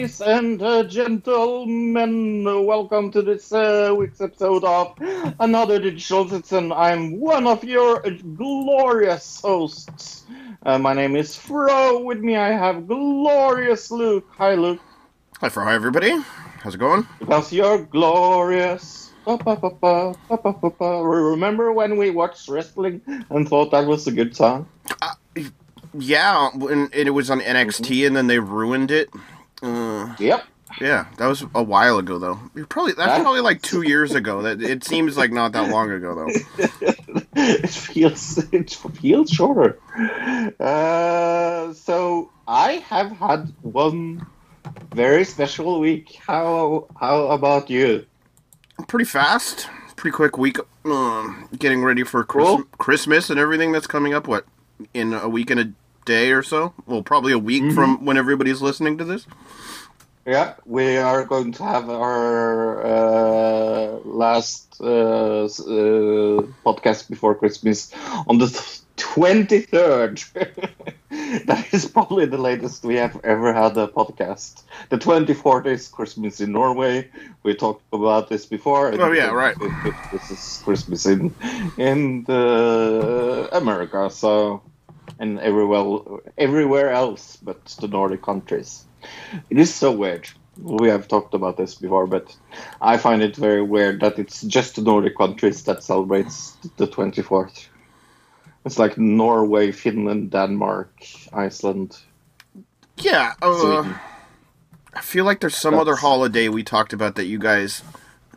Ladies and uh, gentlemen. Welcome to this uh, week's episode of Another Digital Citizen. I'm one of your glorious hosts. Uh, my name is Fro. With me, I have glorious Luke. Hi, Luke. Hi, Fro. hi everybody. How's it going? Because you're glorious. Ba, ba, ba. Remember when we watched wrestling and thought that was a good song? Yeah, when it was on NXT and then they ruined it. Uh, Yep. yeah, that was a while ago though. You're probably that's probably like two years ago. That it seems like not that long ago though. it feels it feels shorter. Uh, so I have had one very special week. How how about you? Pretty fast, pretty quick week. Um, getting ready for Chris- Cool. Christmas and everything that's coming up. What in a week and a day or so? Well, probably a week Mm-hmm. from when everybody's listening to this. Yeah, we are going to have our uh, last uh, uh, podcast before Christmas on the twenty third. that is probably the latest we have ever had a podcast. The twenty fourth is Christmas in Norway. We talked about this before. Oh, yeah, right. This is Christmas in in the America, so and everywhere everywhere else but the Nordic countries. It is so weird. We have talked about this before, but I find it very weird that it's just the Nordic countries that celebrates the 24th. It's like Norway, Finland, Denmark, Iceland. Yeah. Uh, I feel like there's some other holiday we talked about that you guys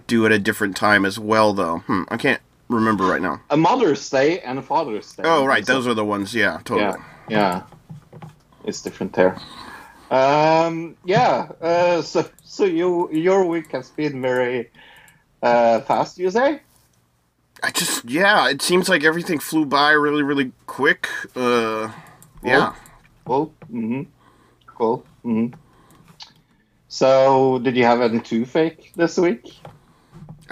do at a different time as well, though. Hmm, I can't remember right now. A Mother's Day and a Father's Day. Oh, right, those are the ones. Yeah, totally. Yeah, yeah. It's different there. Um, yeah. Uh, so, so you your week has been very uh, fast. You say? I just, yeah, it seems like everything flew by really, really quick. Uh, yeah. Cool. Mm-hmm. Cool. Mm-hmm. So, did you have any toothache this week?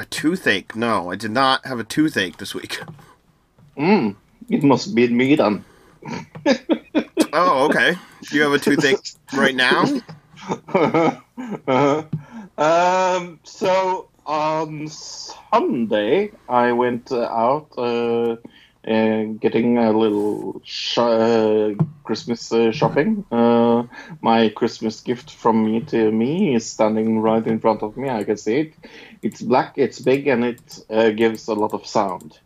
A toothache? No, I did not have a toothache this week. Mm. It must be me then. Oh, okay. Do you have a toothache right now? Uh-huh. um, so on Sunday, I went uh, out uh, and getting a little sh- uh, Christmas uh, shopping. Uh, my Christmas gift from me to me is standing right in front of me. I can see it. It's black, it's big, and it uh, gives a lot of sound.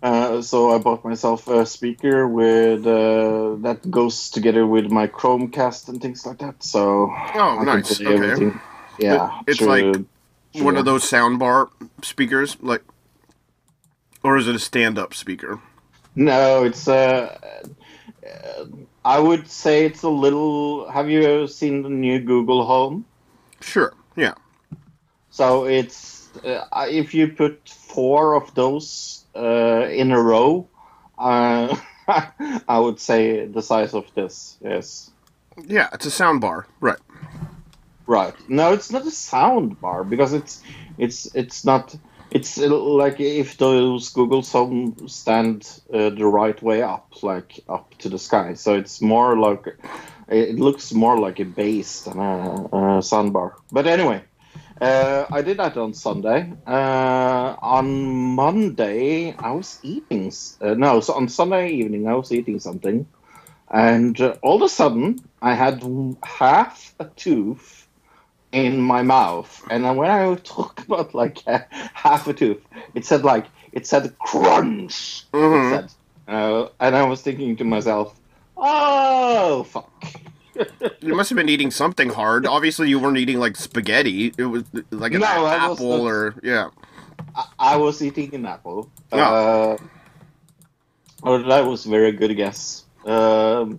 Uh, so I bought myself a speaker with uh, that goes together with my Chromecast and things like that. So Oh, I nice. Okay. everything. Yeah, It's through- like One of those soundbar speakers, like, or is it a stand-up speaker? No, it's uh, uh, I would say it's a little. Have you seen the new Google Home? Sure. Yeah. So it's uh, if you put four of those uh, in a row, uh, I would say the size of this. Yes. Yeah, it's a soundbar. Right. Right. No, it's not a sound bar because it's it's it's not. It's uh, like if those Google Home stand uh, the right way up, like up to the sky. So it's more like it looks more like a base than a, a sound bar. But anyway, uh, I did that on Sunday. Uh, on Monday, I was eating. Uh, no, so on Sunday evening, I was eating something, and uh, all of a sudden, I had half a tooth in my mouth, and then when I talk about like uh, half a tooth, it said like it said crunch. It Mhm. said, uh, and I was thinking to myself, "Oh fuck." You must have been eating something hard. Obviously, you weren't eating like spaghetti. It was like an No, I was apple or yeah. I- I was eating an apple. Oh. Uh, oh, that was a very good guess. Um,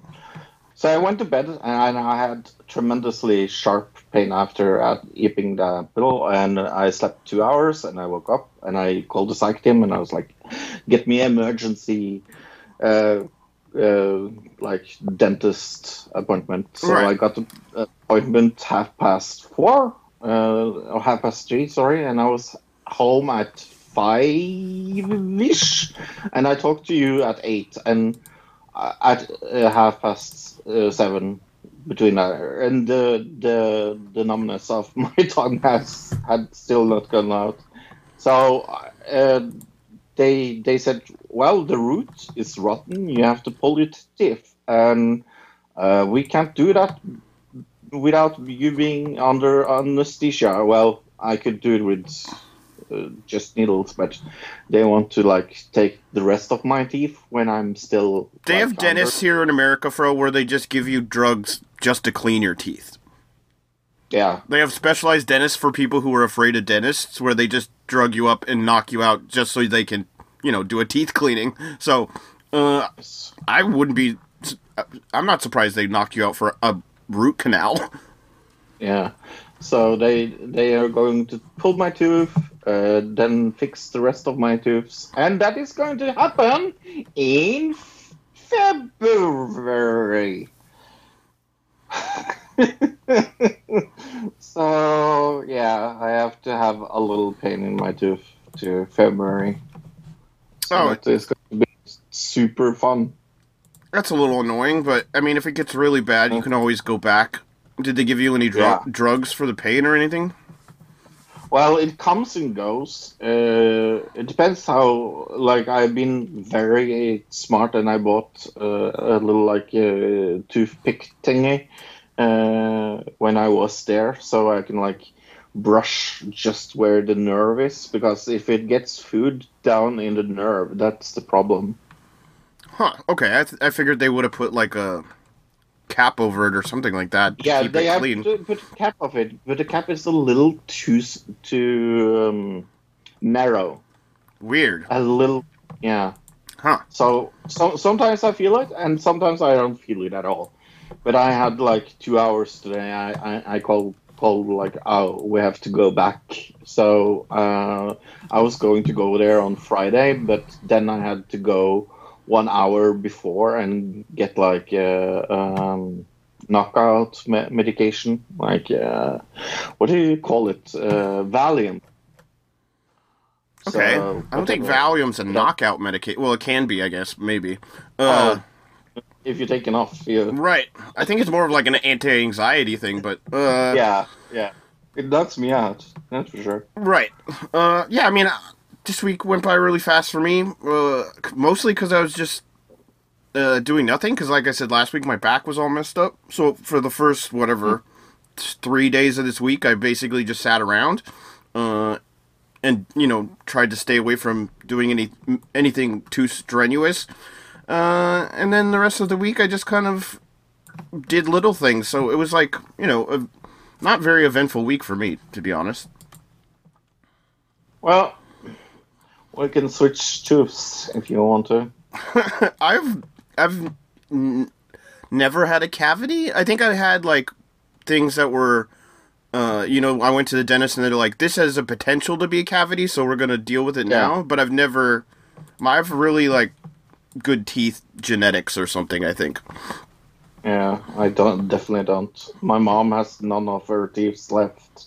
so I went to bed and I had tremendously sharp pain after uh, eating the pill, and I slept two hours, and I woke up, and I called the psych team, and I was like, "Get me emergency, uh, uh, like dentist appointment." So Right. I got the appointment half past four, uh, or half past three, sorry, and I was home at five ish, and I talked to you at eight, and uh, at uh, half past uh, seven between that, and the the the numbness of my tongue has had still not gone out. So uh, they they said, well, the root is rotten. You have to pull it teeth, and uh, we can't do that without you being under anesthesia. Well, I could do it with uh, just needles, but they want to like take the rest of my teeth when I'm still. They like, have dentists here in America, Fro, where they just give you drugs just to clean your teeth. Yeah, They have specialized dentists for people who are afraid of dentists, where they just drug you up and knock you out just so they can, you know, do a teeth cleaning. So, uh, I wouldn't be. I'm not surprised they knock you out for a root canal. yeah. So they they are going to pull my tooth, uh, then fix the rest of my tooths, and that is going to happen in February. so yeah, I have to have a little pain in my tooth to February. So Oh. it is going to be super fun. That's a little annoying, but I mean, if it gets really bad, you can always go back. Did they give you any dru- Yeah. drugs for the pain or anything? Well, it comes and goes. Uh, it depends how. Like I've been very smart, and I bought uh, a little like uh, toothpick thingy uh, when I was there, so I can like brush just where the nerve is. Because if it gets food down in the nerve, that's the problem. Huh. Okay, I, th- I figured they would have put like a cap over it or something like that. To Yeah, keep they it have clean. to put a cap of it, but the cap is a little too s- too um, narrow. Weird. A little, yeah. Huh. So, so sometimes I feel it, and sometimes I don't feel it at all. But I had like two hours today. I I, I called called like oh we have to go back. So uh, I was going to go there on Friday, but then I had to go one hour before and get like uh, um, knockout me- medication, like uh, what do you call it? Uh, Valium. Okay. So, I don't think. Valium's a knockout medication. Well, it can be, I guess, maybe. Uh, Oh, if you take enough, you Right. I think it's more of like an anti-anxiety thing, but uh, yeah, yeah. It knocks me out. That's for sure. Right. Uh, yeah, I mean, uh, this week went by really fast for me. Uh, mostly because I was just uh, doing nothing. Because, like I said last week, my back was all messed up. So for the first whatever three days of this week, I basically just sat around, uh, and you know tried to stay away from doing any anything too strenuous. Uh, and then the rest of the week, I just kind of did little things. So it was like you know a not very eventful week for me, to be honest. Well, we can switch tubes if you want to. I've I've n- never had a cavity. I think I had like things that were, uh, you know, I went to the dentist and they're like, "This has a potential to be a cavity, so we're gonna deal with it Yeah. now." But I've never, I have really like good teeth genetics or something. I think. Yeah, I don't definitely don't. My mom has none of her teeth left.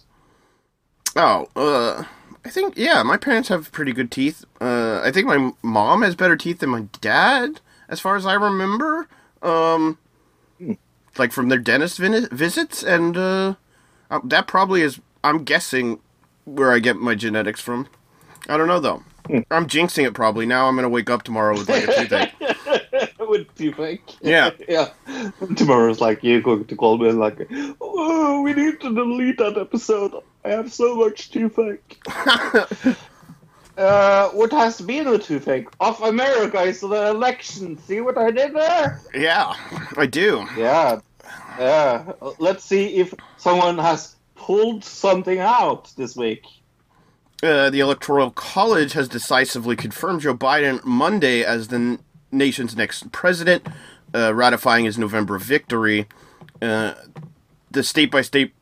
Oh, uh, I think yeah, my parents have pretty good teeth. Uh, I think my mom has better teeth than my dad, as far as I remember. Um, like from their dentist vin- visits, and uh, uh, that probably is. I'm guessing where I get my genetics from. I don't know though. I'm jinxing it probably. Now I'm gonna wake up tomorrow with like a toothache. With toothache. Yeah. yeah. Tomorrow's like you're going to call me and like, oh, we need to delete that episode. I have so much toothache. uh, what has been a toothache? Of America is the election. See what I did there? Yeah, I do. Yeah, yeah. Let's see if someone has pulled something out this week. Uh, the Electoral College has decisively confirmed Joe Biden Monday as the n- nation's next president, uh, ratifying his November victory. Uh, the state by state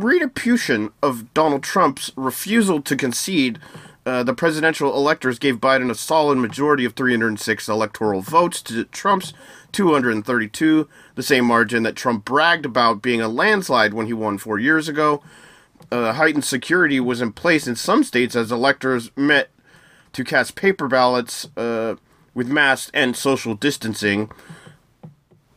red, re, retribution of Donald Trump's refusal to concede, uh, the presidential electors gave Biden a solid majority of 306 electoral votes to Trump's 232, the same margin that Trump bragged about being a landslide when he won four years ago. Uh, heightened security was in place in some states as electors met to cast paper ballots uh, with masks and social distancing.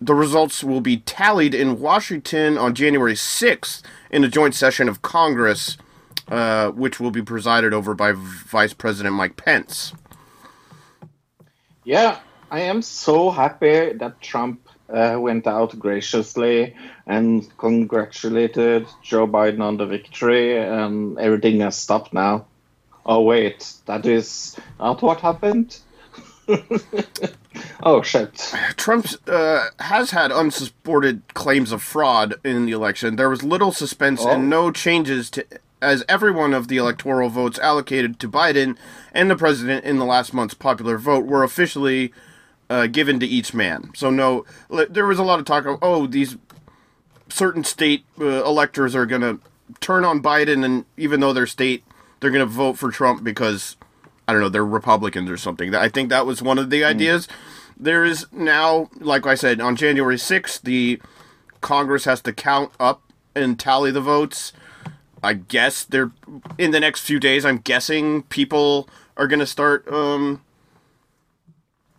The results will be tallied in Washington on January 6th in a joint session of Congress, uh, which will be presided over by Vice President Mike Pence. Yeah, I am so happy that Trump uh, went out graciously and congratulated Joe Biden on the victory, and everything has stopped now. Oh, wait, that is not what happened? oh, shit. Trump uh, has had unsupported claims of fraud in the election. There was little suspense Oh. and no changes to as every one of the electoral votes allocated to Biden and the president in the last month's popular vote were officially uh, given to each man. So no, there was a lot of talk of oh these certain state uh, electors are going to turn on Biden, and even though their state, they're going to vote for Trump because I don't know they're Republicans or something. I think that was one of the ideas. There is now, like I said, on January sixth, the Congress has to count up and tally the votes. I guess they're in the next few days. I'm guessing people are going to start um,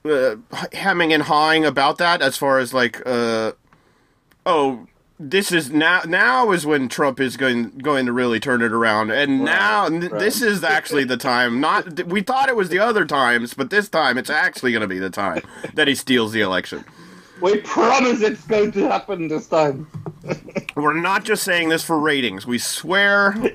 uh, hemming and hawing about that as far as like, uh, oh, this is now. Now is when Trump is going going to really turn it around, and now right. this is actually the time. Not we thought it was the other times, but this time it's actually going to be the time that he steals the election. We promise it's going to happen this time. We're not just saying this for ratings. We swear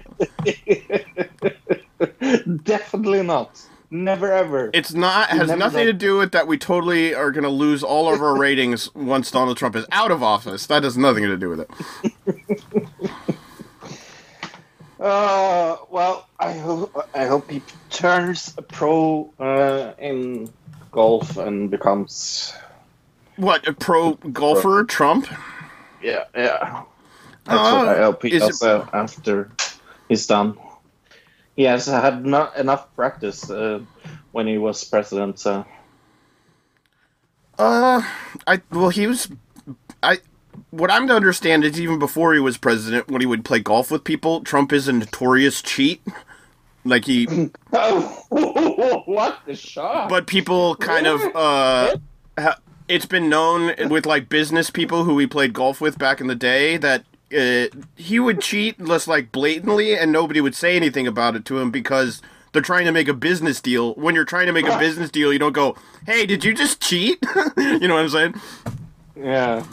Definitely not. Never ever. It's not has never nothing know. to do with that we totally are going to lose all of our ratings once Donald Trump is out of office. That has nothing to do with it. Uh, well, I hope I hope he turns a pro uh, in golf and becomes What a pro golfer Trump? yeah yeah. That's Uh, what I hope he is it- after he's done. He has had not enough practice uh, when he was president. So Uh, I well he was I what I'm to understand is even before he was president, when he would play golf with people, Trump is a notorious cheat. Like he, oh, what the shot? but people kind of uh, ha- it's been known with like business people who he played golf with back in the day that uh, he would cheat less like blatantly, and nobody would say anything about it to him because they're trying to make a business deal. When you're trying to make a business deal, you don't go, "Hey, did you just cheat?" you know what I'm saying? Yeah.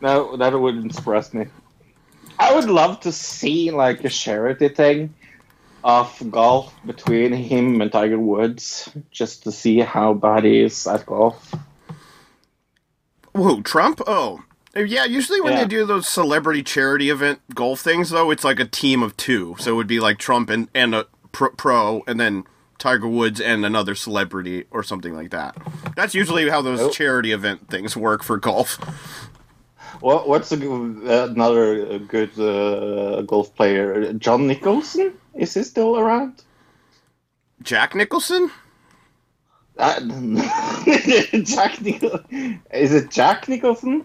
No, that would impress me. I would love to see like a charity thing of golf between him and Tiger Woods, just to see how bad he is at golf. Who Trump? Oh, yeah. Usually when Yeah. they do those celebrity charity event golf things, though, it's like a team of two. So it would be like Trump and and a pro, pro and then Tiger Woods and another celebrity or something like that. That's usually how those Oh. charity event things work for golf. What, what's a, another good uh, golf player? John Nicholson? Is he still around? Jack Nicholson? Uh, Jack Nicholson? Is it Jack Nicholson?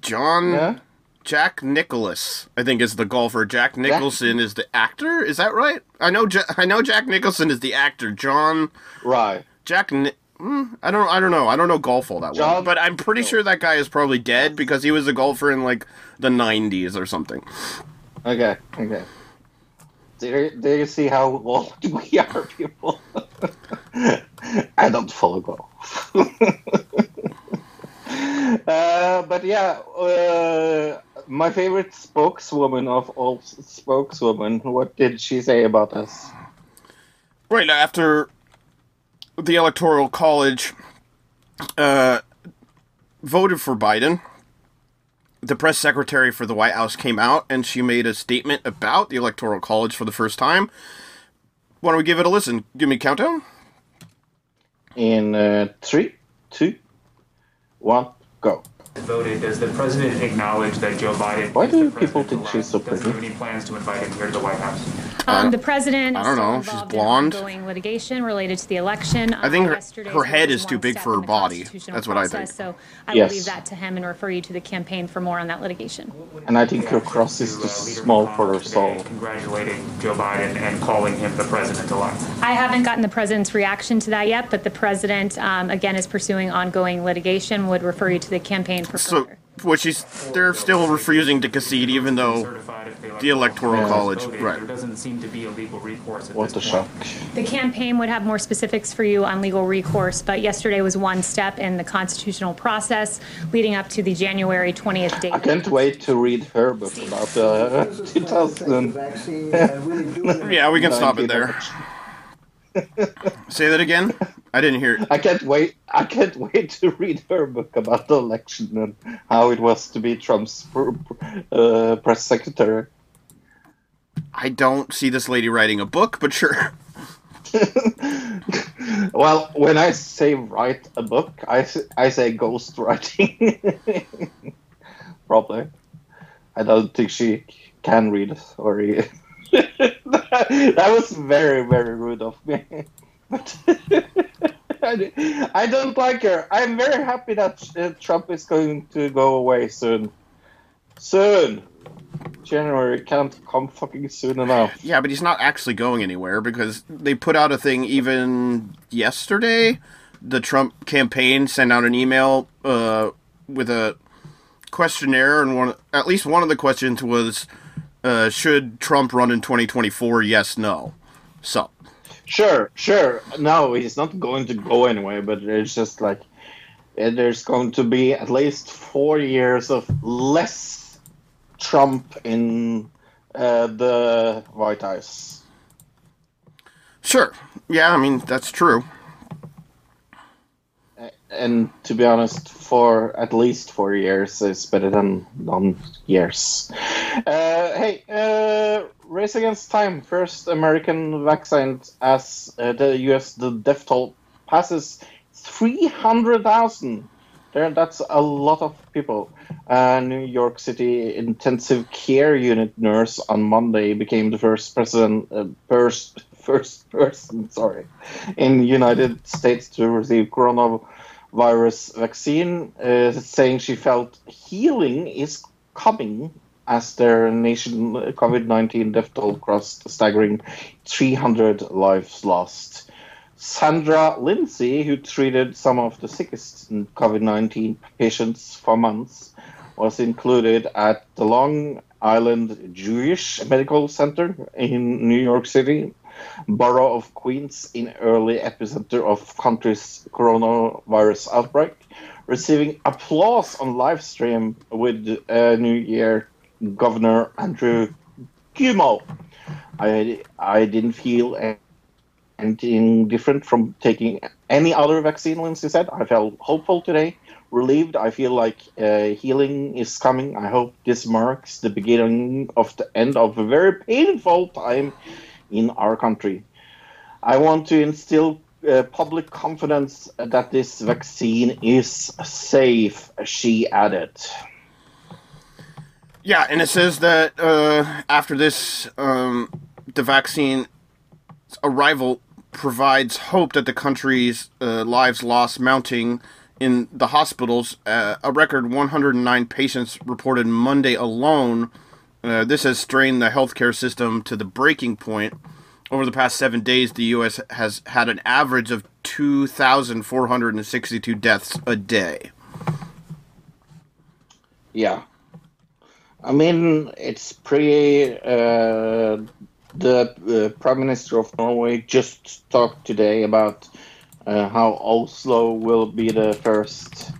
John Yeah. Jack Nicklaus, I think is the golfer. Jack Nicholson is the actor. Is that right? I know. Ja- I know Jack Nicholson is the actor. John Right. Jack. Ni- mm, I don't. I don't know. I don't know golf all that well. But I'm pretty sure that guy is probably dead because he was a golfer in like the '90s or something. Okay, okay. Do you, do you see how old we are, people? I don't follow golf. uh, but yeah, uh, my favorite spokeswoman of all spokeswomen, what did she say about us? Right after the electoral college uh, voted for Biden, the press secretary for the White House came out and she made a statement about the electoral college for the first time. Why don't we give it a listen? Give me a countdown. In uh, three, two, one, go. Voted, does the president acknowledge that Joe Biden? Why do people president think she's so elect? Does he pretty? have any plans to invite him here to the White House? Um, the president I don't still know. She's blonde. in ongoing litigation related to the election. I think Uh, her- her head is too big for her body. That's what I process, think. So I Yes. will leave that to him and refer you to the campaign for more on that litigation. And I think her cross is too uh, small for her soul. Congratulating Joe Biden and calling him the president-elect. I haven't gotten the president's reaction to that yet, but the president, um, again, is pursuing ongoing litigation, would refer you to the campaign for So, which is they're still refusing to concede, even though the Electoral Yeah. College, right? There doesn't seem to be a legal recourse at What a this shock. point. The campaign would have more specifics for you on legal recourse, but yesterday was one step in the constitutional process leading up to the January 20th date. I can't wait to read her book about uh, 2000. Yeah, we can stop it there. Say that again. I didn't hear. It. I can't wait. I can't wait to read her book about the election and how it was to be Trump's uh, press secretary. I don't see this lady writing a book, but sure. Well, when I say write a book, I, I say ghost writing. Probably. I don't think she can read or that was very, very rude of me. But I don't like her. I'm very happy that uh, Trump is going to go away soon. Soon. January can't come fucking soon enough. Yeah, but he's not actually going anywhere because they put out a thing even yesterday. The Trump campaign sent out an email uh, with a questionnaire, and one at least one of the questions was, uh, "Should Trump run in 2024? Yes, no." So Sure, sure. No, he's not going to go anyway, but it's just like uh, there's going to be at least four years of less Trump in uh, the White House. sure, yeah, I mean that's true. And to be honest, for at least four years is better than none years. Uh, hey, uh, race against time. First American vaccine as uh, the U.S. the death toll passes three hundred thousand. There, that's a lot of people. Uh, New York City intensive care unit nurse on Monday became the first president, uh, first first person, sorry, in the United States to receive coronavirus vaccine, uh, saying she felt healing is coming as their nation COVID nineteen death toll crossed a staggering three hundred lives lost. Sandra Lindsay, who treated some of the sickest COVID 19 patients for months, was included at the Long Island Jewish Medical Center in New York City, borough of Queens, in early epicenter of country's coronavirus outbreak, receiving applause on live stream with uh, New Year Governor Andrew Cuomo. I, I didn't feel anything different from taking any other vaccine, Lindsay said. I felt hopeful today, relieved. I feel like uh, healing is coming. I hope this marks the beginning of the end of a very painful time in our country. I want to instill uh, public confidence that this vaccine is safe, she added. Yeah, and it says that uh, after this, um, the vaccine arrival provides hope that the country's uh, lives lost mounting in the hospitals. Uh, a record 109 patients reported Monday alone. Uh, this has strained the healthcare system to the breaking point. Over the past seven days, the U.S. has had an average of 2,462 deaths a day. Yeah. I mean, it's pretty. Uh, the uh, Prime Minister of Norway just talked today about uh, how Oslo will be the first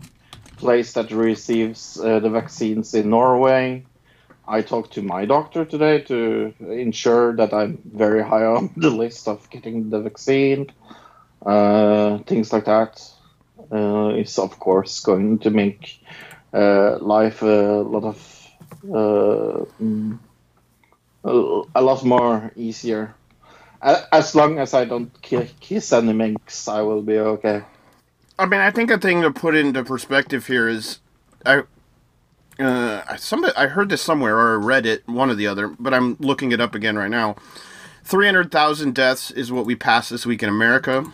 place that receives uh, the vaccines in Norway. I talked to my doctor today to ensure that I'm very high on the list of getting the vaccine. Uh, things like that uh, is, of course, going to make life a lot of uh, mm, a a lot more easier. As long as I don't ki- kiss any minks, I will be okay. I mean, I think a thing to put into perspective here is, I uh, somebody I heard this somewhere or I read it, one or the other, but I'm looking it up again right now. Three hundred thousand deaths is what we passed this week in America.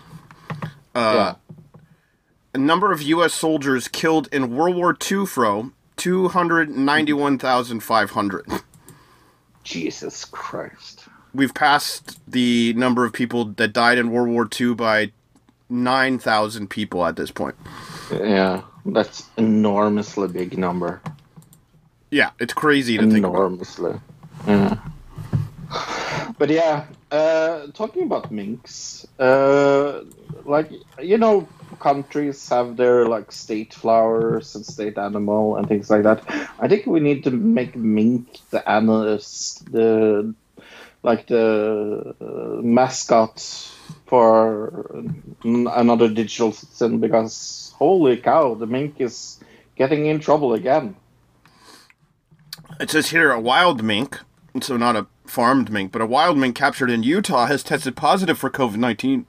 yeah. A number of U.S. soldiers killed in World War II, fro two hundred ninety-one thousand five hundred. Jesus Christ. We've passed the number of people that died in World War II by nine thousand people at this point. Yeah, that's enormously big number. Yeah, it's crazy to think about. enormously. Yeah. But yeah, uh, talking about minks, uh, like you know, countries have their like state flowers and state animal and things like that. I think we need to make mink the animals, the like the uh, mascot for another digital citizen because holy cow, the mink is getting in trouble again. It says here a wild mink, so not a farmed mink, but a wild mink captured in Utah has tested positive for COVID 19.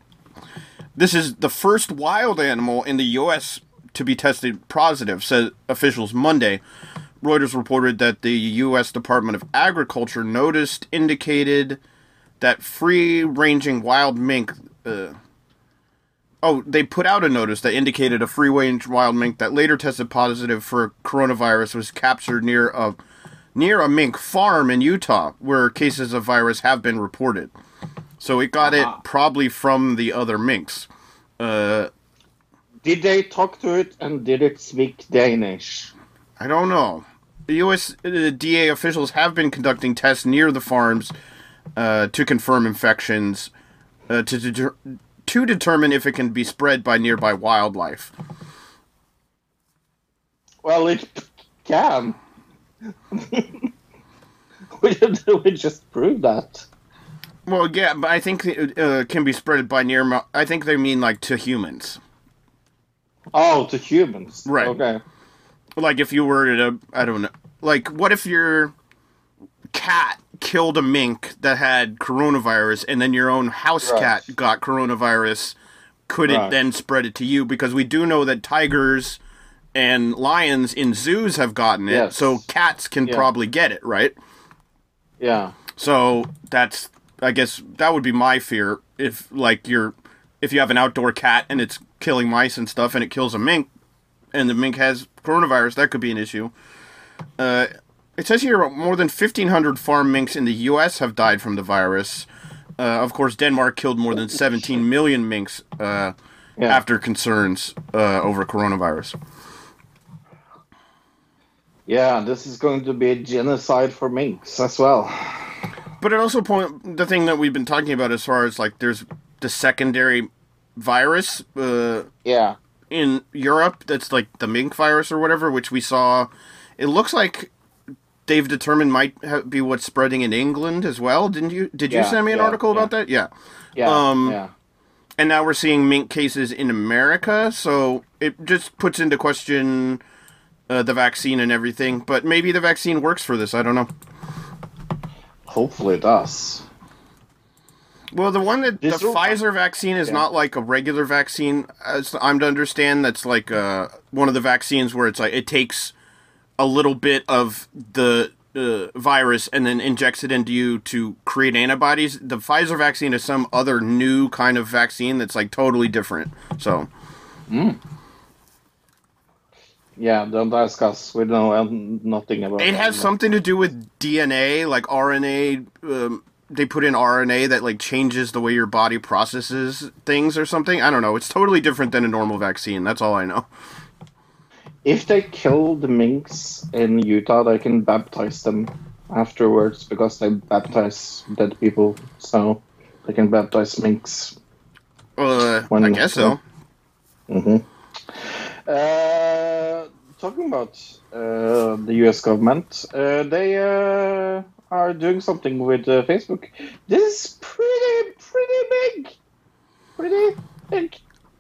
This is the first wild animal in the U.S. to be tested positive, said officials Monday. Reuters reported that the U.S. Department of Agriculture noticed indicated that free ranging wild mink. Uh, oh, they put out a notice that indicated a free range wild mink that later tested positive for coronavirus was captured near a near a mink farm in Utah, where cases of virus have been reported. So it got it probably from the other minks. Uh, Did they talk to it and did it speak Danish? I don't know. The U.S. uh, DA officials have been conducting tests near the farms uh, to confirm infections, uh, to deter- to determine if it can be spread by nearby wildlife. Well, it can. we just proved that. Well, yeah, but I think it uh, can be spread by near. mo- I think they mean like to humans. Oh, to humans. Right. Okay. like if you were to i don't know like what if your cat killed a mink that had coronavirus and then your own house Right. cat got coronavirus could it then spread it to you because we do know that tigers and lions in zoos have gotten it Yes. so cats can Yeah. probably get it right Yeah. so that's i guess that would be my fear if like you're if you have an outdoor cat and it's killing mice and stuff and it kills a mink and the mink has coronavirus that could be an issue uh, it says here more than 1500 farm minks in the us have died from the virus uh, of course denmark killed more than 17 million minks uh, Yeah. after concerns uh, over coronavirus Yeah, this is going to be a genocide for minks as well. But it also point the thing that we've been talking about as far as like there's the secondary virus uh, Yeah. in Europe that's like the mink virus or whatever, which we saw. It looks like they've determined might ha- be what's spreading in England as well. Didn't you? Did you Yeah, send me an yeah, article about yeah. that? Yeah. Yeah. Um, yeah. And now we're seeing mink cases in America, so it just puts into question uh, the vaccine and everything. But maybe the vaccine works for this. I don't know. Hopefully it does. Well, the one that the will- Pfizer vaccine is Yeah. not like a regular vaccine, as I'm to understand. That's like uh, one of the vaccines where it's like it takes a little bit of the uh, virus and then injects it into you to create antibodies. The Pfizer vaccine is some other new kind of vaccine that's like totally different. So Yeah, don't ask us. We know nothing about it It has something to do with DNA, like RNA. Um, they put in RNA that like changes the way your body processes things or something. I don't know. It's totally different than a normal vaccine. That's all I know. If they kill the minks in Utah, they can baptize them afterwards because they baptize dead people. So they can baptize minks. Uh, When- I guess so. hmm Uh, talking about uh, the U.S. government, uh, they uh, are doing something with uh, Facebook. This is pretty, pretty big. Pretty big.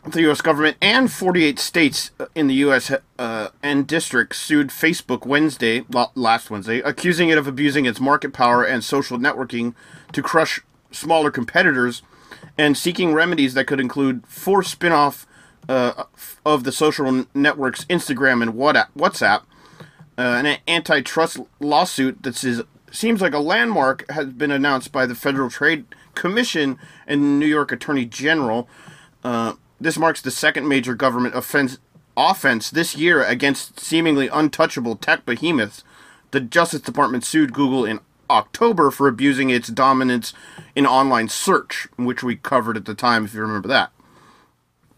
The U.S. government and 48 states in the U.S. Uh, and districts sued Facebook Wednesday, last Wednesday, accusing it of abusing its market power and social networking to crush smaller competitors, and seeking remedies that could include forced spin-off uh, of the social networks Instagram and WhatsApp. Uh, an antitrust lawsuit that seems like a landmark has been announced by the Federal Trade Commission and New York Attorney General. Uh, this marks the second major government offense offense this year against seemingly untouchable tech behemoths. The Justice Department sued Google in October for abusing its dominance in online search, which we covered at the time, if you remember that.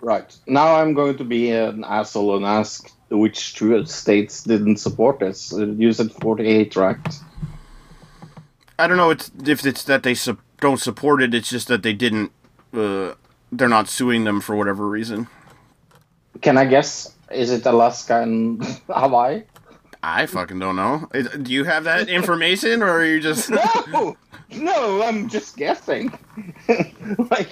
Right. Now I'm going to be an asshole and ask which two states didn't support this. Uh, You said 48, right? I don't know it's, if it's that they su- don't support it. It's just that they didn't. Uh, they're not suing them for whatever reason. Can I guess? Is it Alaska and Hawaii? I fucking don't know. Is- Do you have that information, or are you just? No! No, I'm just guessing. like,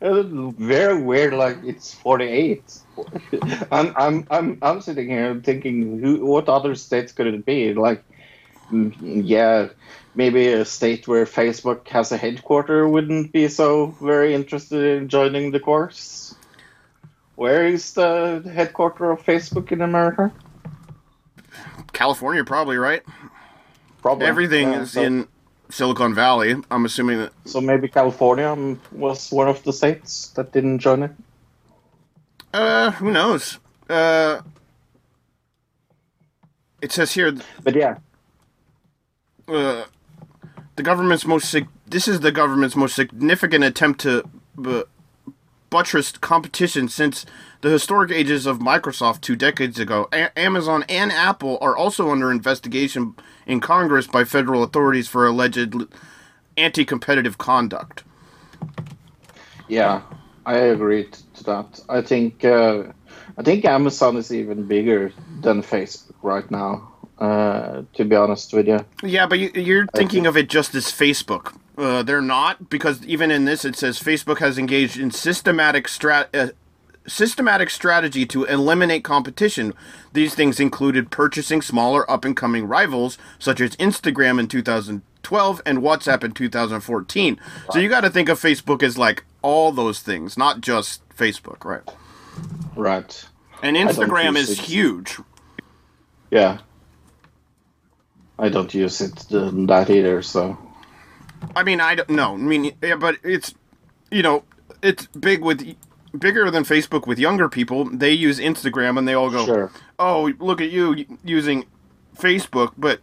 very weird, like it's 48. I'm, I'm, I'm, I'm sitting here thinking, who, what other states could it be? Like, yeah, maybe a state where Facebook has a headquarter wouldn't be so very interested in joining the course. Where is the headquarter of Facebook in America? California, probably right. Probably. Everything is so- in Silicon Valley. I'm assuming that. So maybe California um, was one of the states that didn't join it. Uh, who knows? Uh, it says here. But yeah, uh, the government's most sig- this is the government's most significant attempt to uh, buttress competition since the historic ages of Microsoft two decades ago. A- Amazon and Apple are also under investigation in Congress by federal authorities for alleged anti-competitive conduct. yeah, I agree to that. I think uh, I think Amazon is even bigger than Facebook right now. Uh, to be honest with you, Yeah, but you, you're thinking of it just as Facebook. Uh, they're not because even in this it says Facebook has engaged in systematic strat. Systematic strategy to eliminate competition. These things included purchasing smaller up and coming rivals such as Instagram in 2012 and WhatsApp in 2014. So you got to think of Facebook as like all those things, not just Facebook, right? right? And Instagram is it. huge. Yeah, I don't use it uh, that either. So I mean, I don't know. I mean, yeah, but it's you know, it's big with bigger than Facebook with younger people. They use Instagram and they all go, Sure. "Oh, look at you using Facebook." But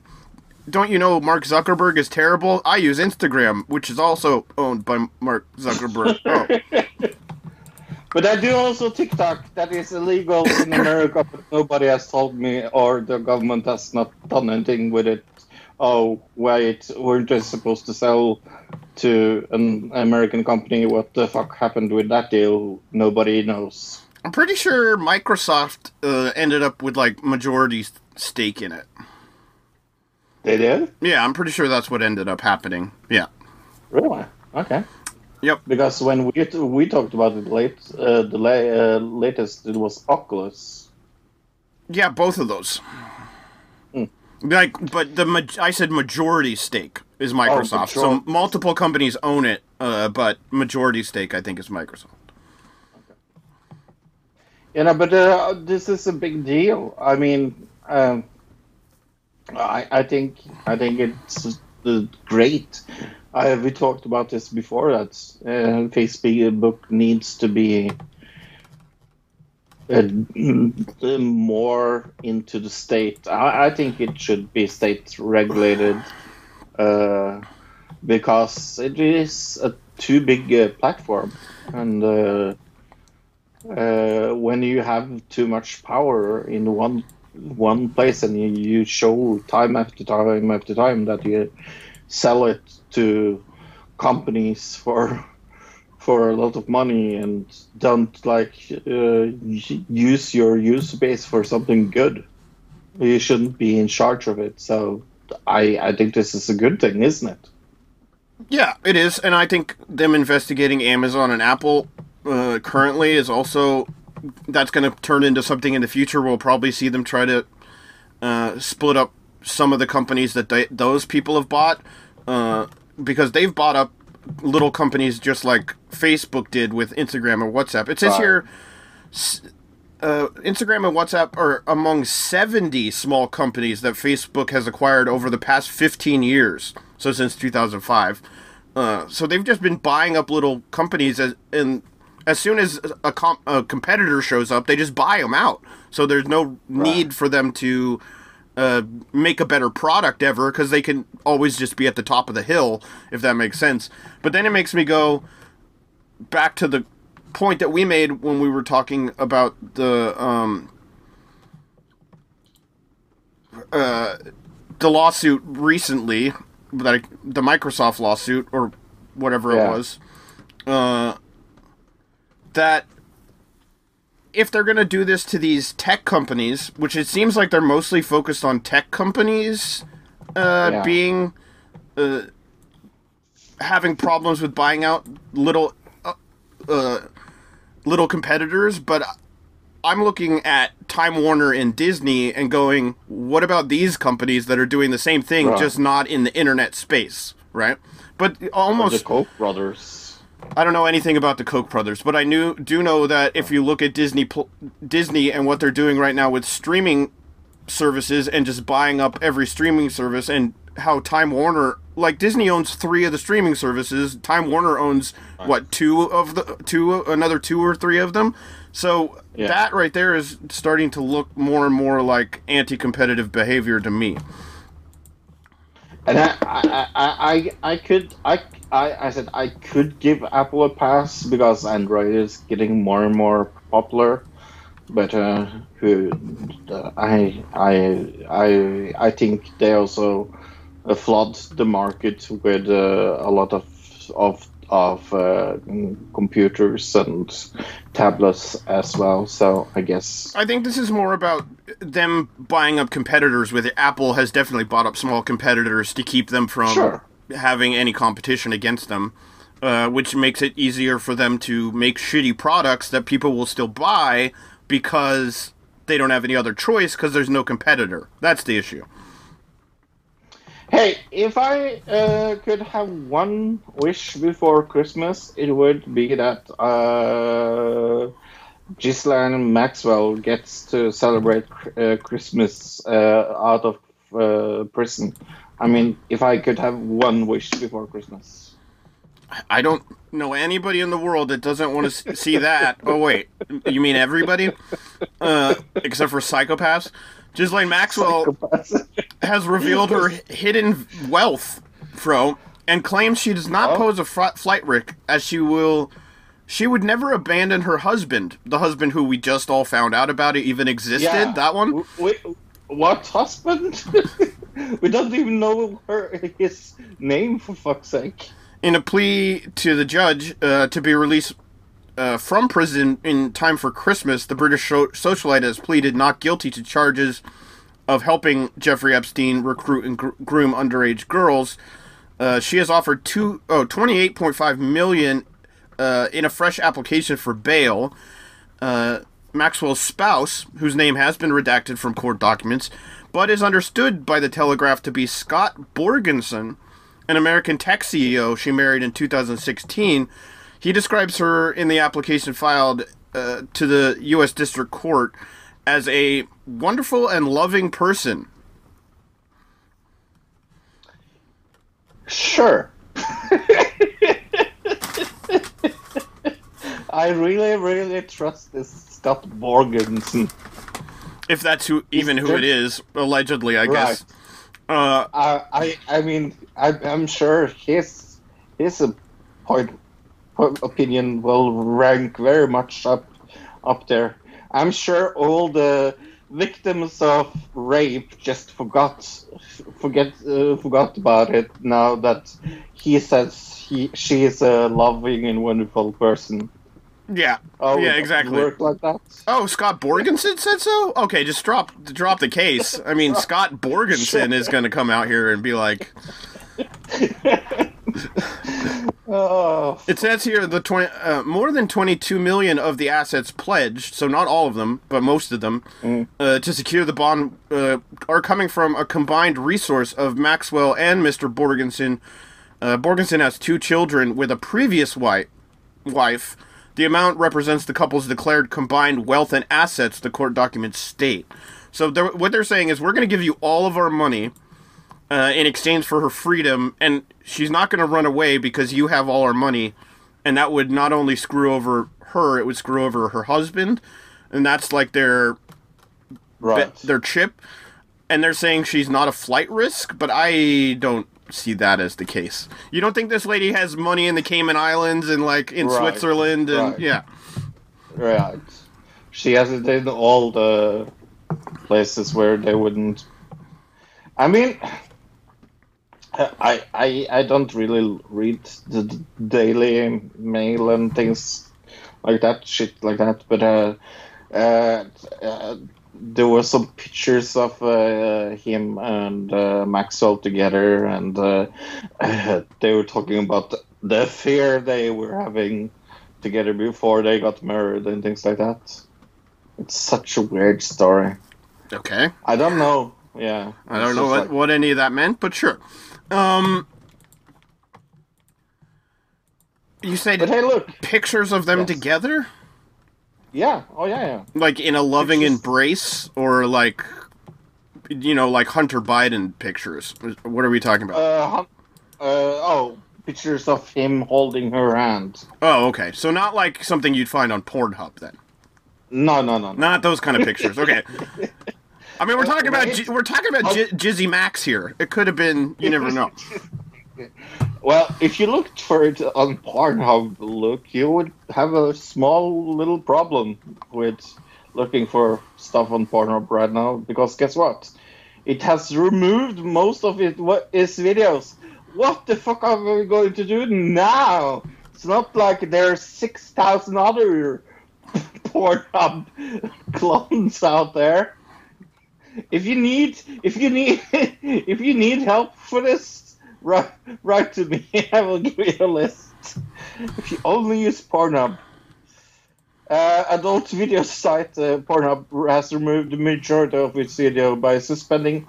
don't you know Mark Zuckerberg is terrible? I use Instagram, which is also owned by Mark Zuckerberg. oh, But I do also TikTok. That is illegal in America, but nobody has told me, or the government has not done anything with it. Oh, wait, weren't they supposed to sell to an American company? What the fuck happened with that deal? Nobody knows. I'm pretty sure Microsoft uh, ended up with like majority stake in it. They did? Yeah, I'm pretty sure that's what ended up happening. Yeah. Really? Okay. Yep. Because when we we talked about it late, uh, the la- uh, latest it was Oracle. Yeah, both of those. Hmm. Like, but the ma- I said majority stake is Microsoft. so multiple companies own it, uh, but majority stake I think is Microsoft. You know, but uh, this is a big deal. I mean, um, I I think I think it's uh, great. I we talked about this before that uh, Facebook needs to be uh, more into the state. I, I think it should be state regulated uh, because it is a too big uh, platform and. Uh, uh, when you have too much power in one one place and you, you show time after time after time that you sell it to companies for for a lot of money and don't like uh, use your user base for something good. You shouldn't be in charge of it. So i i think this is a good thing isn't it? Yeah, it is, and I think them investigating Amazon and Apple uh, currently is also that's going to turn into something in the future. We'll probably see them try to uh, split up some of the companies that they, those people have bought uh, because they've bought up little companies just like Facebook did with Instagram or WhatsApp. It says Right. here. uh, Instagram and WhatsApp are among 70 small companies that Facebook has acquired over the past 15 years. So since 2005. Uh, so they've just been buying up little companies as and as soon as a, com- a competitor shows up, they just buy them out. So there's no need for them to uh, make a better product ever because they can always just be at the top of the hill, if that makes sense. But then it makes me go back to the point that we made when we were talking about the um, uh, the lawsuit recently, that the Microsoft lawsuit or whatever Yeah. it was. Uh, that if they're going to do this to these tech companies, which it seems like they're mostly focused on tech companies uh, Yeah. being uh, having problems with buying out little uh, uh, little competitors, but I'm looking at Time Warner and Disney and going, what about these companies that are doing the same thing, Right. just not in the internet space, right? But almost The Koch brothers. I don't know anything about the Koch brothers, but I knew do know that if you look at Disney Disney and what they're doing right now with streaming services and just buying up every streaming service and how Time Warner like Disney owns 3 of the streaming services, Time Warner owns what, two of the two another two or three of them. So Yeah. that right there is starting to look more and more like anti-competitive behavior to me. And I, I, I, I, I could, I, I, I said I could give Apple a pass because Android is getting more and more popular. But uh, who, uh, I, I, I, I think they also uh, flood the market with uh, a lot of of of uh, computers and tablets as well. So I guess I think this is more about them buying up competitors with it. Apple has definitely bought up small competitors to keep them from Sure. Having any competition against them, uh, which makes it easier for them to make shitty products that people will still buy because they don't have any other choice because there's no competitor. That's the issue. Hey, if I uh, could have one wish before Christmas, it would be that uh, Maxwell gets to celebrate uh, Christmas uh, out of uh, prison. I mean, if I could have one wish before Christmas. I don't know anybody in the world that doesn't want to see that. Oh wait, you mean everybody? Uh, except for psychopaths. Ghislaine Maxwell has revealed her hidden wealth, Fro, and claims she does not Oh. pose a fr- flight risk, as she will. She would never abandon her husband, the husband who we just all found out about it even existed. That one. Wait, what husband? we don't even know her his name for fuck's sake. in a plea to the judge uh, to be released uh, from prison in time for Christmas, the British socialite has pleaded not guilty to charges of helping Jeffrey Epstein recruit and gr- groom underage girls. Uh, she has offered two oh twenty eight point five million uh, in a fresh application for bail. Uh, Maxwell's spouse, whose name has been redacted from court documents, but is understood by the Telegraph to be Scott Borgenson, an American tech CEO she married in 2016. He describes her in the application filed uh, to the U.S. District Court as a wonderful and loving person. Sure. I really, really trust this Scott Borgensen. If that's who, even who it is, allegedly, I guess. Uh, I, I, I mean, I, I'm sure his his uh, point, point opinion will rank very much up up there. I'm sure all the victims of rape just forgot forget uh, forgot about it now that he says he she is a loving and wonderful person. Yeah, Oh, yeah, exactly. Work like that. Oh, Scott Borgenson said so. Okay, just drop drop the case. I mean, Scott Borgenson is going to come out here and be like, Oh, It says here the 20, uh, more than 22 million of the assets pledged, so not all of them, but most of them, uh, to secure the bond uh, are coming from a combined resource of Maxwell and Mr. Borgenson. Uh, Borgenson has two children with a previous wife, wife The amount represents the couple's declared combined wealth and assets, the court documents state. So they're, what they're saying is, we're going to give you all of our money uh, in exchange for her freedom, and she's not going to run away because you have all our money, and that would not only screw over her, it would screw over her husband, and that's like their Right. their chip, and they're saying she's not a flight risk, but I don't see that as the case. You don't think this lady has money in the Cayman Islands and like in Right, Switzerland and right. yeah. Right. She has it in all the places where they wouldn't. I mean, I I I don't really read the Daily Mail and things like that, shit like that. But uh, uh, uh there were some pictures of uh, him and uh, Maxwell together, and uh, they were talking about the affair they were having together before they got married and things like that. It's such a weird story. Okay. I don't know. Yeah, I don't know what, like- what any of that meant, but sure. Um You said But hey, look. pictures of them Yes. together? Yeah. Oh yeah, yeah. Like in a loving Pictures- embrace or like you know, like Hunter Biden pictures. What are we talking about? Uh, uh, oh, pictures of him holding her hand. oh, okay. So not like something you'd find on Pornhub then. No, no, no. no. Not those kind of pictures. Okay. I mean, we're talking about. We're talking about J- Jizzy Max here. It could have been. You never know. Well, if you looked for it on Pornhub, look, you would have a small little problem with looking for stuff on Pornhub right now. Because guess what? It has removed most of it. What is videos? What the fuck are we going to do now? It's not like there's six thousand other Pornhub clones out there. If you need, if you need, if you need help for this, write, write to me. I will give you a list. If you only use Pornhub, uh, adult video site uh, Pornhub has removed the majority of its video by suspending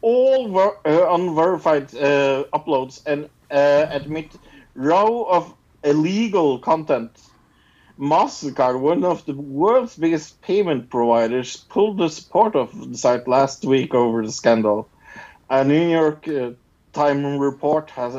all ver- uh, unverified uh, uploads and uh, admit row of illegal content. MasterCard, one of the world's biggest payment providers, pulled the support of the site last week over the scandal. A New York uh, Times report has,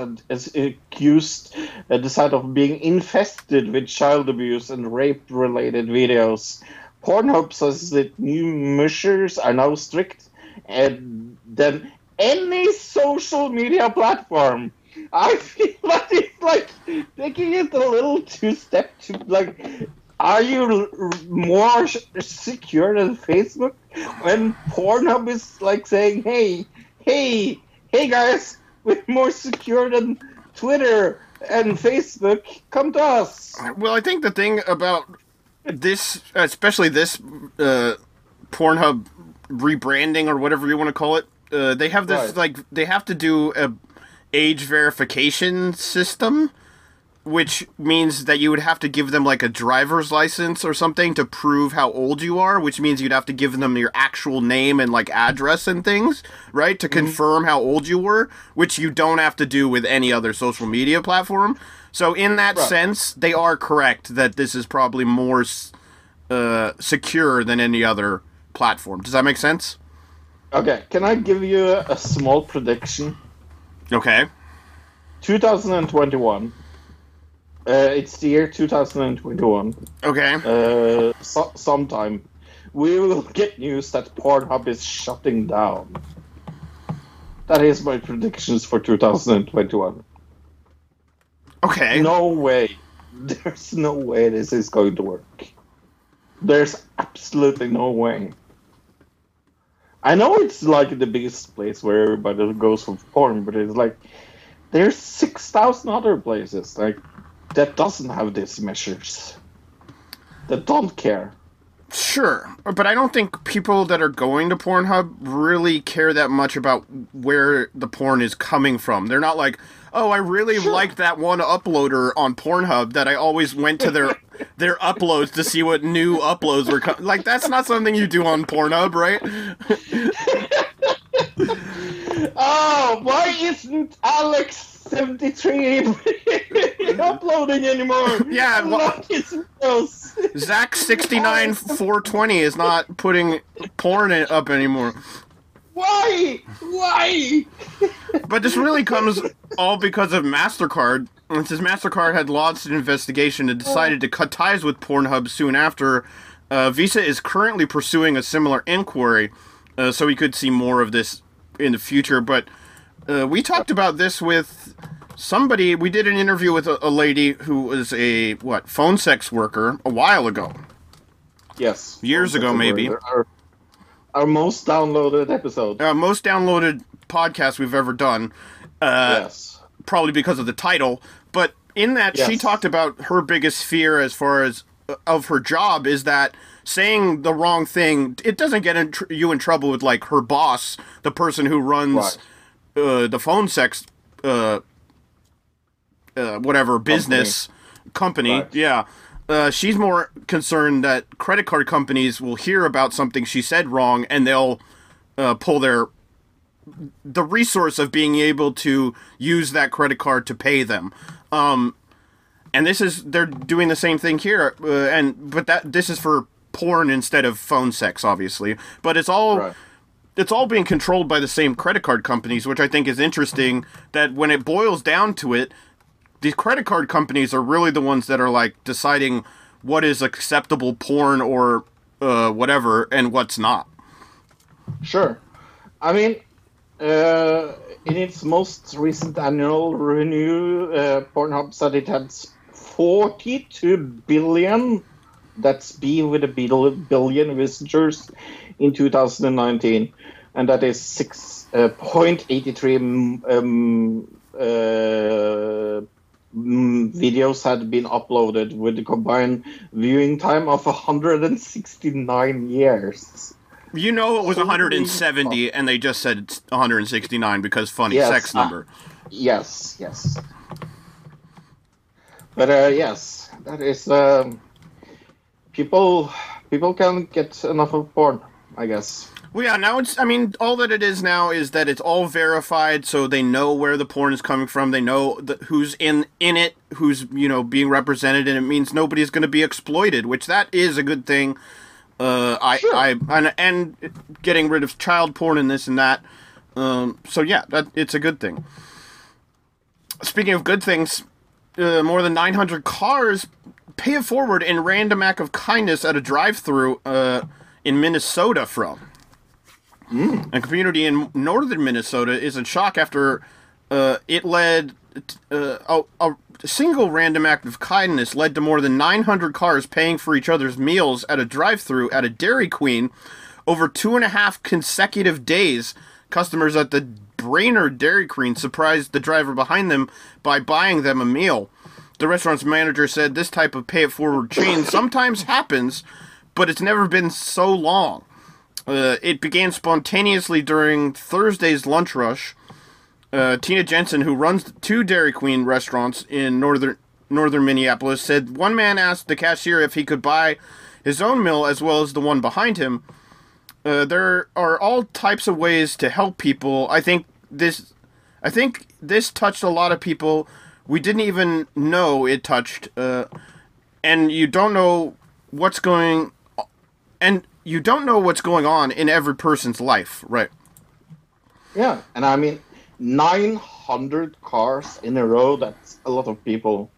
accused uh, the site of being infested with child abuse and rape related videos. Pornhub says that new measures are now strict and than any social media platform. I feel like it's like taking it a little two step to like. Are you more secure than Facebook when Pornhub is like saying, "Hey, hey, hey, guys, we're more secure than Twitter and Facebook. Come to us." Well, I think the thing about this, especially this uh, Pornhub rebranding or whatever you want to call it, uh, they have this Right. like they have to do a age verification system, which means that you would have to give them like a driver's license or something to prove how old you are, which means you'd have to give them your actual name and like address and things, right, to confirm how old you were, which you don't have to do with any other social media platform. So in that Right. sense, they are correct that this is probably more uh, secure than any other platform. Does that make sense? Okay, can I give you a, a small prediction? Okay. 2021. Uh, it's the year 2021. Okay. Uh, so, sometime we will get news that Pornhub is shutting down. That is my predictions for 2021. Okay. No way. There's no way this is going to work. There's absolutely no way. I know it's like the biggest place where everybody goes for porn, but it's like there's six thousand other places like that doesn't have these measures. That don't care. Sure, but I don't think people that are going to Pornhub really care that much about where the porn is coming from. They're not like, "Oh, I really liked that one uploader on Pornhub that I always went to their their uploads to see what new uploads were coming." Like that's not something you do on Pornhub, right? Oh, why isn't Alex seventy three ain't uploading anymore. Yeah, well- Look, it's gross. Zach sixty nine four twenty is not putting porn up anymore. Why? Why? But this really comes all because of Mastercard. And since Mastercard had launched an investigation and decided to cut ties with Pornhub soon after, uh, Visa is currently pursuing a similar inquiry, uh, so we could see more of this in the future. But uh, we talked about this with somebody. We did an interview with a, a lady who was a what phone sex worker a while ago. Yes. Years ago, maybe. Our, our most downloaded episode. Uh, most downloaded podcast we've ever done. Uh, yes. probably because of the title. But in that, she talked about her biggest fear as far as uh, of her job is that saying the wrong thing it doesn't get in tr- you in trouble with like her boss, the person who runs uh, the phone sex, uh, uh, whatever business company. Right. Yeah. Uh, she's more concerned that credit card companies will hear about something she said wrong and they'll uh, pull their the resource of being able to use that credit card to pay them. Um, and this is they're doing the same thing here, uh, and but that this is for porn instead of phone sex, obviously. But it's all Right. it's all being controlled by the same credit card companies, which I think is interesting. That when it boils down to it, these credit card companies are really the ones that are like deciding what is acceptable porn or uh, whatever and what's not. Sure. I mean, uh, in its most recent annual renew, uh, Pornhub said it had 42 billion, that's B with a bil- billion visitors in 2019. And that is 6.83 um, uh, videos had been uploaded with a combined viewing time of 169 years. You know it was 170, and they just said 169 because funny Yes, sex uh, number. Yes, yes. But uh, yes, that is um, people. People can get enough of porn, I guess. Well, yeah. Now it's. I mean, all that it is now is that it's all verified, so they know where the porn is coming from. They know the, who's in in it, who's you know being represented, and it means nobody's going to be exploited, which that is a good thing. Uh, I, Sure. I, and, and getting rid of child porn and this and that. Um, so yeah, that it's a good thing. Speaking of good things, uh, more than 900 cars pay it forward in random act of kindness at a drive-through uh, in Minnesota from. A community in northern Minnesota is in shock after uh, it led uh, a, a single random act of kindness led to more than 900 cars paying for each other's meals at a drive-through at a Dairy Queen over two and a half consecutive days. Customers at the Brainerd Dairy Queen surprised the driver behind them by buying them a meal. The restaurant's manager said this type of pay it forward chain sometimes happens, but it's never been so long. Uh, it began spontaneously during Thursday's lunch rush. Uh, Tina Jensen, who runs two Dairy Queen restaurants in northern northern Minneapolis, said one man asked the cashier if he could buy his own meal as well as the one behind him. Uh, there are all types of ways to help people. I think this, I think this touched a lot of people. We didn't even know it touched, uh, and you don't know what's going, and you don't know what's going on in every person's life, right? Yeah, and I mean, 900 cars in a row, that's a lot of people.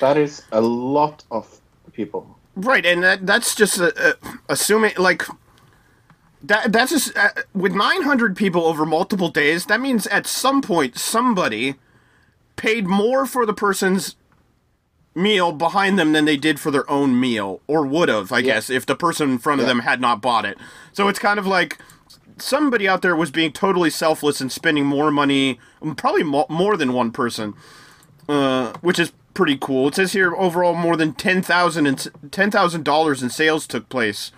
That is a lot of people. Right, and that, that's just uh, uh, assuming like that. That's just uh, with 900 people over multiple days. That means at some point somebody paid more for the person's meal behind them than they did for their own meal, or would have, I guess, if the person in front of Yeah. them had not bought it. So it's kind of like somebody out there was being totally selfless and spending more money, probably more than one person, uh, which is pretty cool. It says here overall more than ten thousand and ten thousand dollars in sales took place,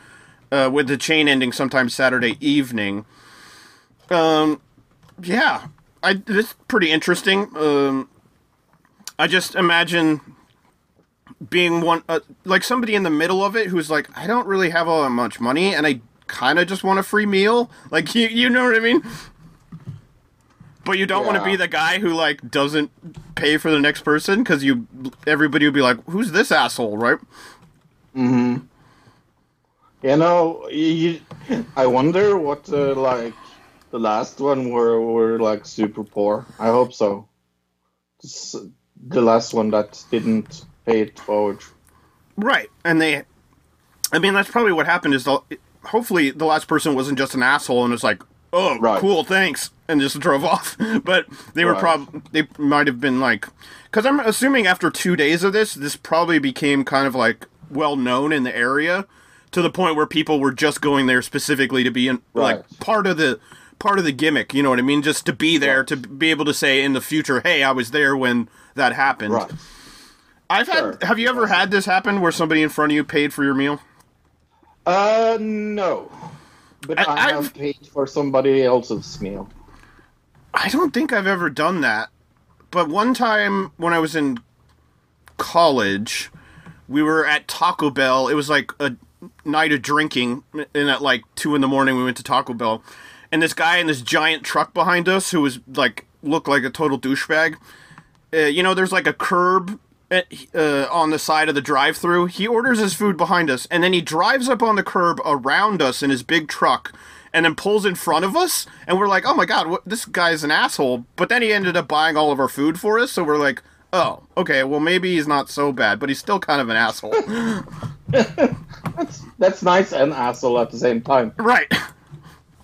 uh, with the chain ending sometime Saturday evening. Um, yeah, I this is pretty interesting. Um, I just imagine being one uh, like somebody in the middle of it who's like, I don't really have all that much money, and I kind of just want a free meal. Like you, you know what I mean? But you don't want to be the guy who like doesn't pay for the next person because you everybody would be like, "Who's this asshole?" Right? Hmm. You know, you, I wonder what uh, like the last one were were like super poor. I hope so. The last one that didn't pay it forward. Right. And they, I mean, that's probably what happened. Is the hopefully the last person wasn't just an asshole and was like, "Oh, Right. cool, thanks," and just drove off. but they were Right. probably they might have been like, because I'm assuming after two days of this, this probably became kind of like well known in the area to the point where people were just going there specifically to be in like part of the part of the gimmick. You know what I mean? Just to be there to be able to say in the future, "Hey, I was there when that happened." Right. I've had. Sure. Have you ever had this happen where somebody in front of you paid for your meal? Uh, no. But I- I, I've- have paid for somebody else's meal. I don't think I've ever done that. But one time when I was in college, we were at Taco Bell. It was like a night of drinking, and at like two in the morning, we went to Taco Bell. And this guy in this giant truck behind us, who was like looked like a total douchebag. Uh, you know, there's like a curb uh, uh, on the side of the drive-through. He orders his food behind us, and then he drives up on the curb around us in his big truck, and then pulls in front of us. And we're like, "Oh my god, what, this guy's an asshole!" But then he ended up buying all of our food for us, so we're like, "Oh, okay, well maybe he's not so bad, but he's still kind of an asshole." That's that's nice and asshole at the same time. right?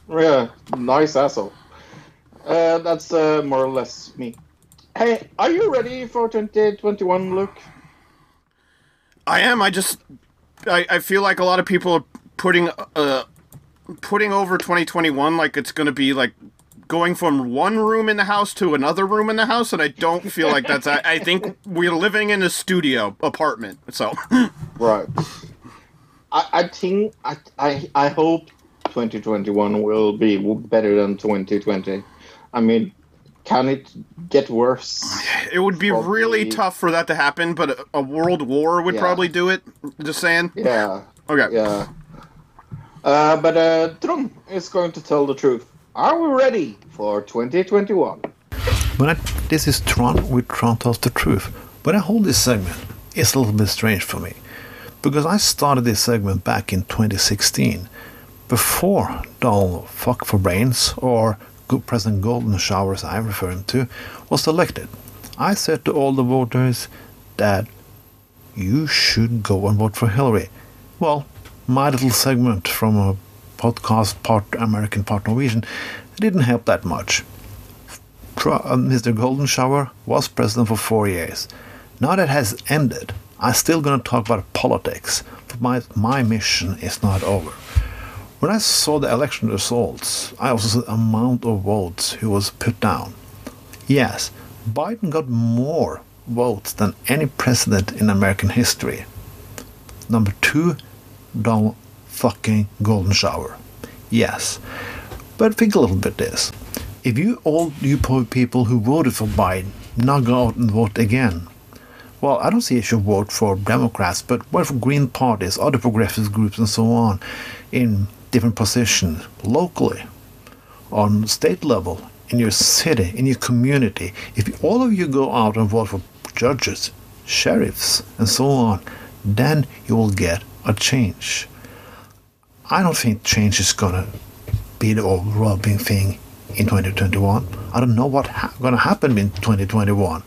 Yeah, nice asshole. Uh, that's uh, more or less me. Hey, are you ready for 2021, Luke? I am. I just, I, I feel like a lot of people are putting, uh, putting over 2021 like it's going to be like going from one room in the house to another room in the house, and I don't feel like that's. I, I think we're living in a studio apartment, so Right. I, I think I, I I hope 2021 will be better than 2020. I mean, can it get worse? it would be really tough for that to happen. But a, a world war would Yeah. probably do it. Just saying. Yeah. Okay. Yeah. Uh, but uh, Trond is going to tell the truth. Are we ready for 2021? When I, this is Tron with Tron Tells the Truth. When I hold this segment, it's a little bit strange for me. Because I started this segment back in 2016, before Donald Fuck for Brains, or Go- President Golden showers I refer him to, was elected. I said to all the voters that you should go and vote for Hillary. Well, my little segment from a podcast part American, part Norwegian didn't help that much. Uh, Mr. Golden Shower was president for four years. Now that has ended, I'm still going to talk about politics, but my, my mission is not over. When I saw the election results, I also saw the amount of votes who was put down. Yes, Biden got more votes than any president in American history. Number two, Donald fucking Golden Shower. Yes, but think a little bit this. If you all you poor people who voted for Biden now go out and vote again, well, I don't see you should vote for Democrats, but vote for Green parties, other progressive groups, and so on, in different positions locally, on state level, in your city, in your community. If all of you go out and vote for judges, sheriffs, and so on, then you will get a change. I don't think change is gonna be the overwhelming thing in 2021. I don't know what's ha- gonna happen in 2021,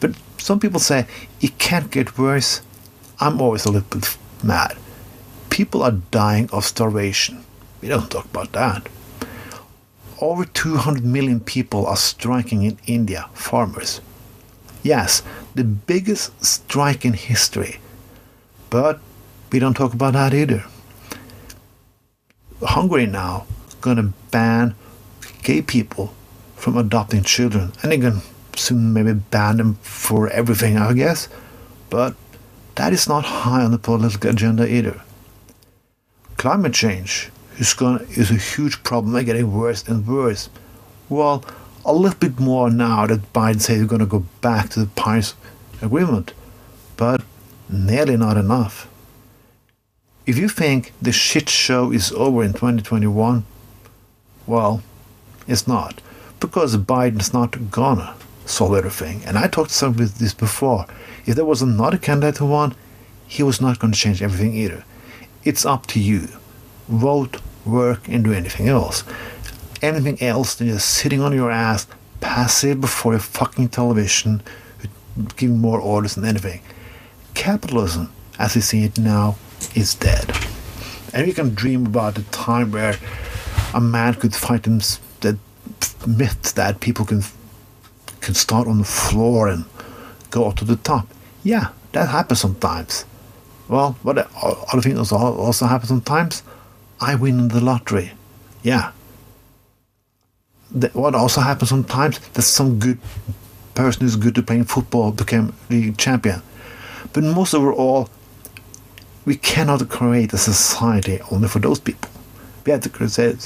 but some people say it can't get worse. I'm always a little bit mad. People are dying of starvation. We don't talk about that. Over 200 million people are striking in India, farmers. Yes, the biggest strike in history. But we don't talk about that either. Hungary now gonna ban gay people from adopting children, and they're gonna soon maybe ban them for everything, I guess. But that is not high on the political agenda either. Climate change is gonna is a huge problem, and getting worse and worse. Well, a little bit more now that Biden says he's gonna go back to the Paris Agreement, but nearly not enough. If you think the shit show is over in 2021, well, it's not. because Biden's not gonna solve everything. And I talked to some with this before. If there was another candidate who won, he was not going to change everything either. It's up to you. Vote, work, and do anything else. Anything else than just sitting on your ass, passive before your fucking television, giving more orders than anything. Capitalism, as we see it now, is dead. And we can dream about the time where a man could fight him, that myth that people can can start on the floor and go up to the top. Yeah, that happens sometimes. Well, what other things also happen sometimes? I win the lottery. Yeah. The, what also happens sometimes that some good person who's good at playing football became the champion. But most overall, we cannot create a society only for those people. We have to create a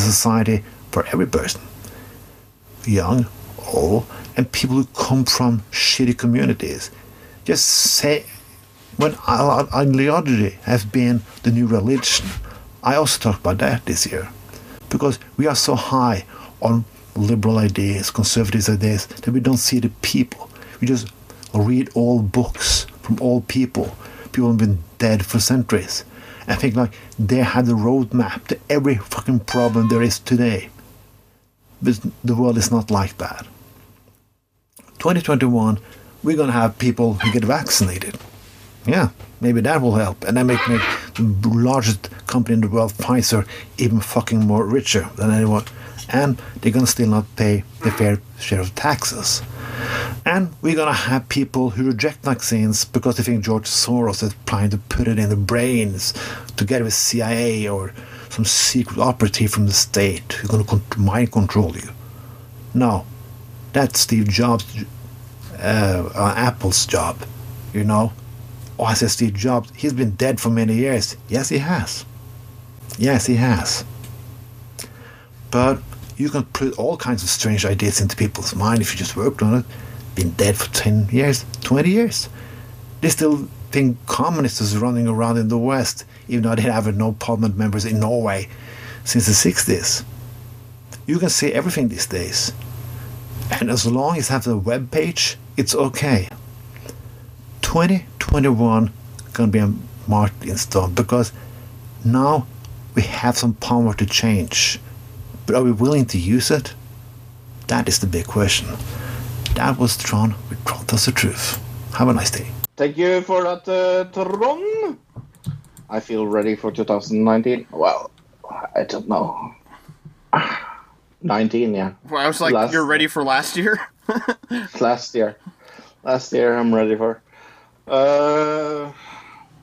society for every person, young, old, and people who come from shitty communities. Just say, when ideology has been the new religion, I also talked about that this year. Because we are so high on liberal ideas, conservative ideas, that we don't see the people. We just read all books from all people. People have been dead for centuries. I think like they had the roadmap to every fucking problem there is today. But the world is not like that. 2021, we're gonna have people who get vaccinated. Yeah, maybe that will help, and that make make the largest company in the world, Pfizer, even fucking more richer than anyone. And they're gonna still not pay the fair share of taxes. And we're gonna have people who reject vaccines because they think George Soros is trying to put it in the brains together with CIA or some secret operative from the state who's gonna con- mind control you. No, that's Steve Jobs, uh, uh, Apple's job, you know. Oh, I said Steve Jobs. He's been dead for many years. Yes, he has. Yes, he has. But you can put all kinds of strange ideas into people's mind if you just worked on it. Been dead for 10 years, 20 years. They still think communists is running around in the West, even though they have no parliament members in Norway since the 60s. You can say everything these days. And as long as you have the web page, it's okay. 2021 gonna be a marked in stone because now we have some power to change. But are we willing to use it? That is the big question. That was Tron with Tron Tells the Truth. Have a nice day. Thank you for that, uh, Tron. I feel ready for 2019. Well, I don't know. 19, yeah. Well, I was like, Last- you're ready for last year? Last year. Last year, I'm ready for. Uh,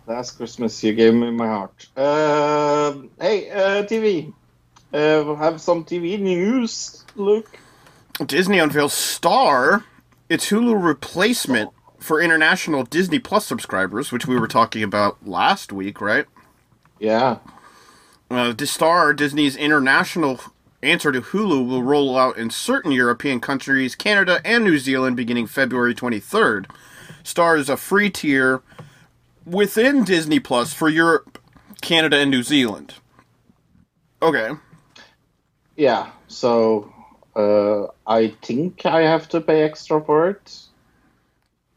last Christmas, you gave me my heart. Uh, hey, uh, TV. Uh, have some TV news, Luke. Disney unveils Star, its Hulu replacement for international Disney Plus subscribers, which we were talking about last week, right? Yeah. Uh, the Star, Disney's international answer to Hulu, will roll out in certain European countries, Canada, and New Zealand beginning February 23rd. Star is a free tier within Disney Plus for Europe, Canada, and New Zealand. Okay. Yeah. So, uh, I think I have to pay extra for it.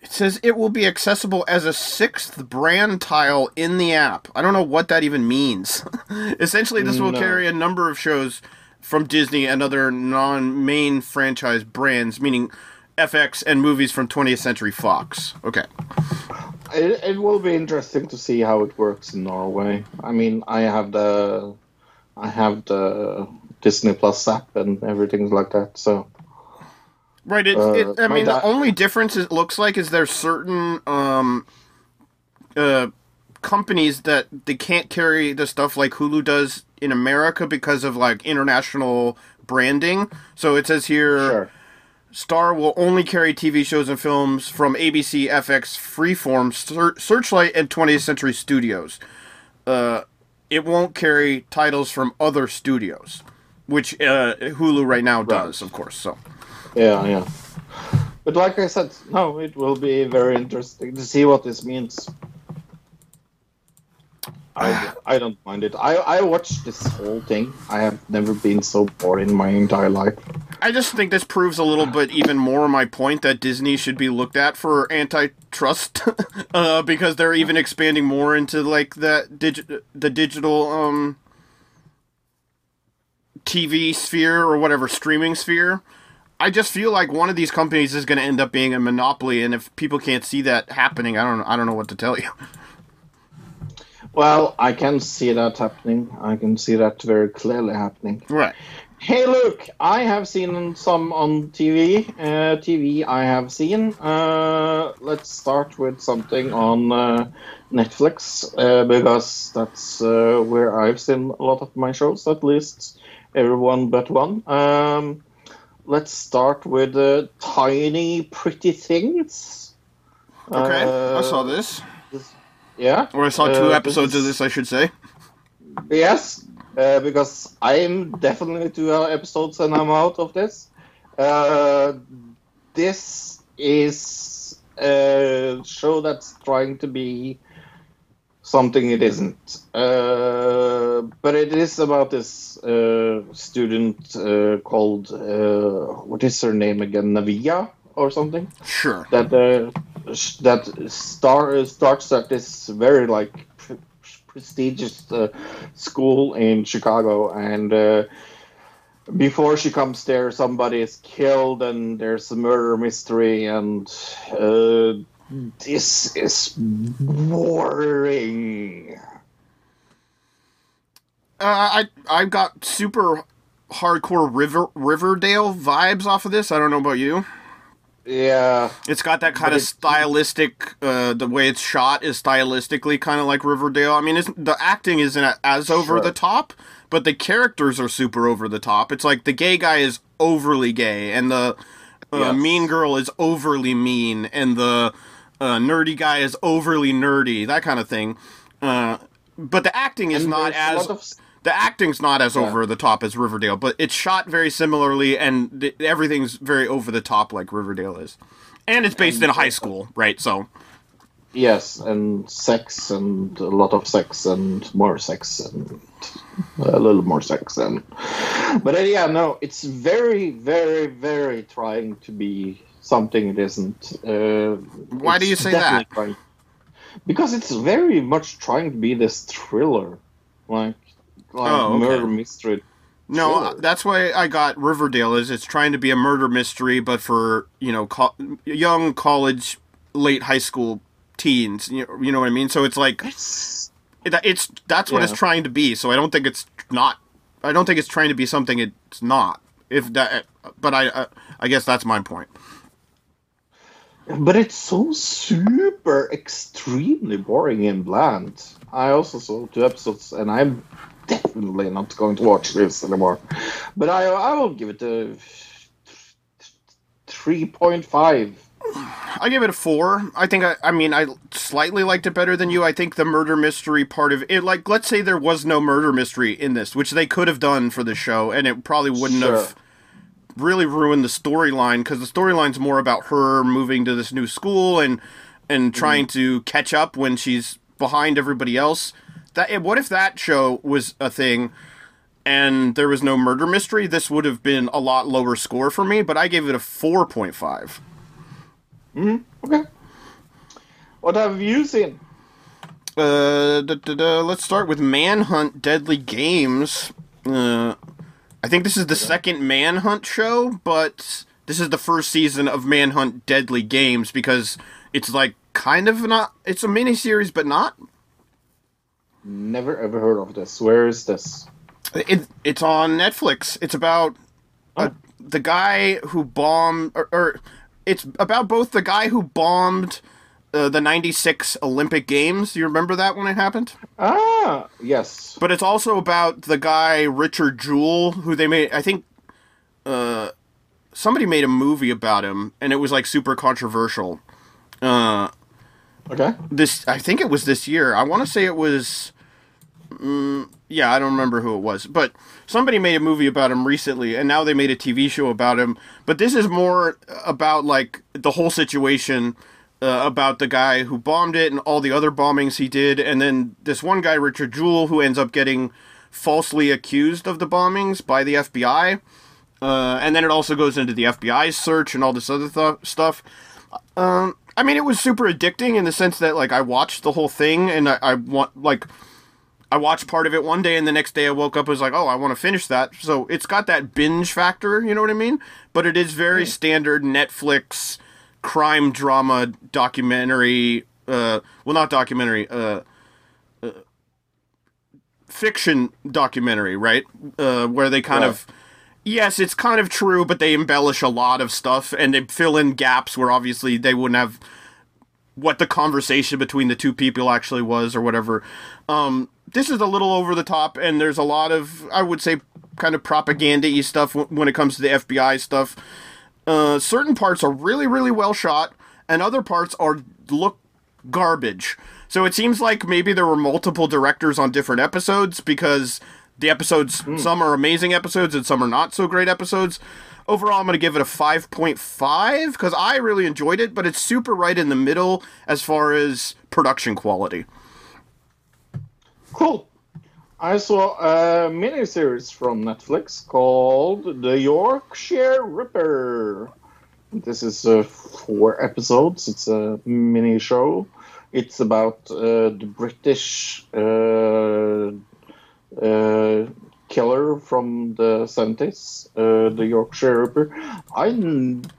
It says it will be accessible as a sixth brand tile in the app. I don't know what that even means. Essentially, this will No. carry a number of shows from Disney and other non main franchise brands, meaning FX and movies from 20th Century Fox. Okay. it. It will be interesting to see how it works in Norway. I mean, I have the, I have the Disney Plus app and everything like that. So, Right. It, Uh, it, I mean, the only difference it looks like is there's certain um, uh, companies that they can't carry the stuff like Hulu does in America because of like international branding. So it says here, sure. Star will only carry TV shows and films from ABC, FX, Freeform, Sear- Searchlight, and 20th Century Studios. Uh, it won't carry titles from other studios, which uh, Hulu right now does, of course. So. Yeah, yeah. But like I said, no, it will be very interesting to see what this means. I, I don't mind it. I, I watched this whole thing. I have never been so bored in my entire life. I just think this proves a little bit even more my point that Disney should be looked at for antitrust, uh, because they're even expanding more into like that digi- the digital um, TV sphere or whatever streaming sphere. I just feel like one of these companies is going to end up being a monopoly, and if people can't see that happening, I don't I don't know what to tell you. Well, I can see that happening. I can see that very clearly happening. Right. Hey, look, I have seen some on TV. Uh, TV I have seen. Uh, let's start with something on uh, Netflix uh, because that's uh, where I've seen a lot of my shows, at least everyone but one. Um, let's start with uh, Tiny Pretty Things. Okay. I saw this, Yeah. or I saw two Uh, this episodes of this, I should say. Yes, uh, because I'm definitely two episodes and I'm out of this. Uh, this is a show that's trying to be something it isn't. Uh, but it is about this uh, student uh, called, uh, what is her name again? Navia or something? Sure. that uh, that star starts at this very like pre- prestigious uh, school in Chicago, and uh, before she comes there, somebody is killed, and there's a murder mystery, and uh, this is boring. Uh, I I got super hardcore River Riverdale vibes off of this. I don't know about you. Yeah, It's got that kind of stylistic. Uh, the way it's shot is stylistically kind of like Riverdale. I mean, the acting isn't as over Sure. the top, but the characters are super over the top. It's like the gay guy is overly gay, and the uh, Yes. mean girl is overly mean, and the uh, nerdy guy is overly nerdy. That kind of thing. Uh, but the acting is and not as the acting's not as Yeah. over the top as Riverdale, but it's shot very similarly, and th- everything's very over the top like Riverdale is. And it's based in a high school, right? So, Yes, and sex and a lot of sex and more sex and a little more sex and but uh, yeah, no, it's very, very, very trying to be something it isn't. Uh, Why do you say that? trying- because it's very much trying to be this thriller, like like Oh, okay. murder mystery. no, Sure. that's why I got Riverdale. Is it's trying to be a murder mystery, but for you know, co- young college, late high school teens. You know, you know what I mean? So it's like It's it, it's that's what Yeah. it's trying to be. So I don't think it's not. I don't think it's trying to be something it's not. If that, but I, I, I guess that's my point. But it's so super extremely boring and bland. I also saw two episodes, and I'm definitely not going to watch this anymore. But I I will give it a three point five. I give it a four. I think I, I mean I slightly liked it better than you. I think the murder mystery part of it, like let's say there was no murder mystery in this, which they could have done for the show, and it probably wouldn't Sure. have really ruined the storyline because the storyline's more about her moving to this new school and and mm-hmm. trying to catch up when she's behind everybody else. That what if that show was a thing? And there was no murder mystery. This would have been a lot lower score for me, but I gave it a four point five. hmm Okay. What have you seen? Uh, da, da, da, let's start with Manhunt Deadly Games. Uh, I think this is the second Manhunt show, but this is the first season of Manhunt Deadly Games because it's like kind of not. It's a miniseries, but not. Never ever heard of this. Where is this? It, it's on Netflix. It's about uh, the guy who bombed, or, or it's about both the guy who bombed uh, the '96 Olympic Games. You remember that when it happened? Ah, yes. But it's also about the guy Richard Jewell, who they made. I think uh, somebody made a movie about him, and it was like super controversial. Uh, Okay. this I think it was this year. I want to say it was. Mm, yeah, I don't remember who it was, but somebody made a movie about him recently, and now they made a TV show about him. But this is more about like the whole situation uh, about the guy who bombed it and all the other bombings he did, and then this one guy, Richard Jewell, who ends up getting falsely accused of the bombings by the FBI. uh, and then it also goes into the FBI search and all this other th- stuff. Um, I mean, it was super addicting in the sense that like I watched the whole thing and I, I want like I watched part of it one day and the next day I woke up and was like, oh, I want to finish that. So it's got that binge factor, you know what I mean? But it is very standard Netflix crime drama documentary. Uh, well, not documentary. Uh, uh, fiction documentary, right? Uh, where they kind Right. of. Yes, it's kind of true, but they embellish a lot of stuff and they fill in gaps where obviously they wouldn't have what the conversation between the two people actually was or whatever. Um, this is a little over the top, and there's a lot of, I would say, kind of propaganda y stuff when it comes to the FBI stuff. Uh, certain parts are really, really well shot, and other parts are look garbage. So it seems like maybe there were multiple directors on different episodes because the episodes, some are amazing episodes and some are not so great episodes. Overall, I'm going to give it a 5.5 because I really enjoyed it, but it's super right in the middle as far as production quality. Cool. I saw a miniseries from Netflix called The Yorkshire Ripper. This is uh, four episodes. It's a mini show. It's about uh, the British uh, killer from the 70s, uh, the Yorkshire Ripper. I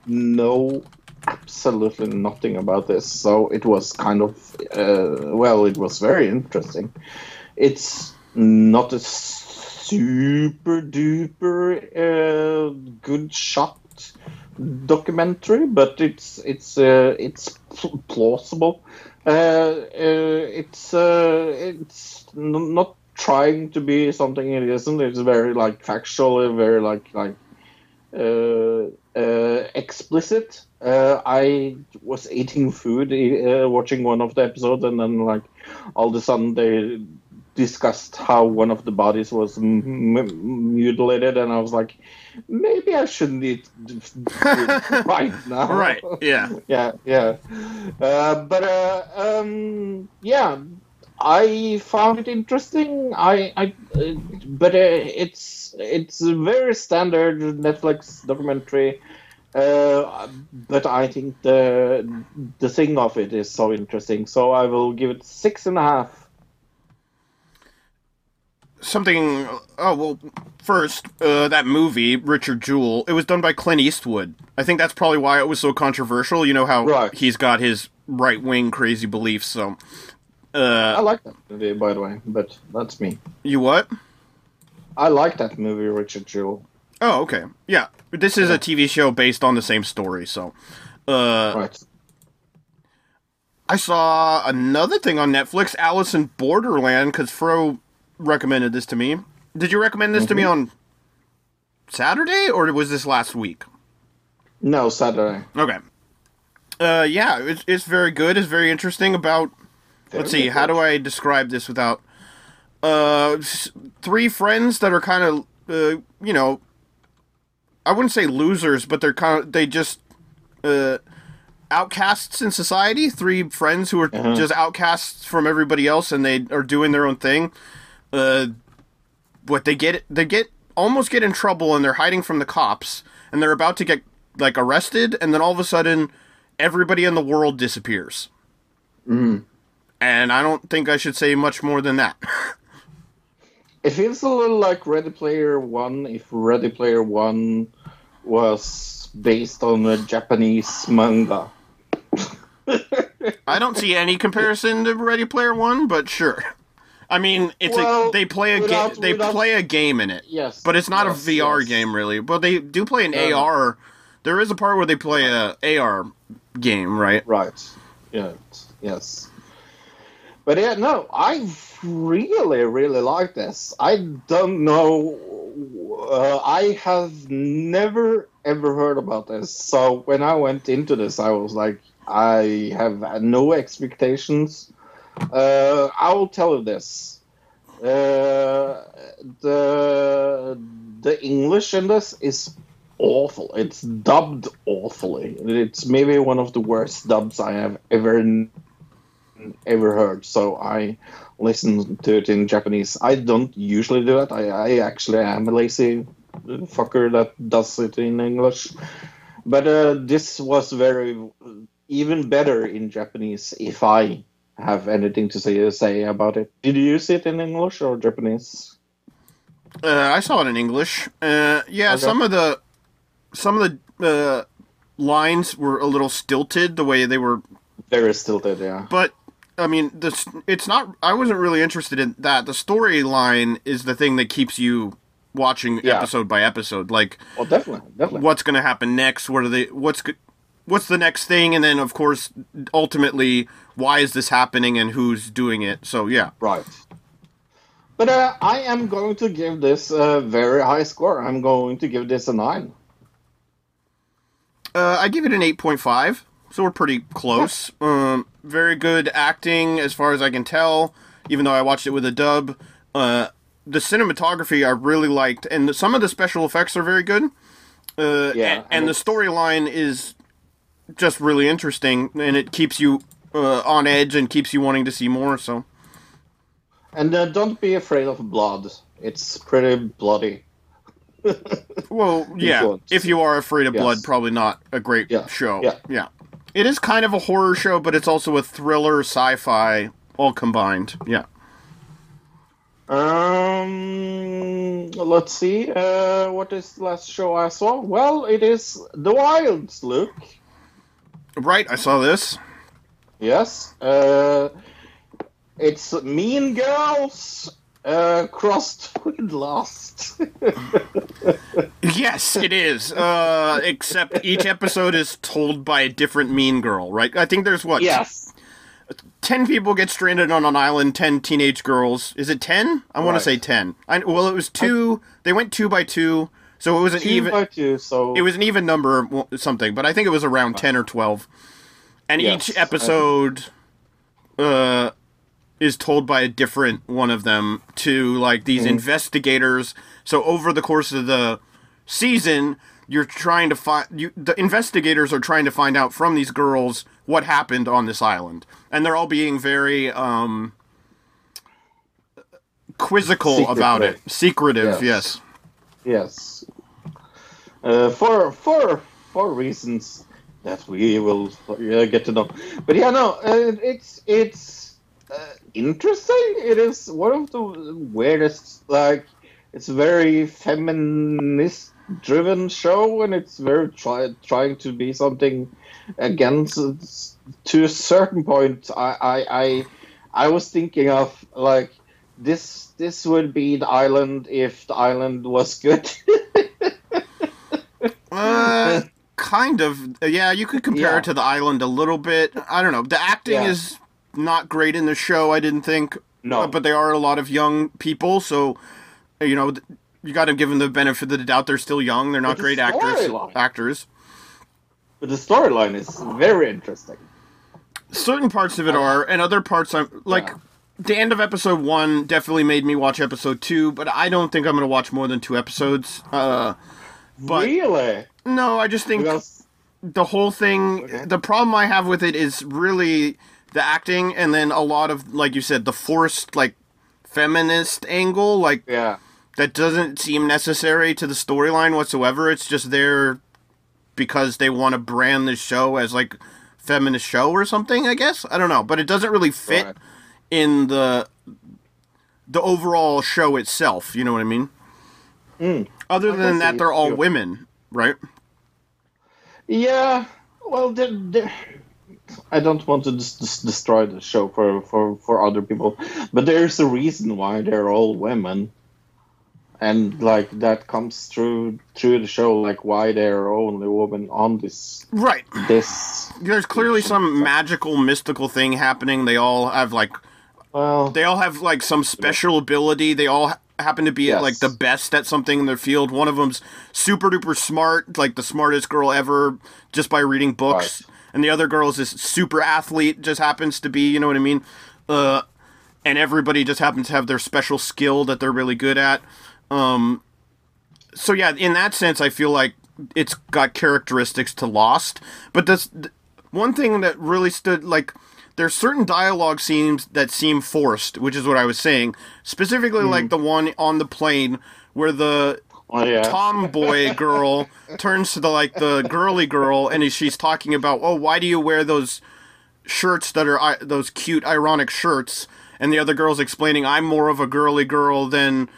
know absolutely nothing about this, so it was kind of, uh, well, it was very interesting. It's not a super duper uh, good shot documentary, but it's it's uh, it's pl- plausible. Uh, uh, it's uh, it's not trying to be something it isn't. It's very like factual, very like like uh, uh, explicit. Uh, I was eating food, uh, watching one of the episodes, and then like all of a sudden they discussed how one of the bodies was m- m- mutilated, and I was like, maybe I shouldn't eat right now. Right, yeah. yeah, yeah. Uh, but uh, um, yeah, I found it interesting. I, I, uh, but uh, it's it's a very standard Netflix documentary. Uh, but I think the the thing of it is so interesting. So I will give it six and a half. Something. Oh well. First, uh, that movie Richard Jewell. It was done by Clint Eastwood. I think that's probably why it was so controversial. You know how Right. he's got his right wing crazy beliefs. So, I uh, like that movie, by the way, but that's me. you what? I like that movie, Richard Jewell. Oh, okay. Yeah, this is a TV show based on the same story. So, uh, Right. I saw another thing on Netflix, Alice in Borderland, because Fro recommended this to me. Did you recommend this to me on Saturday, or was this last week? No, Saturday. Okay. Uh, yeah, it's, it's very good. It's very interesting about. Let's see, how do I describe this without. Uh, three friends that are kind of, uh, you know, I wouldn't say losers, but they're kind of, they just, uh, outcasts in society. Three friends who are just outcasts from everybody else and they are doing their own thing. Uh, what they get, they get, almost get in trouble and they're hiding from the cops and they're about to get, like, arrested and then all of a sudden, everybody in the world disappears. And I don't think I should say much more than that. It feels a little like Ready Player One if Ready Player One was based on a Japanese manga. I don't see any comparison to Ready Player One, but sure. I mean, it's Well, a they play a game they without- play a game in it. Yes, But it's not yes, a VR yes. game really. But they do play an um, Yeah. AR. There is a part where they play a AR game, right? Right. Yeah. Yes. But yeah, no, I really, really like this. I don't know. Uh, I have never ever heard about this. So when I went into this, I was like, I have no expectations. Uh, I will tell you this. Uh, the the English in this is awful. It's dubbed awfully. It's maybe one of the worst dubs I have ever ever heard. So I listened to it in Japanese. I don't usually do that. I, I actually am a lazy fucker that does it in English. But uh, this was very even better in Japanese. If I have anything to say say about it, did you see it in English or Japanese? Uh, I saw it in English. Uh, yeah, Okay. some of the some of the uh, lines were a little stilted the way they were, Very stilted, yeah. but I mean, this it's not. I wasn't really interested in that. The storyline is the thing that keeps you watching Yeah. episode by episode. Like, Well, definitely, definitely. what's going to happen next? What are they? What's what's the next thing? And then, of course, ultimately, why is this happening and who's doing it? So, yeah. Right. But uh, I am going to give this a very high score. I'm going to give this a nine. Uh, I give it an 8.5, so we're pretty close. Um, very good acting, as far as I can tell, even though I watched it with a dub. Uh, the cinematography I really liked, and some of the special effects are very good. Uh, Yeah, and, and the storyline is just really interesting, and it keeps you uh, on edge and keeps you wanting to see more. So, And uh, don't be afraid of blood. It's pretty bloody. well, yeah, if you are afraid of blood, probably not a great Yeah, show. yeah. yeah, it is kind of a horror show, but it's also a thriller, sci-fi, all combined. Yeah. Um, let's see. Uh, what is the last show I saw? Well, it is The Wilds, Luke. Right, I saw this. Yes. Uh, it's Mean Girls uh, crossed with Lost. Yes, it is. Uh, except each episode is told by a different mean girl, right? I think there's what? yes. 10 people get stranded on an island, 10 teenage girls. Is it 10? I want to say 10. I, well, it was two. they went two by two, so it was an Two even. by two, so It was an even number, well, something, but I think it was around 10 or 12. And Yes, each episode uh, is told by a different one of them to, like, these investigators. So over the course of the season, you're trying to find. You, the investigators are trying to find out from these girls what happened on this island. And they're all being very. Um, quizzical about it secretive Yes. yes Yes. Uh, for for for reasons that we will uh, get to know. But yeah, no, uh, it's it's uh, interesting. It is one of the weirdest. Like, it's a very feminist driven show, and it's very try, trying to be something against. To a certain point, I I I, I was thinking of like this this would be the island if the island was good. Uh, kind of. Yeah, you could compare Yeah. it to the island a little bit. I don't know. The acting Yeah. is not great in the show. I didn't think. No. Uh, but they are a lot of young people, so you know you got to give them the benefit of the doubt. They're still young. They're not the great actors. storyline- Actors. but the storyline is very interesting. Certain parts of it are, and other parts I'm like. Yeah. The end of episode one definitely made me watch episode two, but I don't think I'm going to watch more than two episodes. Uh, but really? no, I just think Because the whole thing Okay. the problem i have with it is really the acting and then a lot of like you said the forced like feminist angle like yeah, that doesn't seem necessary to the storyline whatsoever. It's just there because they want to brand the show as like feminist show or something i guess? I don't know. But it doesn't really fit Right. in the the overall show itself you know what i mean? Mm. other I than that they're all women right? Yeah. Well, the, the, I don't want to just, just destroy the show for, for, for other people, but there's a reason why they're all women, and like that comes through through the show, like why they're only women on this right this. There's clearly some magical, mystical thing happening. They all have like Well, they all have like some special ability. They all ha- happen to be Yes. like the best at something in their field. One of them's super duper smart, like the smartest girl ever, just by reading books. And the other girl is this super athlete, just happens to be, you know what I mean? Uh, and everybody just happens to have their special skill that they're really good at. Um, so yeah, in that sense, I feel like it's got characteristics to Lost. But this one thing that really stood like there's certain dialogue scenes that seem forced, which is what I was saying. Specifically, like the one on the plane where the Oh, yeah. tomboy girl turns to the like the girly girl and she's talking about oh why do you wear those shirts that are i- those cute ironic shirts and the other girl's explaining i'm more of a girly girl than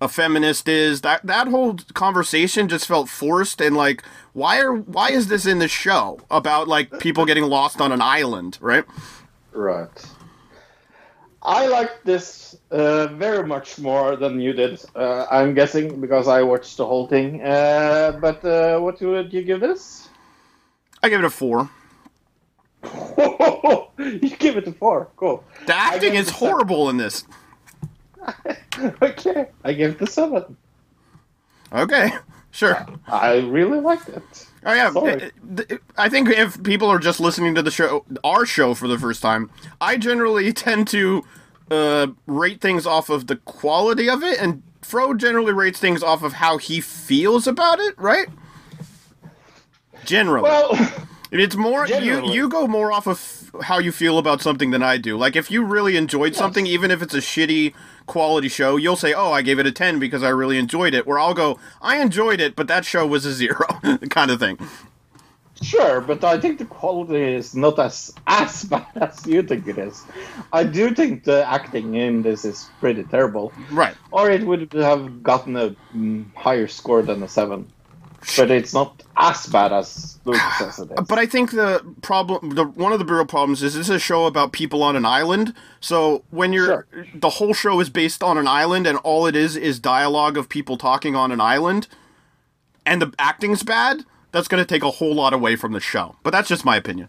a feminist is that that whole conversation just felt forced and like why are why is this in the show about like people getting lost on an island right Right. I like this uh, very much more than you did. Uh, I'm guessing because I watched the whole thing. Uh, but uh, what would you give this? i give it a four you give it a four. Cool. the acting is horrible in this Okay, I give it a seven. okay sure I really liked it. Oh yeah, Sorry. th- th- I think if people are just listening to the show, our show for the first time, I generally tend to uh, rate things off of the quality of it, and Fro generally rates things off of how he feels about it, right? Generally, Well, it's more you generally. you go more off of how you feel about something than I do. Like if you really enjoyed something, even if it's a shitty quality show, you'll say, "Oh, I gave it a 10 because I really enjoyed it." Where I'll go, "I enjoyed it, but that show was a 0." kind of thing. sure, but I think the quality is not as as bad as you think it is. I do think the acting in this is pretty terrible. Right. or it would have gotten a mm, higher score than a seven. But it's not as bad as Luke says it is. But I think the problem, the one of the real problems is this is a show about people on an island. So when you're, the whole show is based on an island, and all it is is dialogue of people talking on an island, and the acting's bad. That's going to take a whole lot away from the show. But that's just my opinion.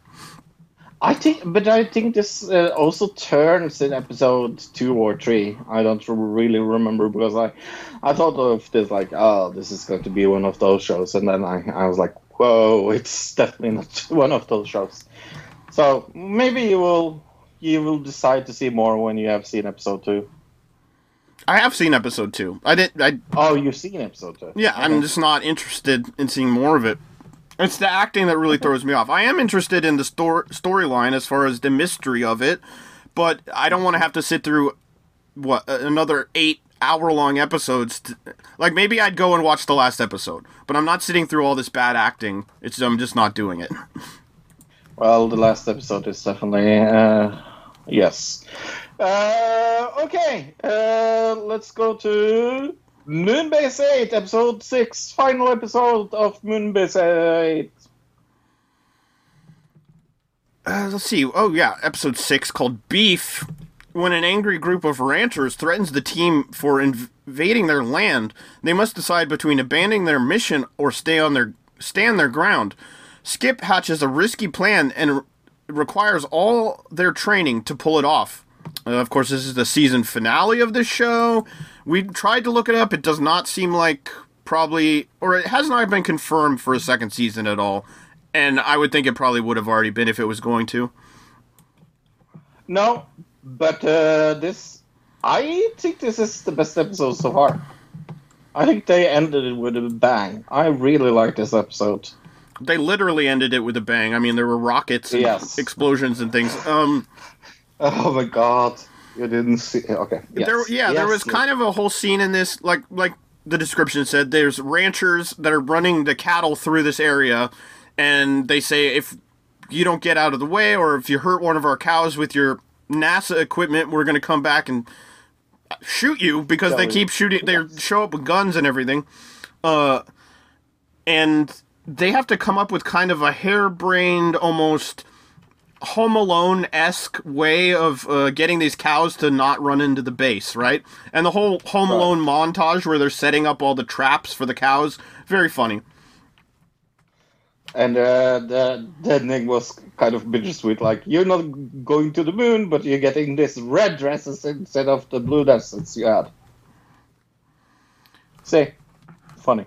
I think, but I think this uh, also turns in episode two or three. I don't really remember because I, I thought of this like, oh, this is going to be one of those shows, and then I, I was like, whoa, it's definitely not one of those shows. So maybe you will, you will decide to see more when you have seen episode two. I have seen episode two. I did. I Oh, you've seen episode two. Yeah, I'm just not interested in seeing more of it. It's the acting that really throws me off. I am interested in the stor- storyline as far as the mystery of it, but I don't want to have to sit through what another eight hour long episodes. To, like maybe I'd go and watch the last episode, but I'm not sitting through all this bad acting. It's I'm just not doing it. Well, the last episode is definitely uh, yes. Uh, okay, uh, let's go to Moonbase Eight, episode six, final episode of Moonbase Eight. Uh, let's see. Oh yeah, episode six called "Beef." When an angry group of ranchers threatens the team for inv- invading their land, they must decide between abandoning their mission or stay on their stand their ground. Skip hatches a risky plan and re- requires all their training to pull it off. Uh, of course, this is the season finale of the show. We tried to look it up. It does not seem like probably, or it has not been confirmed for a second season at all. And I would think it probably would have already been if it was going to. No, but uh, this, I think this is the best episode so far. I think they ended it with a bang. I really like this episode. They literally ended it with a bang. I mean, there were rockets and Yes. explosions and things. Um, Oh my god, you didn't see? Okay, yes. there, yeah, there was kind of a whole scene in this, like like the description said. There's ranchers that are running the cattle through this area, and they say if you don't get out of the way, or if you hurt one of our cows with your NASA equipment, we're going to come back and shoot you because they keep shooting. They show up with guns and everything, uh, and they have to come up with kind of a harebrained, almost Home Alone esque way of uh, getting these cows to not run into the base, right? And the whole Home Right. Alone montage where they're setting up all the traps for the cows, very funny. And uh, the the ending was kind of bittersweet. Like you're not going to the moon, but you're getting this red dresses instead of the blue dresses you had. See, funny.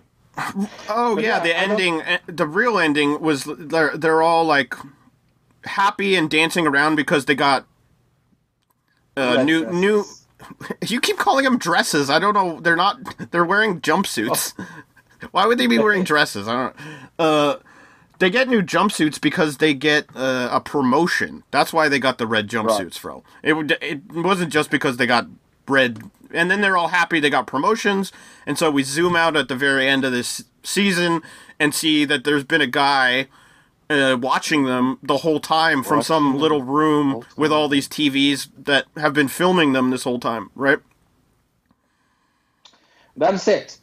Oh yeah, yeah, the I don't- ending, eh, the real ending was they're they're all like happy and dancing around because they got uh, new dresses. new. You keep calling them dresses. I don't know. They're not. They're wearing jumpsuits. Why would they be wearing dresses? I don't. Uh, they get new jumpsuits because they get uh, a promotion. That's why they got the red jumpsuits, Fro. It would. It wasn't just because they got red. and then they're all happy they got promotions, and so we zoom out at the very end of this season and see that there's been a guy uh, watching them the whole time from some little room with all these TVs that have been filming them this whole time, right? That's it.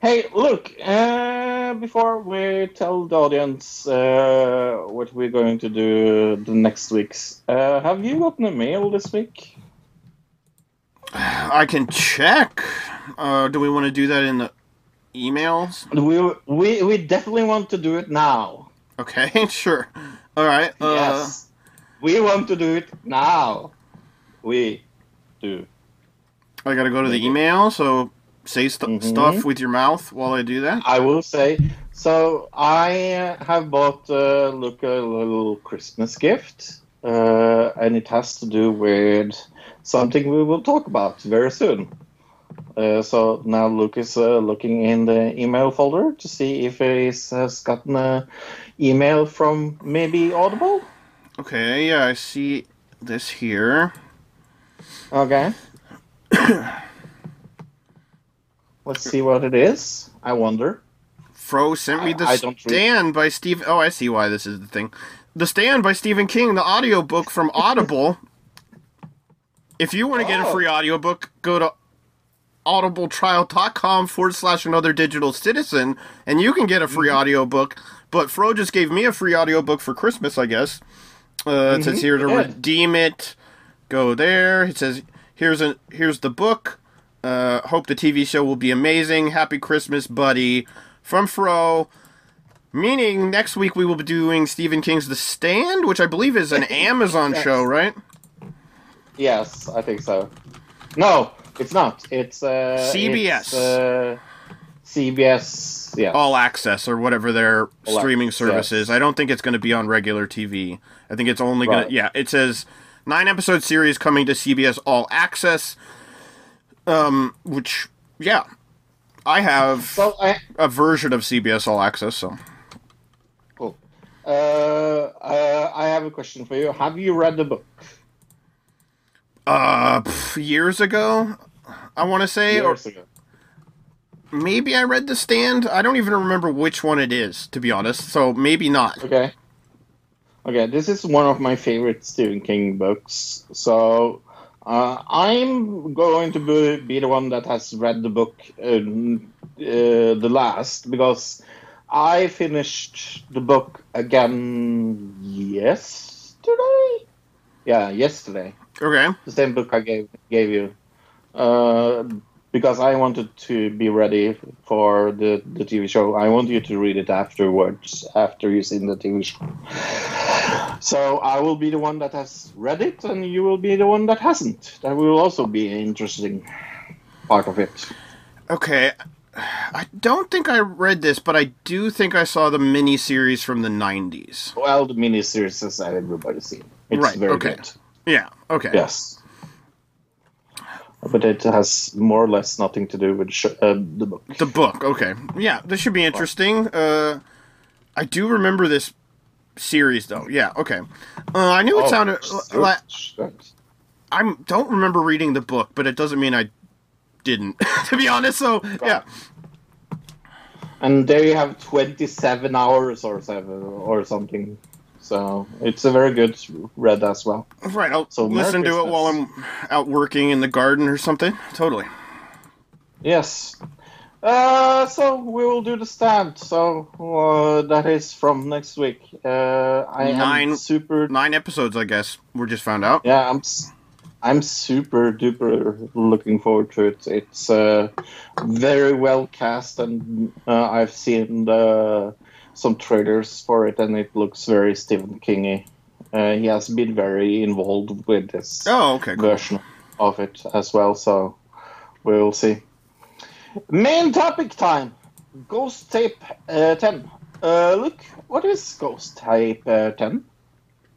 Hey, look, uh, before we tell the audience uh, what we're going to do the next weeks, uh, have you gotten a mail this week? I can check. Uh, do we want to do that in the emails? We, we, we definitely want to do it now. Okay, sure. All right. Uh, yes. We want to do it now. We do. I gotta go to the email, so say st- Mhm. stuff with your mouth while I do that. I will say. So I have bought uh, a little Christmas gift, uh, and it has to do with something we will talk about very soon. Uh, so now Luke is uh, looking in the email folder to see if he has gotten a email from maybe Audible. Okay, yeah, I see this here. Okay. Let's see what it is. I wonder. Fro sent me I- The I read- Stand by Steve. Oh, I see why this is the thing. The Stand by Stephen King, the audiobook from Audible. if you want to get a Oh. free audiobook, go to audibletrial.com forward slash another digital citizen, and you can get a free mm-hmm. audiobook. But Fro just gave me a free audiobook for Christmas, I guess. Uh, it says here to Yeah. redeem it. Go there. It says here's a here's the book. Uh, hope the TV show will be amazing. Happy Christmas, buddy. From Fro. Meaning next week we will be doing Stephen King's The Stand, which I believe is an Amazon Yes. show, right? Yes, I think so. No, it's not. It's uh, CBS. It's, uh, CBS. Yeah. All Access or whatever their All streaming Access, service is. I don't think it's going to be on regular TV. I think it's only going to. Yeah, it says nine episode series coming to CBS All Access. Um, which yeah, I have So I. a version of CBS All Access. So Cool. Uh, uh, I have a question for you. Have you read the book? uh, pff, years ago, I want to say, or ago. Maybe I read The Stand. I don't even remember which one it is, to be honest. So maybe not. Okay. Okay, this is one of my favorite Stephen King books. So uh, I'm going to be, be the one that has read the book um, uh, the last because I finished the book again yesterday. Yeah, yesterday. Okay. The same book I gave gave you. Uh, because I wanted to be ready for the, the TV show. I want you to read it afterwards, after you've seen the TV show. So I will be the one that has read it, and you will be the one that hasn't. That will also be an interesting part of it. Okay. I don't think I read this, but I do think I saw the mini series from the 90s. Well, the miniseries has everybody's seen. It's Right, very okay. good. Yeah, okay. Yes. But it has more or less nothing to do with sh- uh, the book. The book, okay. Yeah, this should be interesting. Uh, I do remember this series, though. Yeah, okay. Uh, I knew it Oh, sounded so like. good. I don't remember reading the book, but it doesn't mean I didn't, to be honest. So, yeah. And there you have 27 hours or seven or something. So it's a very good read as well. Right, I'll So, Merry listen to it while I'm out working in the garden or something. Totally. Yes. Uh, so we will do the stand. So uh, that is from next week. Uh, I Nine- am super. Nine episodes, I guess. We just found out. Yeah, I'm. I'm super duper looking forward to it. It's uh, very well cast, and uh, I've seen the, some trailers for it, and it looks very Stephen Kingy. Uh, he has been very involved with this Oh, okay, cool. version of it as well, so we will see. Main topic time Ghost Tape uh, 10. Uh, look, what is Ghost Tape uh, 10?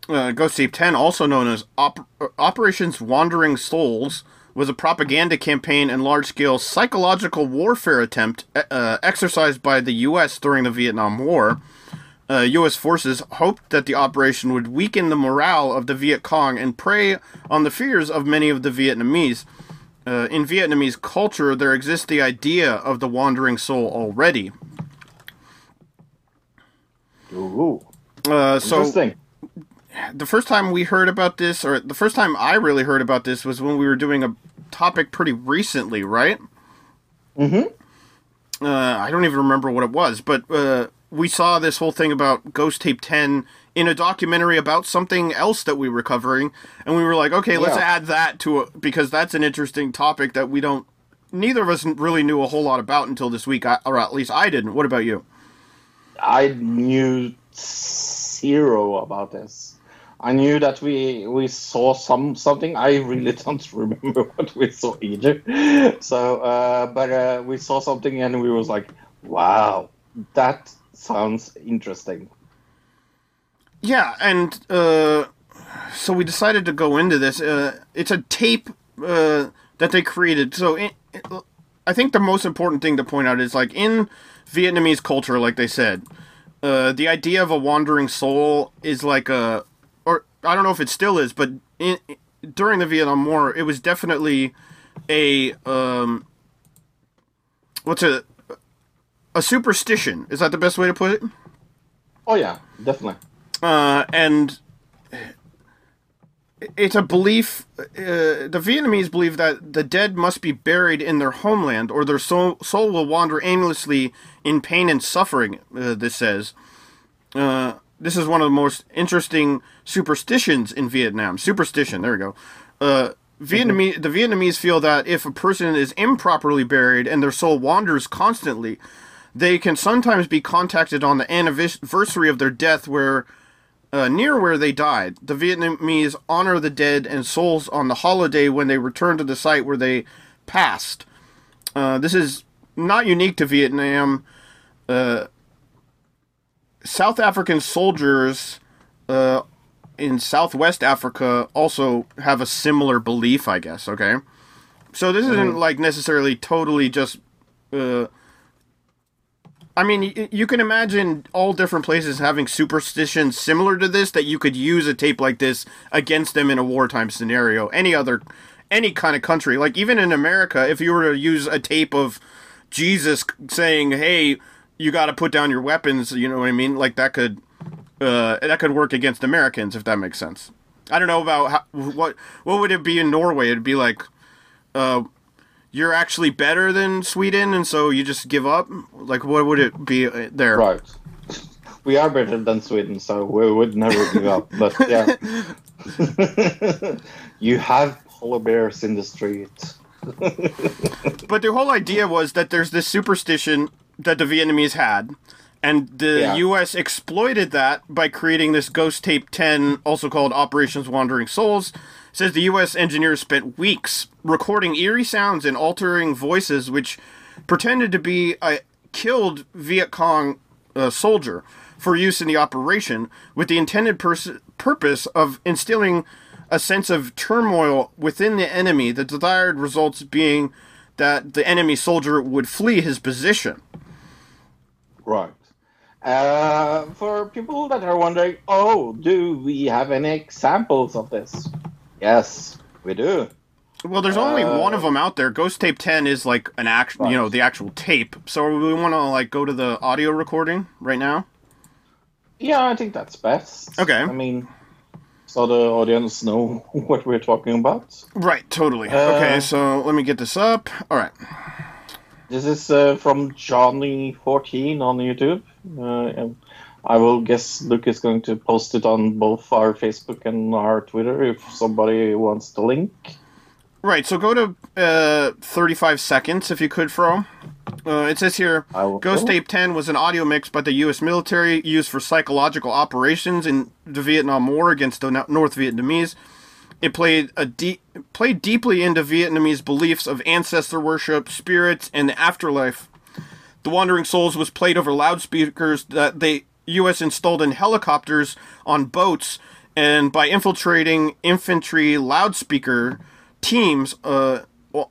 uh, Ghost Tape 10, also known as Op- uh, Operations Wandering Souls, was a propaganda campaign and large scale psychological warfare attempt uh, exercised by the U.S. during the Vietnam War. Uh, U.S. forces hoped that the operation would weaken the morale of the Viet Cong and prey on the fears of many of the Vietnamese. uh, in Vietnamese culture, there exists the idea of the wandering soul already. Ooh, Uh, so interesting. The first time we heard about this, or the first time I really heard about this, was when we were doing a topic pretty recently, right? Mm-hmm. Uh, I don't even remember what it was, but uh, we saw this whole thing about Ghost Tape 10 in a documentary about something else that we were covering, and we were like, okay, let's Yeah. add that to it because that's an interesting topic that we don't. Neither of us really knew a whole lot about until this week, I- or at least I didn't. What about you? I knew zero about this. I knew that we we saw some something. I really don't remember what we saw either. So, uh, but uh, we saw something and we was like, "Wow, that sounds interesting." Yeah, and uh, so we decided to go into this. Uh, it's a tape uh, that they created. So I think the most important thing to point out is like in Vietnamese culture, like they said, uh, the idea of a wandering soul is like a, I don't know if it still is, but in, during the Vietnam War, it was definitely a um, what's a a superstition. Is that the best way to put it? Oh yeah, definitely. uh, and it's a belief. Uh, the Vietnamese believe that the dead must be buried in their homeland, or their soul, soul will wander aimlessly in pain and suffering. Uh, this says. Uh, this is one of the most interesting superstitions in Vietnam. Superstition. There we go. Uh, Vietnamese, the Vietnamese feel that if a person is improperly buried and their soul wanders constantly, they can sometimes be contacted on the anniversary of their death, where uh, near where they died. The Vietnamese honor the dead and souls on the holiday when they return to the site where they passed. Uh, this is not unique to Vietnam. Uh, South African soldiers uh, in Southwest Africa also have a similar belief, I guess. Okay, so this isn't like necessarily totally just. Uh, I mean, y- you can imagine all different places having superstitions similar to this that you could use a tape like this against them in a wartime scenario. Any other, any kind of country, like even in America, if you were to use a tape of Jesus saying, "Hey, you got to put down your weapons," you know what I mean? Like that could, uh, that could work against Americans if that makes sense. I don't know about how, what what would it be in Norway? It'd be like, uh, you're actually better than Sweden, and so you just give up. Like, what would it be uh, there? Right. We are better than Sweden, so we would never give up. But yeah, you have polar bears in the street. But the whole idea was that there's this superstition that the Vietnamese had, and the Yeah. U.S. exploited that by creating this Ghost Tape 10, also called Operations Wandering Souls. It says the U.S. engineers spent weeks recording eerie sounds and altering voices, which pretended to be a killed Viet Cong uh, soldier for use in the operation, with the intended pers- purpose of instilling a sense of turmoil within the enemy. The desired results being that the enemy soldier would flee his position. Right. Uh, for people that are wondering, oh, do we have any examples of this? Yes, we do. Well, there's only Uh, one of them out there. Ghost Tape 10 is like an actual, you know, the actual tape. So we want to like go to the audio recording right now. Yeah, I think that's best. Okay. I mean, so the audience know what we're talking about. Right, totally. Uh, okay, so let me get this up. All right. This is uh, from Johnny14 on YouTube. Uh, and I will guess Luke is going to post it on both our Facebook and our Twitter if somebody wants the link. Right, so go to uh, 35 seconds if you could, Fro. Uh, it says here Ghost Tape 10 was an audio mix by the U.S. military used for psychological operations in the Vietnam War against the North Vietnamese. It played a deep, played deeply into Vietnamese beliefs of ancestor worship, spirits, and the afterlife. The Wandering Souls was played over loudspeakers that the U.S. installed in helicopters on boats, and by infiltrating infantry loudspeaker teams uh,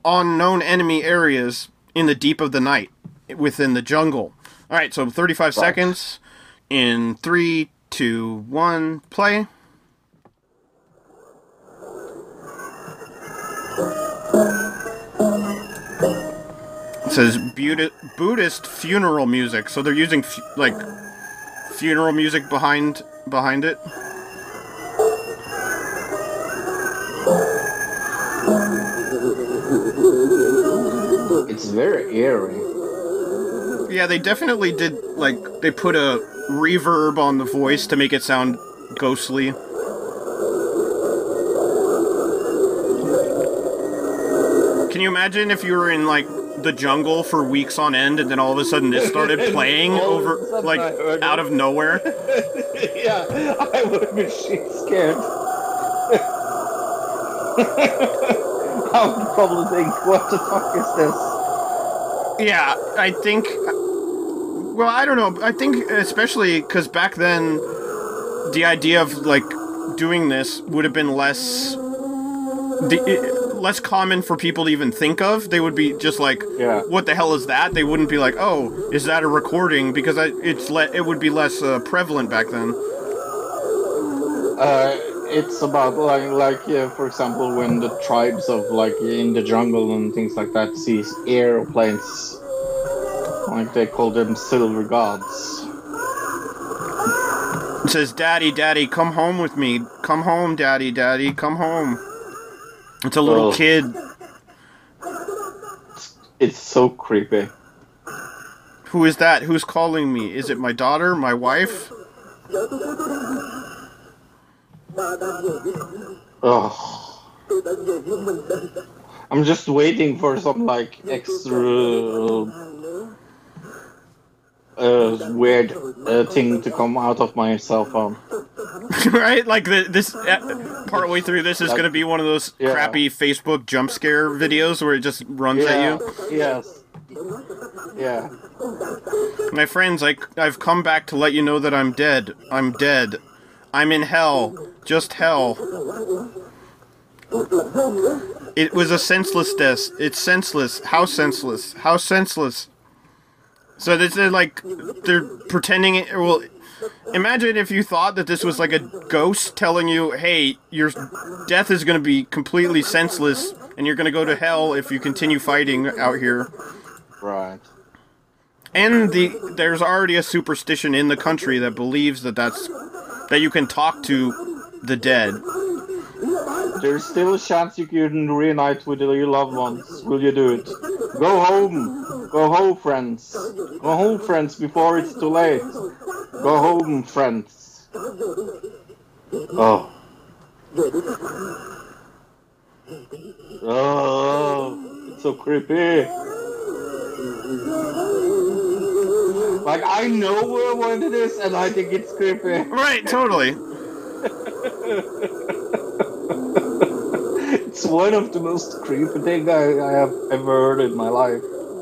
on known enemy areas in the deep of the night within the jungle. All right, so 35 seconds in three, two, one, play. Says Buddhist funeral music. So they're using fu- like funeral music behind behind it. It's very eerie. Yeah, they definitely did like they put a reverb on the voice to make it sound ghostly. Can you imagine if you were in like the jungle for weeks on end and then all of a sudden this started playing All of a over sudden like out of nowhere? yeah, I would be shit scared. I would probably think, what the fuck is this? Yeah, I think. Well, I don't know. I think especially because back then, the idea of like doing this would have been less, the, less common for people to even think of. They would be just like, Yeah. "What the hell is that?" They wouldn't be like, "Oh, is that a recording?" Because I, it's le- it would be less uh, prevalent back then. Uh, it's about like like uh, for example when the tribes of like in the jungle and things like that sees airplanes like they call them silver gods It says, "Daddy, Daddy, come home with me. Come home, Daddy, Daddy, come home." It's a little Oh. kid. it's so creepy Who is that? Who's calling me? Is it my daughter? My wife? oh i'm just waiting for some like extra uh, weird uh, thing to come out of my cell phone right? Like the, this uh, partway through this is going to be one of those Yeah. crappy Facebook jump scare videos where it just runs yeah at you. yes yeah My friends, I I've come back to let you know that I'm dead. I'm dead. I'm in hell. Just hell. It was a senseless death. It's senseless. How senseless? How senseless? So this is like they're pretending. It, well, imagine if you thought that this was like a ghost telling you, "Hey, your death is going to be completely senseless, and you're going to go to hell if you continue fighting out here." right And the there's already a superstition in the country that believes that that's that you can talk to the dead. There's still a chance you can reunite with your loved ones. Will you do it? Go home. Go home, friends. Go home, friends, before it's too late. Go home, friends. Oh. Oh, it's so creepy. Like, I know what this, and I think it's creepy. Right, totally. It's one of the most creepy things I, I have ever heard in my life.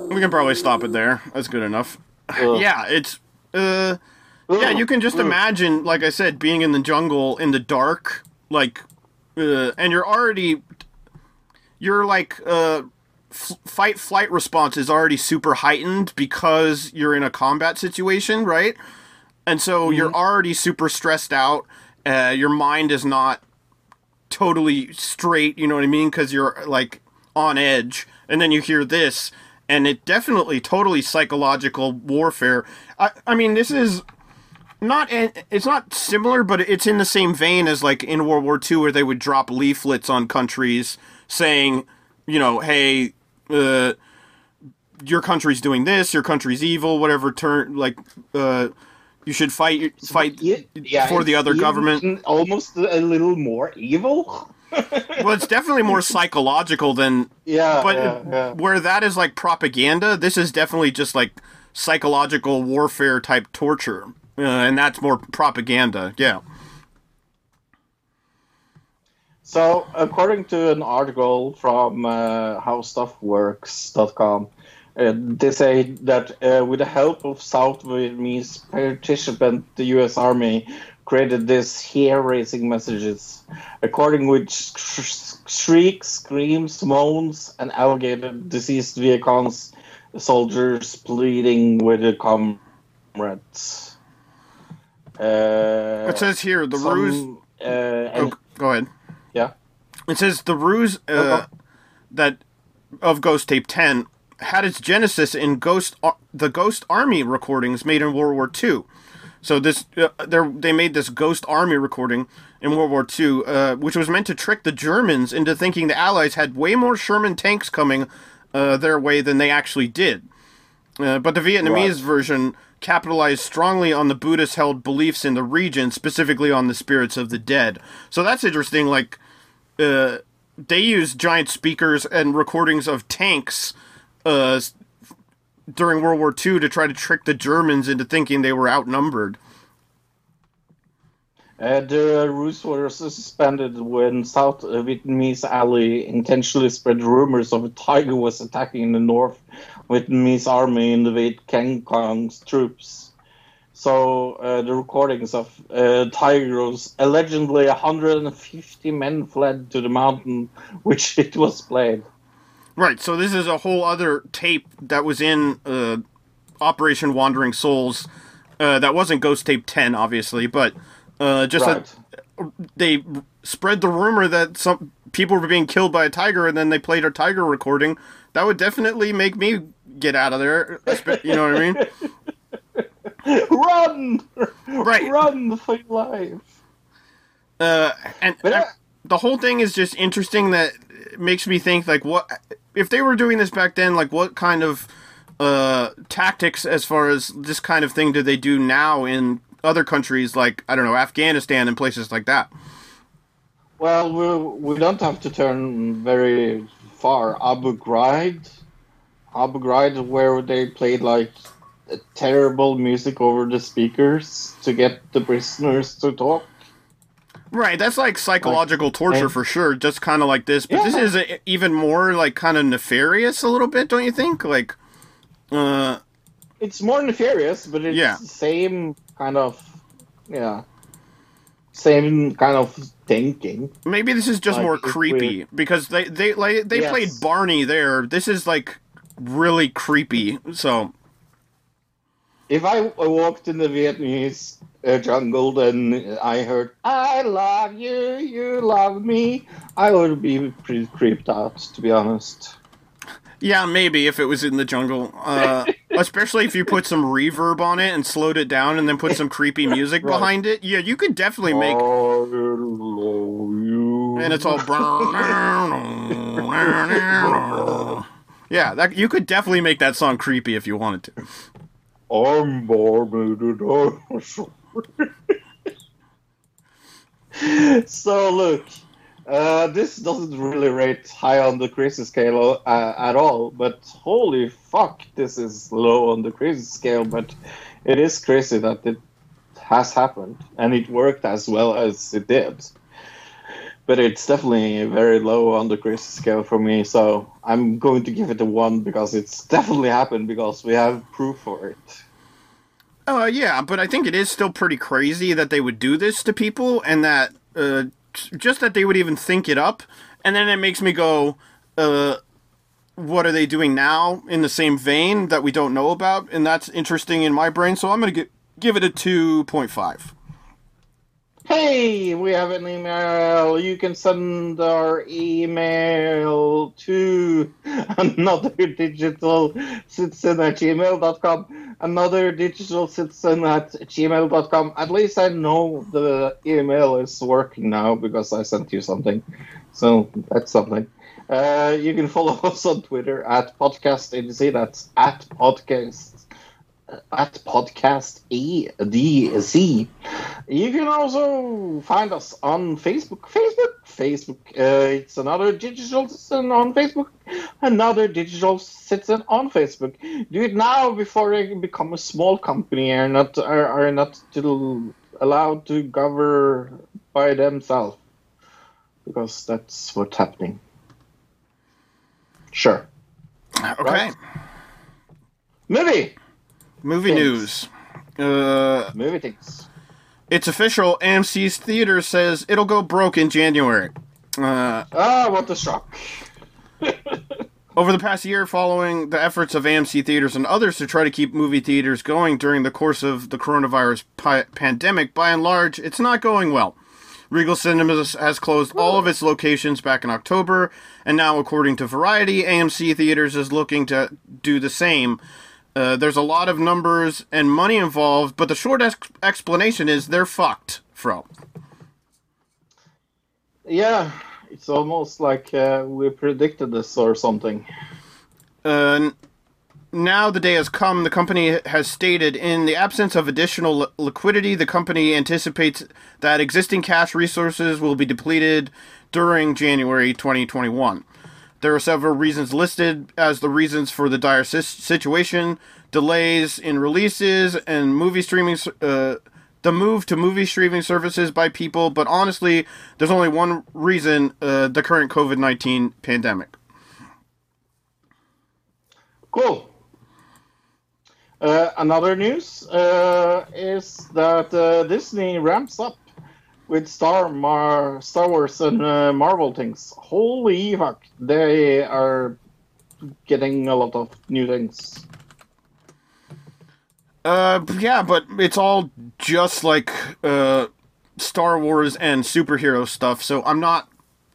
We can probably stop it there. That's good enough. Ugh. Yeah, it's uh yeah, you can just imagine like I said being in the jungle in the dark like uh, and you're already you're like uh f- fight flight response is already super heightened because you're in a combat situation, right? And so you're already super stressed out. Uh, your mind is not totally straight, you know what I mean? Because you're like on edge, and then you hear this, and it definitely totally psychological warfare. I, I mean, this is not it's not similar, but it's in the same vein as like in World War II, where they would drop leaflets on countries saying, you know, hey, uh, your country's doing this, your country's evil, whatever turn like. Uh, you should fight fight Ye- yeah, for the other government. Almost a little more evil. Well, it's definitely more psychological than Yeah, but yeah, yeah. where that is like propaganda, this is definitely just like psychological warfare type torture, uh, and that's more propaganda. Yeah. So, according to an article from uh, HowStuffWorks.com, uh, they say that uh, with the help of South Vietnamese participant, the U.S. Army created this hair-raising messages, according which sh- shrieks, screams, moans, and alligated deceased vehicles, soldiers pleading with their comrades. Uh, It says here the some, ruse. Uh, and, Oh, go ahead. yeah. It says the ruse uh, Okay. that of Ghost Tape 10 had its genesis in Ghost Ar- the Ghost Army recordings made in World War II. So this uh, they they made this Ghost Army recording in World War II, uh, which was meant to trick the Germans into thinking the Allies had way more Sherman tanks coming uh, their way than they actually did. Uh, but the Vietnamese version capitalized strongly on the Buddhist held beliefs in the region, specifically on the spirits of the dead. So that's interesting. Like, uh, they use giant speakers and recordings of tanks uh, during World War II to try to trick the Germans into thinking they were outnumbered. Uh, the ruse was suspended when South Vietnamese ally intentionally spread rumors of a tiger was attacking the North Vietnamese army in the Viet Cong Cong's troops. So uh, the recordings of uh, tigers, allegedly 150 men fled to the mountain, which it was played. Right. So this is a whole other tape that was in uh, Operation Wandering Souls. Uh, that wasn't Ghost Tape 10, obviously, but uh, just Right. that they spread the rumor that some people were being killed by a tiger, and then they played a tiger recording. That would definitely make me get out of there. You know what I mean? Run! Right. Run for your life! Uh, and uh, I- the whole thing is just interesting. That it makes me think like, what if they were doing this back then? Like, what kind of uh, tactics, as far as this kind of thing, do they do now in other countries, like I don't know, Afghanistan and places like that? Well, we, we don't have to turn very far. Abu Ghraib, Abu Ghraib, where they played like terrible music over the speakers to get the prisoners to talk. Right, that's like psychological torture and- for sure. Just kind of like this, but this is a, even more like kind of nefarious a little bit, don't you think? Like, uh, It's more nefarious, but it's Yeah. same kind of, yeah, same kind of thinking. maybe this is just Like, more creepy because they they like they Yes. played Barney there. This is like really creepy. So If I walked in the Vietnamese uh, jungle, then I heard "I love you, you love me," I would be pretty creeped out, to be honest. yeah, maybe if it was in the jungle, uh, especially if you put some reverb on it and slowed it down, and then put some creepy music Right. behind it. Yeah, you could definitely make. I love you. and it's all yeah that you could definitely make that song creepy if you wanted to I'm born with a dinosaur. so look, uh, this doesn't really rate high on the crazy scale uh, at all, but holy fuck, this is low on the crazy scale. But it is crazy that it has happened and it worked as well as it did. But it's definitely very low on the crazy scale for me, so I'm going to give it a one because it's definitely happened because we have proof for it. Uh yeah but i think it is still pretty crazy that they would do this to people and that uh just that they would even think it up. And then it makes me go uh what are they doing now in the same vein that we don't know about? And that's interesting in my brain so i'm gonna gi- give it a 2.5 Hey, we have an email. You can send our email to another digital citizen at gmail.com. Another digital citizen at gmail.com. At least I know the email is working now because I sent you something. So that's something. Uh, you can follow us on Twitter at podcast. That's at podcast at podcast ADC. You can also find us on Facebook. Facebook, Facebook. Uh, it's another digital citizen on Facebook. Another digital citizen on Facebook. Do it now before they become a small company and not are, are not to, allowed to govern by themselves. Because that's what's happening. Sure. okay Right. Movie. Movie Thanks. news uh Movie things. It's official. AMC's theater says it'll go broke in January. Uh, Ah, what a shock. over the past year, following the efforts of AMC theaters and others to try to keep movie theaters going during the course of the coronavirus pi- pandemic, by and large, it's not going well. Regal Cinemas has closed all of its locations back in October, and now, according to Variety, AMC Theaters is looking to do the same. Uh, there's a lot of numbers and money involved, but the short ex- explanation is they're fucked, Fro. Yeah, it's almost like uh, we predicted this or something. Uh, now the day has come. The company has stated, in the absence of additional li- liquidity, the company anticipates that existing cash resources will be depleted during January 2021. There are several reasons listed as the reasons for the dire situation: delays in releases and movie streaming. Uh, the move to movie streaming services by people, but honestly, there's only one reason: uh, the current COVID 19 pandemic. Cool. Uh, another news uh, is that uh, Disney ramps up with Star Mar- Star Wars and uh, Marvel things. Holy fuck! They are getting a lot of new things. Uh, yeah, but it's all just like uh, Star Wars and superhero stuff. So I'm not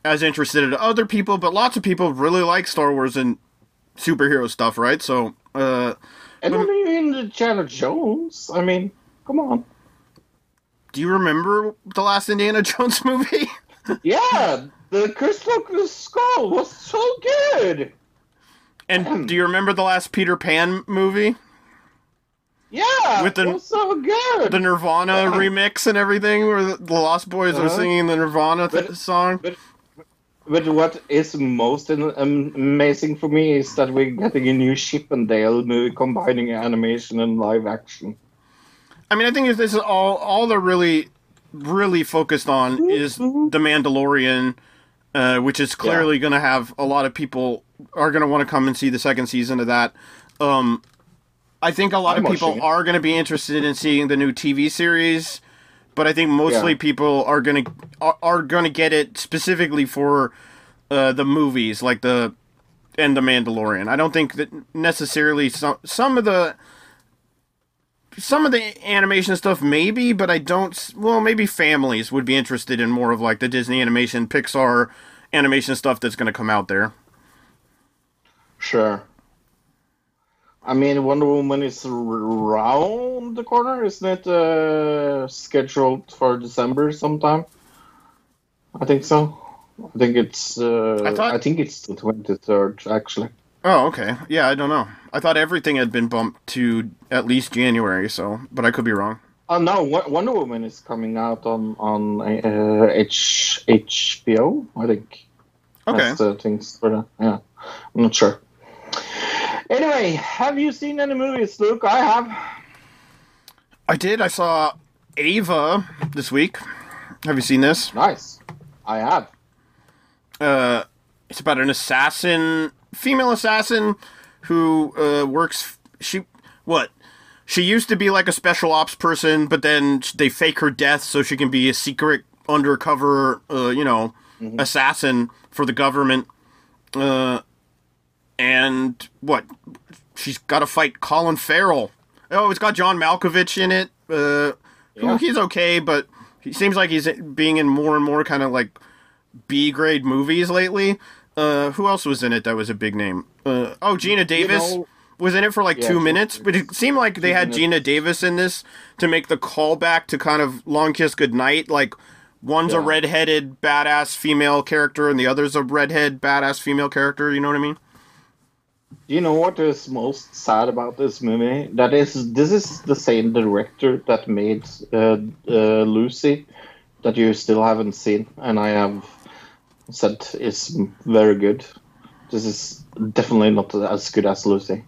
as interested as other people, but lots of people really like Star Wars and superhero stuff, right? So, uh, And only in the Indiana Jones. I mean, come on. Do you remember the last Indiana Jones movie? Yeah, the Crystal Skull was so good. and do you remember the last Peter Pan movie, Yeah, With the- it was so good. the Nirvana Yeah. remix and everything, where the the Lost Boys are Uh-huh. singing the Nirvana th- But- song? But but what is most am- amazing for me is that we're getting a new Chip and Dale movie combining animation and live action. I mean, I think this is all all they're really really focused on is the Mandalorian, uh, which is clearly going to have a lot of people are going to want to come and see the second season of that. Um, I think a lot I'm of people are going to be interested in seeing the new TV series, but I think mostly Yeah. people are going to are, are going to get it specifically for uh, the movies, like the and the Mandalorian. I don't think that necessarily some some of the some of the animation stuff maybe, but I don't. Well, maybe families would be interested in more of like the Disney animation, Pixar animation stuff that's going to come out there. Sure. I mean, Wonder Woman is around the corner, isn't it? Uh, scheduled for December sometime. I think so. I think it's. Uh, I I, think it's the twenty third, actually. Oh, okay. Yeah, I don't know. I thought everything had been bumped to at least January, so but I could be wrong. Oh no, Wonder Woman is coming out on on uh, H HBO. I think. Okay. That's the things for that. Yeah, I'm not sure. Anyway, have you seen any movies, Luke? I have. I did. I saw Ava this week. Have you seen this? Nice. I have. uh, it's about an assassin, female assassin, who uh, works. She what? She used to be like a special ops person, but then they fake her death so she can be a secret undercover, uh, you know, assassin for the government. Uh, and what? She's got to fight Colin Farrell. Oh, it's got John Malkovich in it. Uh, Yeah. he's okay, but he seems like he's being in more and more kind of like B grade movies lately. Uh, who else was in it that was a big name? Uh, oh, Geena Davis know- was in it for like Yeah, two minutes, but it seemed like they had. Geena Davis in this to make the callback to kind of Long Kiss Goodnight. Like one's a Yeah. redheaded badass female character and the other's a redhead badass female character. You know what I mean? Do you know what is most sad about this movie? That is, this is the same director that made uh, uh, Lucy, that you still haven't seen, and I have said is very good. This is definitely not as good as Lucy.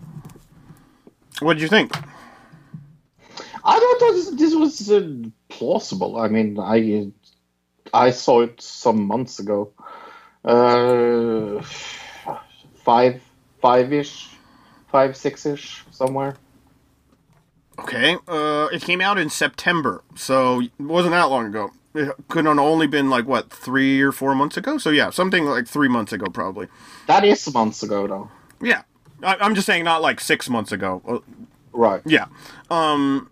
What did you think? I thought this, this was uh, plausible. I mean, I I saw it some months ago, uh, five five ish, five six ish somewhere. Okay, uh, it came out in September, so it wasn't that long ago. It could have only been like what three or four months ago. So yeah, something like three months ago, probably. That is months ago, though. Yeah, I, I'm just saying, not like six months ago. Uh, Right. Yeah. Um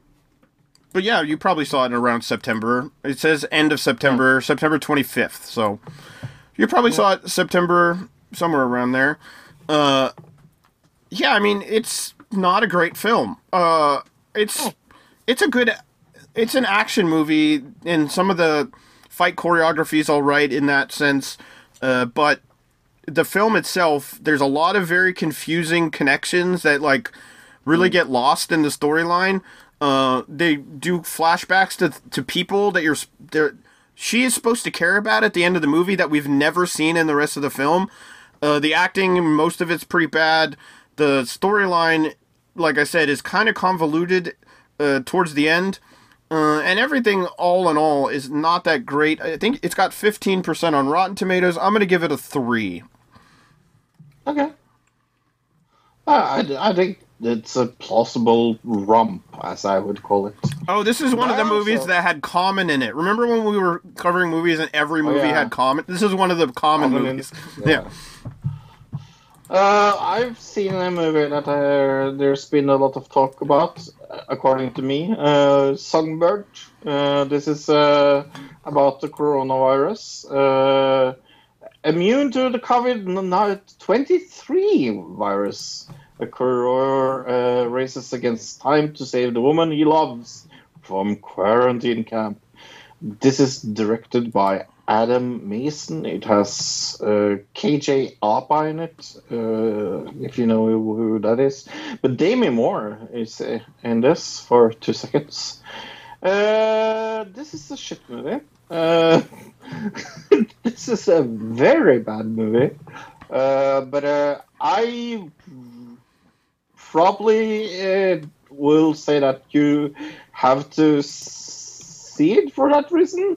but yeah, you probably saw it around September. It says end of September, September 25th. So you probably saw it September somewhere around there. Uh, yeah, I mean it's not a great film. Uh, it's it's a good it's an action movie and some of the fight choreography is all right in that sense. Uh, but the film itself, there's a lot of very confusing connections that like really get lost in the storyline. Uh, they do flashbacks to to people that you're there. She is supposed to care about at the end of the movie that we've never seen in the rest of the film. Uh, the acting, most of it's pretty bad. The storyline, like I said, is kind of convoluted uh, towards the end. Uh, and everything, all in all, is not that great. I think it's got 15% on Rotten Tomatoes. I'm going to give it a 3. Okay. Uh, I, I think it's a plausible romp, as I would call it. Oh, this is one of the movies also- that had Common in it. Remember when we were covering movies and every movie yeah. had Common? This is one of the Common, Common in- movies. yeah. yeah. Uh, I've seen a movie that uh, there's been a lot of talk about, according to me. Uh, Songbird. Uh, this is uh, about the coronavirus. Immune to the COVID 23 virus. A courier races against time to save the woman he loves from quarantine camp. This is directed by Adam Mason. It has uh, KJ Apa in it, uh, if you know who, that is. But Demi Moore is uh, in this for two seconds. Uh, this is a shit movie. Uh, this is a very bad movie. Uh, but I probably will say that you have to see it for that reason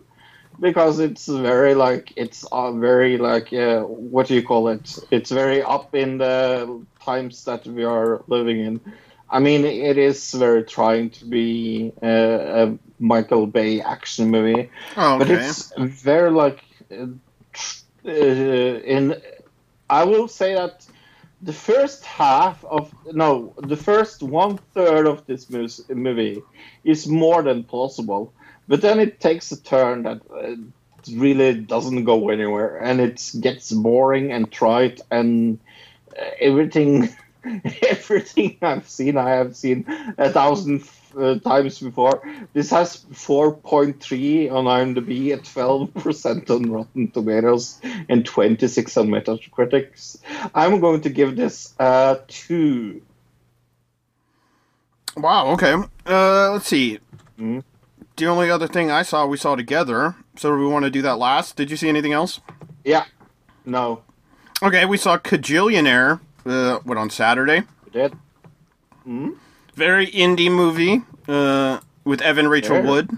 because it's very like it's uh, very like uh, what do you call it? It's very up in the times that we are living in. I mean it is very trying to be uh, a michael bay action movie Oh, but it's very like uh, uh, in i will say that the first half of no the first one third of this movie is more than plausible but then it takes a turn that uh, really doesn't go anywhere and it gets boring and trite and uh, everything everything i've seen i have seen a thousand uh, times before this has 4.3 on imdb at 12% on rotten tomatoes and 26 on metacritic i'm going to give this a 2 Wow, okay. Uh, let's see. Mhm. The only other thing I saw, we saw together. So we want to do that last? Did you see anything else? yeah no Okay, we saw Kajillionaire, uh, what, on Saturday? you did Very indie movie uh, with Evan Rachel. Wood.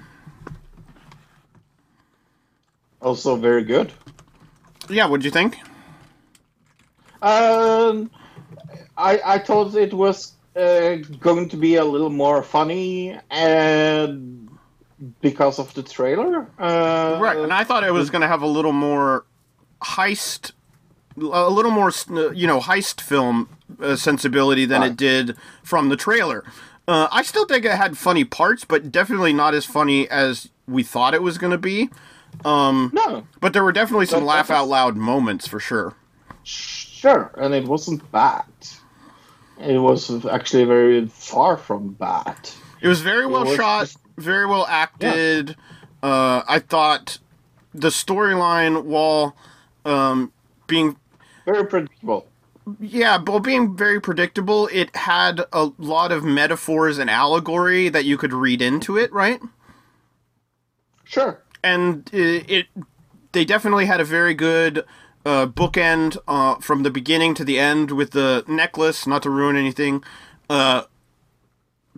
also very good Yeah, what'd you think? Um, I I thought it was uh, going to be a little more funny, and because of the trailer, uh, Right, and I thought it was going to have a little more heist, a little more, you know, heist film uh, sensibility than it did from the trailer. Uh, I still think it had funny parts, but definitely not as funny as we thought it was going to be. no, But there were definitely some laugh out loud moments for sure. sure, and it wasn't bad. It was actually very far from bad. It was very well was shot, just- very well acted. Uh, I thought the storyline, while um, being Very predictable. Yeah, but being very predictable, it had a lot of metaphors and allegory that you could read into it, right? Sure. And it, it they definitely had a very good uh, bookend uh, from the beginning to the end with the necklace. Not to ruin anything, uh,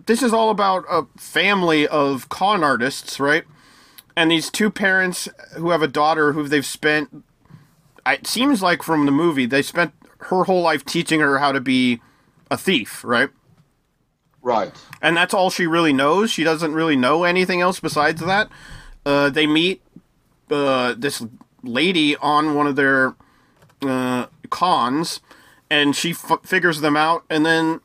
this is all about a family of con artists, right? And these two parents who have a daughter who they've spent. It seems like from the movie they spent her whole life teaching her how to be a thief, right? Right. and that's all she really knows. She doesn't really know anything else besides that. Uh, they meet uh, this lady on one of their uh, cons, and she f- figures them out. And then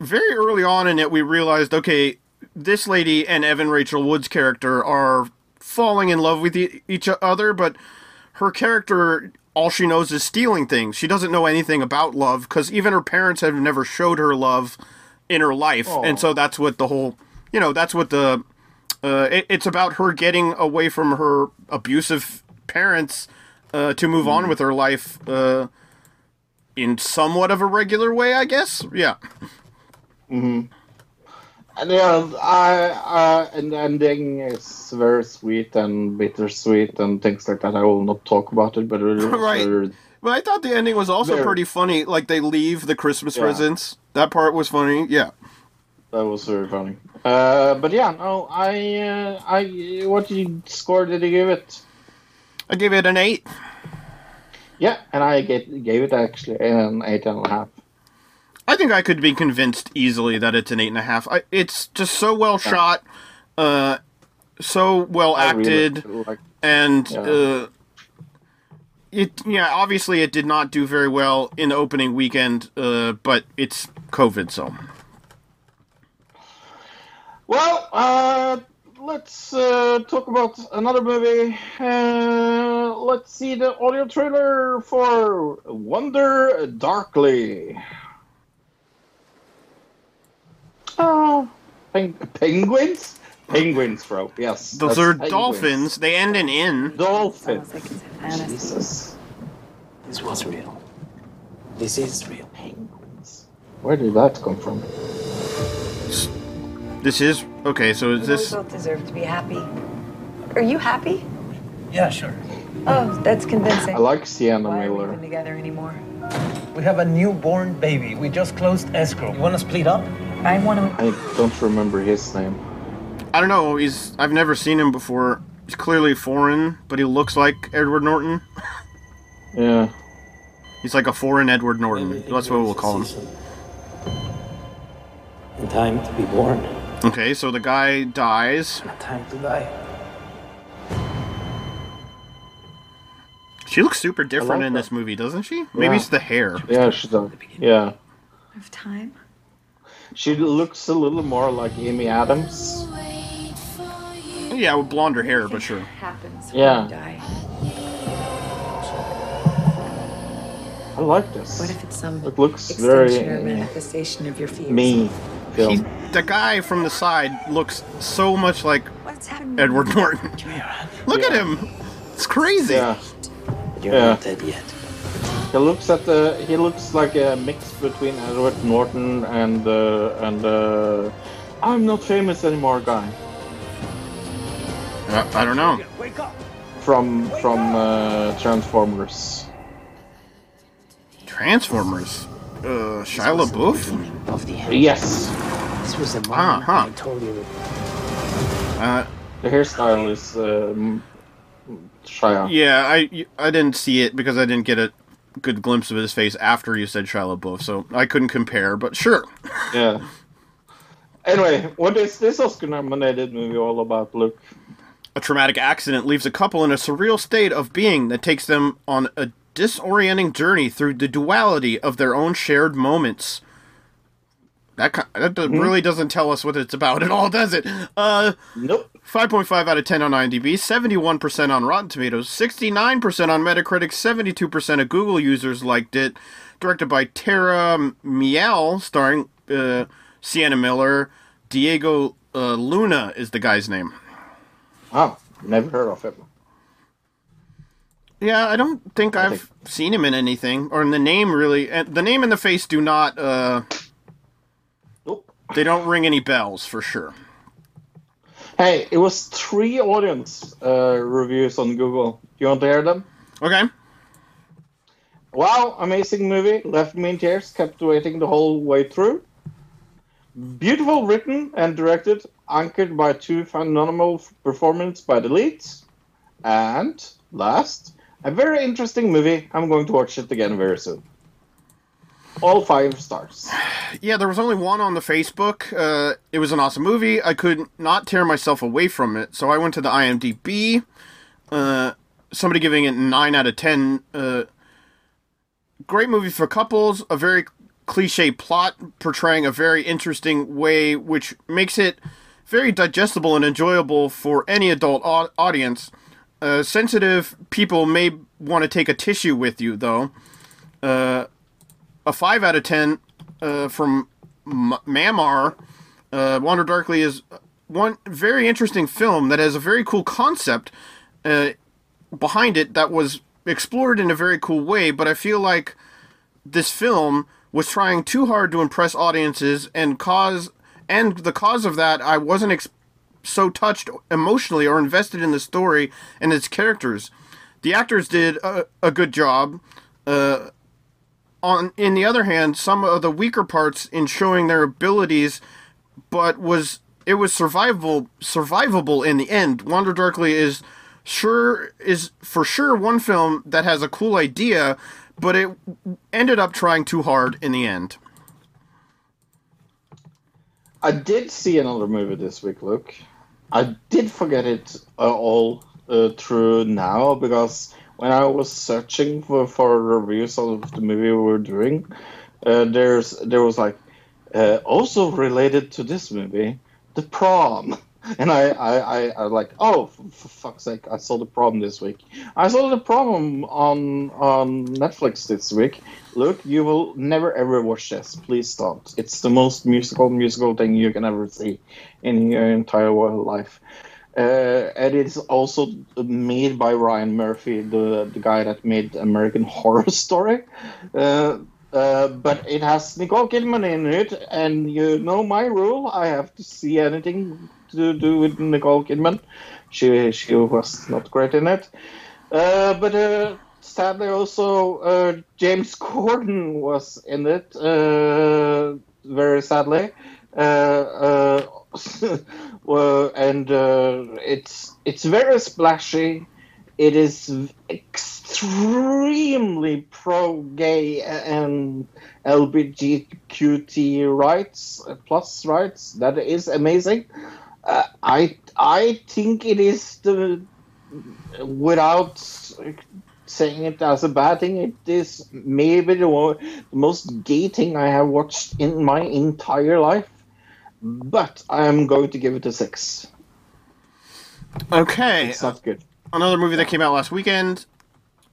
very early on in it, we realized, okay, this lady and Evan Rachel Wood's character are falling in love with e- each other, but her character all she knows is stealing things. She doesn't know anything about love because even her parents have never showed her love in her life, and so that's what the whole, you know, that's what the, uh, it, it's about her getting away from her abusive parents uh, to move on with her life uh, in somewhat of a regular way, I guess. Yeah. And yeah, I, uh, and the ending is very sweet and bittersweet and things like that. I will not talk about it, but Right. But I thought the ending was also Very. pretty funny. Like they leave the Christmas Yeah. presents. That part was funny. Yeah. that was very funny. Uh, but yeah, no, I, uh, I, what did you, score did you give it? I gave it an eight. Yeah, and I gave, gave it actually an eight and a half. I think I could be convinced easily that it's an eight and a half. I, it's just so well shot, uh, so well I really acted, like- and Yeah. uh, it yeah obviously it did not do very well in the opening weekend, uh, but it's COVID, so Well, uh, let's uh, talk about another movie. Uh, let's see the audio trailer for Wander Darkly. Oh, peng- penguins? Penguins, bro. Yes. those that's are penguins. dolphins. They end in in. Dolphins. Sounds like it's a fantasy. Jesus. This was real. This is real. Penguins. Where did that come from? This is okay. So is this? We this? both deserve to be happy. Are you happy? Yeah, sure. Oh, that's convincing. I like Sienna Why are we Miller. together anymore? We have a newborn baby. We just closed escrow. You want to split up? I want to. I don't remember his name. I don't know. He's I've never seen him before. He's clearly foreign, but he looks like Edward Norton. Yeah. He's like a foreign Edward Norton. Everything That's what we'll call him. season. And time to be born. Okay, so the guy dies. And time to die. She looks super different like in that. this movie, doesn't she? Maybe Yeah. it's the hair. Yeah, she does. Yeah. Of time? She looks a little more like Amy Adams. Yeah, with blonder hair, but sure. Happens Yeah. when you die. I like this. What if it's some It looks very extension or manifestation of your fears? me He, the guy from the side looks so much like Edward Norton. Look at him. It's crazy. Yeah, you're Yeah. not dead yet. He looks at the. He looks like a mix between Edward Norton and uh, and uh, I'm not famous anymore guy Uh, I don't know. Wake up! from from uh, Transformers. Transformers. Uh, Shia LaBeouf? Of the end. Yes, This was the Ah, moment huh. I told you. Uh, the hairstyle is um, Shia. yeah, I I didn't see it because I didn't get a good glimpse of his face after you said Shia LaBeouf, so I couldn't compare. But sure. Yeah. Anyway, what is this Oscar-nominated movie all about, Luke? A traumatic accident leaves a couple in a surreal state of being that takes them on a disorienting journey through the duality of their own shared moments. That that do- really doesn't tell us what it's about at all, does it? Uh, Nope. 5.5 out of 10 on IMDb, 71% on Rotten Tomatoes, 69% on Metacritic, 72% of Google users liked it. Directed by Tara Miele, starring uh, Sienna Miller. Diego uh, Luna is the guy's name. Oh, never heard of him. Yeah, I don't think I I've seen him in anything, or in the name really. And the name and the face do not. Uh. They don't ring any bells for sure. Hey, it was three audience uh, reviews on Google. Do You want to hear them? Okay. Wow, amazing movie. Left me in tears. Kept waiting the whole way through. Beautiful written and directed, anchored by two phenomenal performances by the leads. And last, a very interesting movie. I'm going to watch it again very soon. All five stars. Yeah, there was only one on the Facebook. Uh, it was an awesome movie. I could not tear myself away from it, so I went to the IMDb. Uh, somebody giving it nine out of ten. Uh, great movie for couples. A very cliche plot portraying a very interesting way, which makes it very digestible and enjoyable for any adult au- audience. Uh, sensitive people may want to take a tissue with you, though. A 5 out of 10 uh, from M- Mamar. Uh, Wander Darkly is one very interesting film that has a very cool concept uh, behind it that was explored in a very cool way, but I feel like this film was trying too hard to impress audiences and cause and the cause of that I wasn't ex- so touched emotionally or invested in the story and its characters. The actors did a, a good job. Uh, on in the other hand, some of the weaker parts in showing their abilities, but was it was survivable survivable in the end. Wander Darkly is sure is for sure one film that has a cool idea, but it ended up trying too hard in the end. I did see another movie this week, Luke. I did forget it uh, all uh, through now because when I was searching for, for reviews of the movie we were doing, uh, there's there was like uh, also related to this movie, The Prom. And I, I, I, I like, oh, for, fuck's sake, I saw the prom this week. I saw the prom on on Netflix this week. Look, you will never ever watch this. Please don't. It's the most musical musical thing you can ever see in your entire life. Uh, and it's also made by Ryan Murphy, the the guy that made American Horror Story. Uh, uh, but it has Nicole Kidman in it, and you know my rule: I have to see anything to do with Nicole Kidman. She she was not great in it, uh, but uh, sadly also uh, James Corden was in it. Very sadly, uh, uh, well, and uh, it's it's very splashy. It is extremely pro-gay and LGBTQT rights plus rights. That is amazing. Uh, I I think it is the without saying it as a bad thing. It is maybe the, the most gay thing I have watched in my entire life. But I am going to give it a six. Okay, It's not good. another movie that came out last weekend,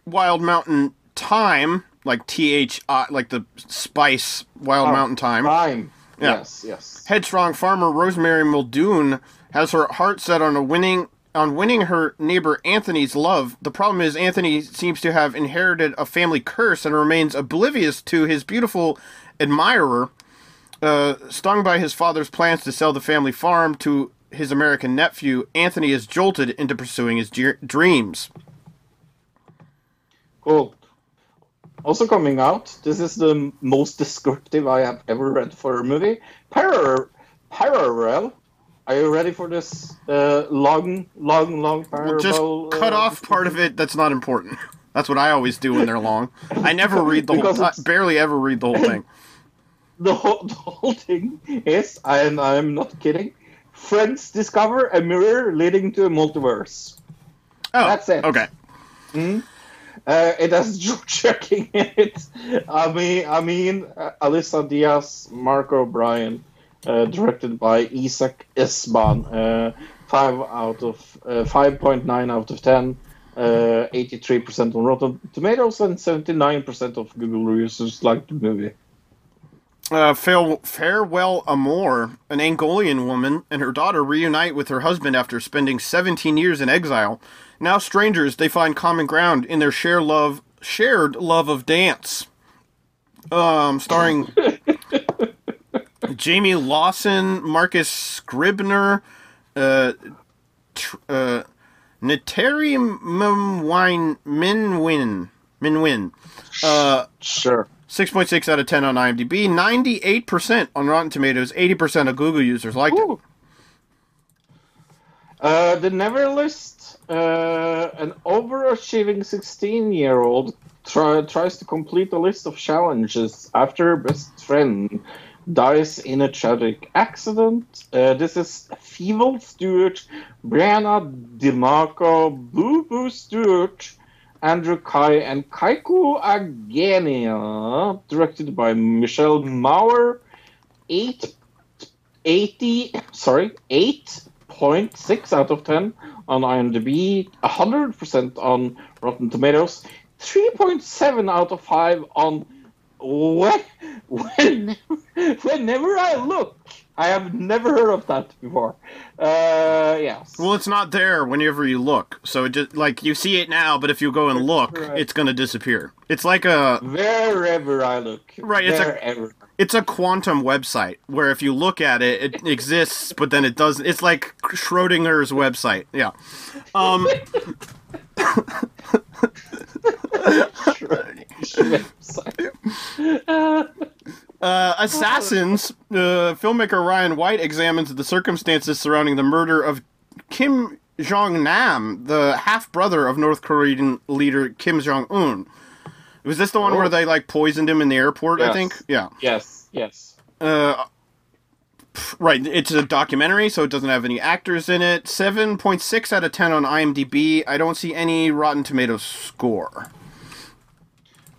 Wild Mountain Thyme, like T H I, like the spice Wild Oh, Mountain Thyme. Time. Yeah. Yes, yes. Headstrong farmer Rosemary Muldoon has her heart set on a winning on winning her neighbor Anthony's love. The problem is Anthony seems to have inherited a family curse and remains oblivious to his beautiful admirer. Uh, stung by his father's plans to sell the family farm to his American nephew, Anthony is jolted into pursuing his dr- dreams. Cool. Also coming out, this is the most descriptive I have ever read for a movie. Parallel. Parallel. Are you ready for this uh, long, long, long parallel? Just cut uh, off part of it that's not important. That's what I always do when they're long. I never read the whole. I barely ever read the whole thing. The whole, the whole thing is, and I'm not kidding, friends discover a mirror leading to a multiverse. Oh, That's it. Okay. Uh, it has Georgia King in it. I mean, I mean, uh, Alyssa Diaz, Mark O'Brien, uh, directed by Isaac Ezban. Uh, five out of uh, five point nine out of ten. Uh, 83% on Rotten Tomatoes and 79% of Google users liked the movie. Uh, Farewell Amor, an Angolian woman, and her daughter reunite with her husband after spending 17 years in exile. Now strangers, they find common ground in their shared love, shared love of dance. Um, starring Jayme Lawson, Marcus Scribner, uh, tr- uh, Minwin, Minwin. Uh, Sure. 6.6 out of 10 on IMDb, 98% on Rotten Tomatoes, 80% of Google users liked it. Uh, the Never list, uh, an overachieving 16 year old try, tries to complete a list of challenges after her best friend dies in a tragic accident. Uh, this is Fivel Stewart, Brianna DeMarco, Boo Boo Stewart, Andrew Kai, and Keiko Agena, directed by Michelle Mower. Eight 80, sorry, 8.6 out of 10 on IMDb, 100% on Rotten Tomatoes, 3.7 out of 5 on when, when, whenever I look. I have never heard of that before. Uh, yes. Well, it's not there whenever you look. So it just like you see it now, but if you go and look, it's gonna disappear. It's like a Wherever I look. Right, it's a- it's a quantum website where if you look at it, it exists, but then it doesn't. It's like Schrodinger's website. Yeah. Um. Uh, Assassins, uh, filmmaker Ryan White examines the circumstances surrounding the murder of Kim Jong Nam, the half brother of North Korean leader Kim Jong Un. Was this the one where they like poisoned him in the airport? I think. Yeah. Yes, yes. Uh, right. It's a documentary, so it doesn't have any actors in it. Seven point six out of ten on IMDb. I don't see any Rotten Tomatoes score.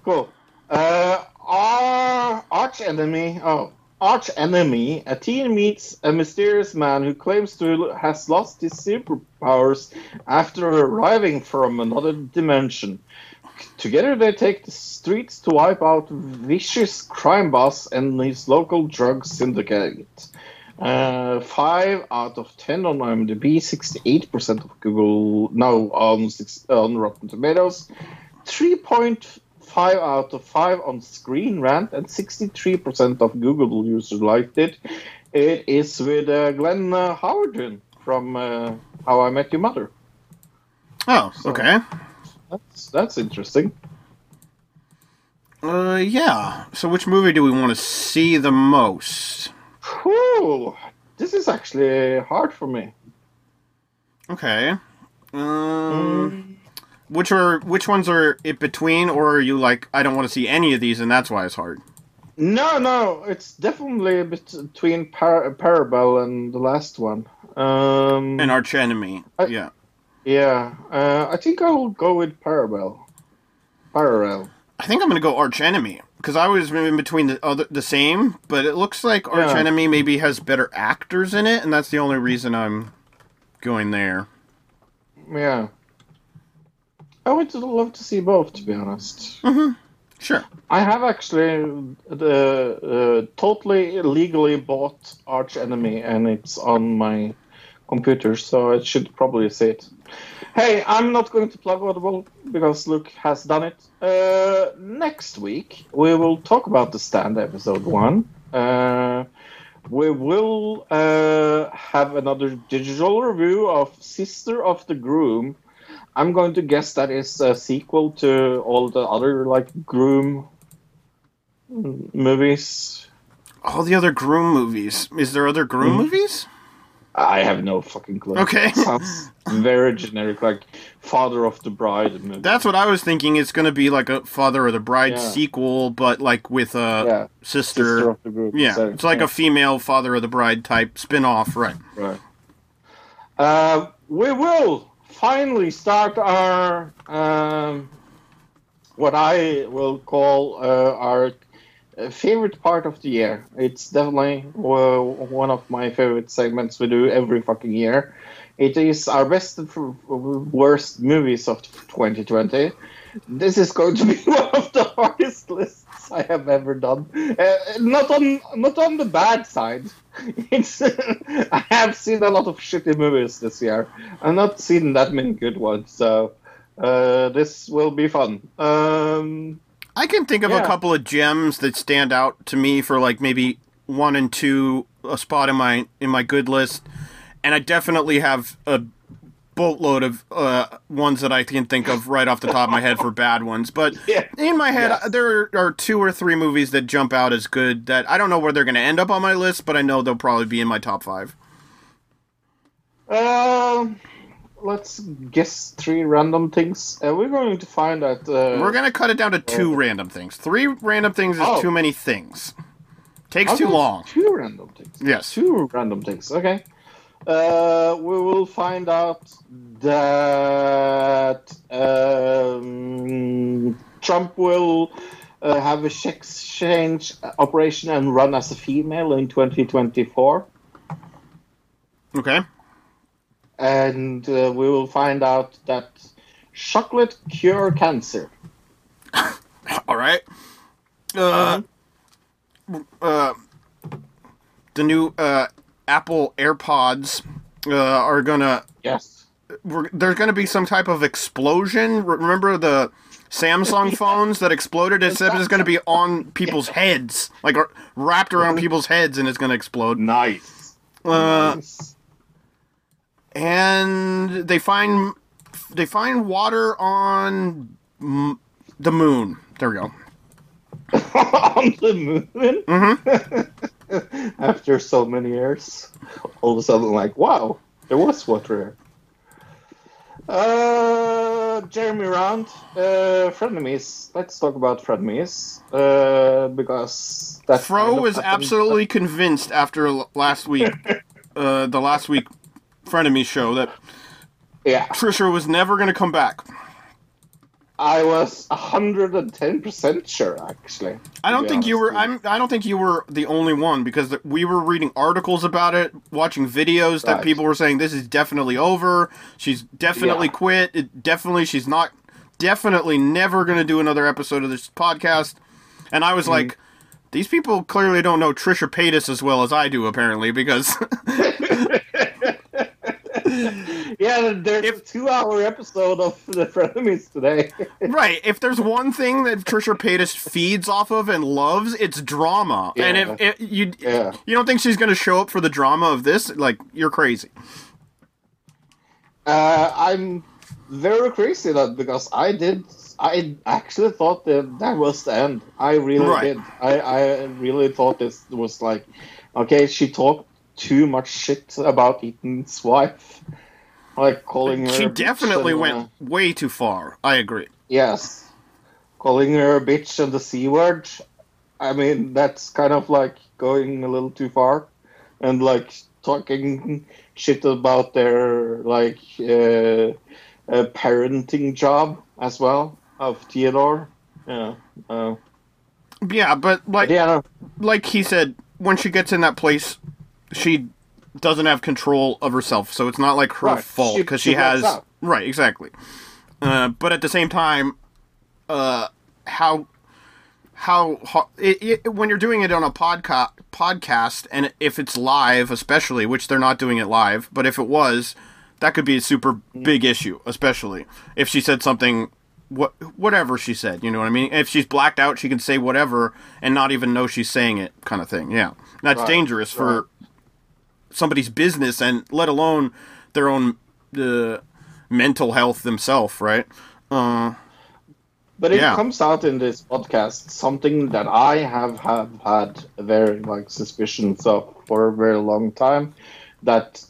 Cool. Uh, our arch enemy. Oh, arch enemy. A teen meets a mysterious man who claims to has lost his superpowers after arriving from another dimension. Together, they take the streets to wipe out vicious crime boss and his local drug syndicate. Uh, five out of ten on IMDb, sixty-eight percent of Google. No, on six, on Rotten Tomatoes, three point five out of five on Screen Rant, and sixty-three percent of Google users liked it. It is with uh, Glenn uh, Howerton from uh, How I Met Your Mother. Oh, So- okay. That's that's interesting. Uh, yeah. So, which movie do we want to see the most? Whew, this is actually hard for me. Okay. Um, which are which ones are it between, or are you like I don't want to see any of these, and that's why it's hard? No, no, it's definitely between Par- Parabel and the last one. Um, And Arch Enemy. I- yeah. yeah, uh, I think I'll go with Parabel. Parallel. I think I'm gonna go Arch Enemy because I was in between the other the same, but it looks like Arch Yeah. Enemy maybe has better actors in it, and that's the only reason I'm going there. Yeah. I would love to see both, to be honest. Sure. I have actually the uh, totally legally bought Arch Enemy, and it's on my computer, so I should probably see it. Hey, I'm not going to plug Audible because Luke has done it. Uh, next week we will talk about the stand episode one. Uh, we will uh, have another digital review of Sister of the Groom. I'm going to guess that is a sequel to all the other like Groom mm, movies. All the other Groom movies. Is there other Groom Mhm. movies? I have no fucking clue. Okay. Sounds very generic, like Father of the Bride movie. That's what I was thinking. It's gonna be like a Father of the Bride Yeah. sequel, but like with a yeah, sister. Sister of the Groom. yeah, so- it's like yeah. a female Father of the Bride type spin-off, right? Right. Uh, we will finally start our um, what I will call uh, our favorite part of the year. It's definitely uh, one of my favorite segments we do every fucking year. It is our best and worst movies of 2020. This is going to be one of the hardest lists I have ever done. Uh, not on not on the bad side. It's I have seen a lot of shitty movies this year. I've not seen that many good ones, so uh, this will be fun. Um, I can think of a couple of gems that stand out to me for like maybe one and two a spot in my in my good list, and I definitely have a boatload of uh, ones that I can think of right off the top of my head for bad ones. But Yeah. in my head, Yes. there are two or three movies that jump out as good that I don't know where they're going to end up on my list, but I know they'll probably be in my top five. um, let's guess three random things. Uh, we're going to find that. Uh, We're going to cut it down to two random things. Three random things is Oh. too many things. Takes I'll too long. Two random things. Yes. Two random things. Okay. Uh, we will find out that um, Trump will uh, have a sex change operation and run as a female in 2024. Okay. and uh, we will find out that chocolate cure cancer. All right. Uh, uh, the new uh, Apple AirPods uh, are gonna. Yes. We're, there's gonna be some type of explosion. Re- Remember the Samsung phones that exploded? It said it's gonna be on people's heads, like wrapped around people's heads, and it's gonna explode. Nice. Uh, Nice. and they find they find water on m- the moon. There we go. on the moon. Mm-hmm. After so many years, all of a sudden, like, wow, there was water. Uh, Jeremy Round, uh, frenemies. Let's talk about frenemies. Uh, because that Fro kind of absolutely convinced after last week, uh, the last week frenemy show that Yeah, Trisha was never going to come back. I was hundred and ten percent sure. Actually, I don't think you were. I'm. I don't think you were the only one because we were reading articles about it, watching videos that Right. people were saying this is definitely over. She's definitely Yeah. quit. It definitely she's not. Definitely never going to do another episode of this podcast. And I Mm-hmm. was like, these people clearly don't know Trisha Paytas as well as I do, apparently, because Yeah, there's a two-hour episode of the frenemies today. right. If there's one thing that Trisha Paytas feeds off of and loves, it's drama. And if, Yeah. if you Yeah. you don't think she's going to show up for the drama of this, like you're crazy. Uh, I'm very crazy that because I did. I actually thought that that was the end. I really Right. did. I, I really thought this was like, okay, she talked too much shit about Ethan's wife, like calling her. She a definitely and, uh, went way too far. I agree. Yes, calling her a bitch and the c word. I mean, that's kind of like going a little too far, and like talking shit about their like uh, uh, parenting job as well of Theodore. Yeah, uh, Yeah, but like but yeah, no, like he said, when she gets in that place, she doesn't have control of herself, so it's not like her Right. fault because she she, has lets out. right exactly. Uh, but at the same time, uh, how how, how it, it, when you're doing it on a podcast podcast and if it's live, especially which they're not doing it live, but if it was, that could be a super big issue, especially if she said something. What whatever she said, you know what I mean. If she's blacked out, she can say whatever and not even know she's saying it, kind of thing. Yeah, that's Right, dangerous for somebody's business and let alone their own uh, mental health themselves, right? Uh, But it Yeah. comes out in this podcast something that I have have had very like suspicions of for a very long time. That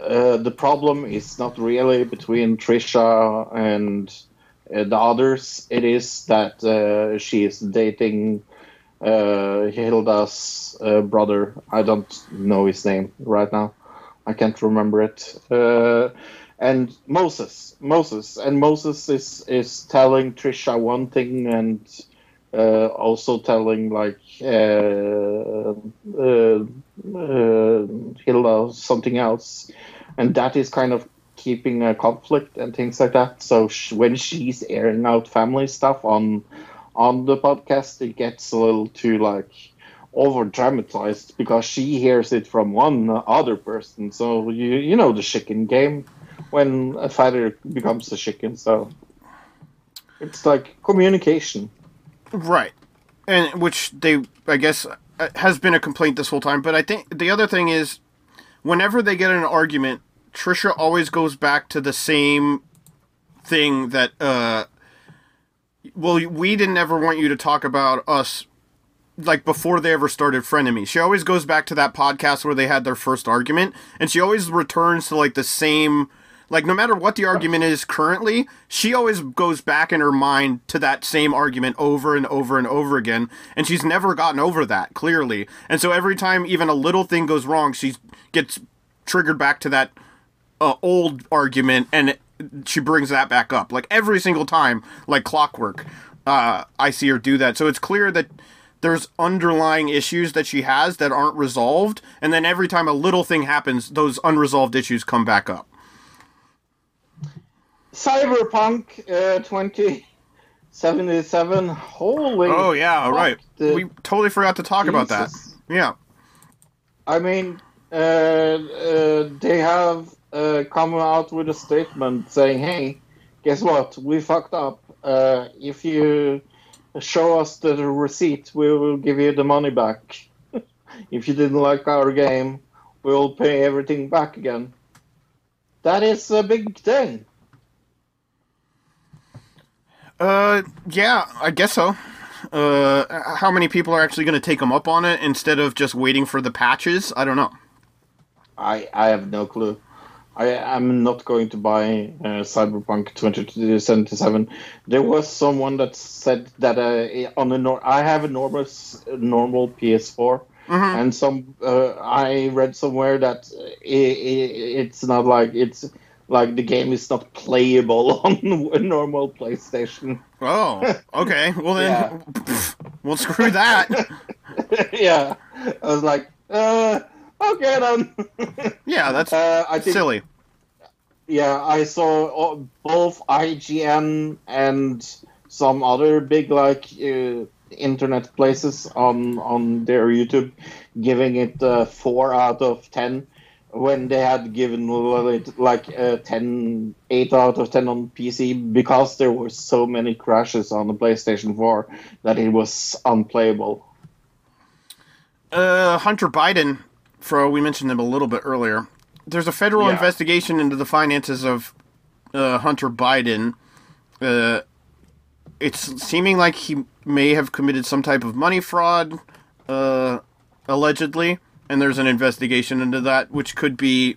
uh, the problem is not really between Trisha and uh, the others. It is that uh, she is dating uh, Hila's uh, brother. I don't know his name right now. I can't remember it. Uh, and Moses, Moses, and Moses is is telling Trisha one thing and uh, also telling like uh, uh, Hilda something else, and that is kind of keeping a conflict and things like that. So when she's airing out family stuff on on the podcast, it gets a little too like over dramatized because she hears it from one other person. So you you know the chicken game when a fighter becomes a chicken. So it's like communication. Right. And which they, I guess, uh, has been a complaint this whole time. But I think the other thing is, whenever they get in an argument, Trisha always goes back to the same thing that, uh, well, we didn't ever want you to talk about us, like before they ever started Frenemy. She always goes back to that podcast where they had their first argument, and she always returns to like the same like no matter what the argument is currently, she always goes back in her mind to that same argument over and over and over again, and she's never gotten over that clearly. And so every time even a little thing goes wrong, she gets triggered back to that uh, old argument, and she brings that back up like every single time, like clockwork. Uh, I see her do that, so it's clear that there's underlying issues that she has that aren't resolved, and then every time a little thing happens, those unresolved issues come back up. Cyberpunk uh, 2077. Holy. Oh yeah, right. the- We totally forgot to talk about that. Yeah. I mean, uh, uh, they have uh, come out with a statement saying, "Hey, guess what? We fucked up. Uh, if you show us the receipt, we will give you the money back. if you didn't like our game, we'll pay everything back again." That is a big thing. Uh, yeah, I guess so. Uh, how many people are actually going to take them up on it instead of just waiting for the patches? I don't know. I I have no clue. I am not going to buy uh, Cyberpunk 2077. There was someone that said that uh, on a nor- I have a normal normal PS4, and some uh, I read somewhere that i i it's not like it's like the game is not playable on a normal PlayStation. Oh, okay. Well then, Yeah. well screw that. yeah, I was like, uh, okay then. Yeah, that's uh, I think silly. Yeah, I saw uh, both IGN and some other big like uh, internet places on on their YouTube giving it uh, four out of ten when they had given it like uh, 10, 8 out of ten on PC because there were so many crashes on the PlayStation 4 that it was unplayable. Uh, Hunter Biden, Fro, we mentioned them a little bit earlier. There's a federal Yeah. investigation into the finances of uh, Hunter Biden. Uh, it's seeming like he may have committed some type of money fraud, uh, allegedly, and there's an investigation into that, which could be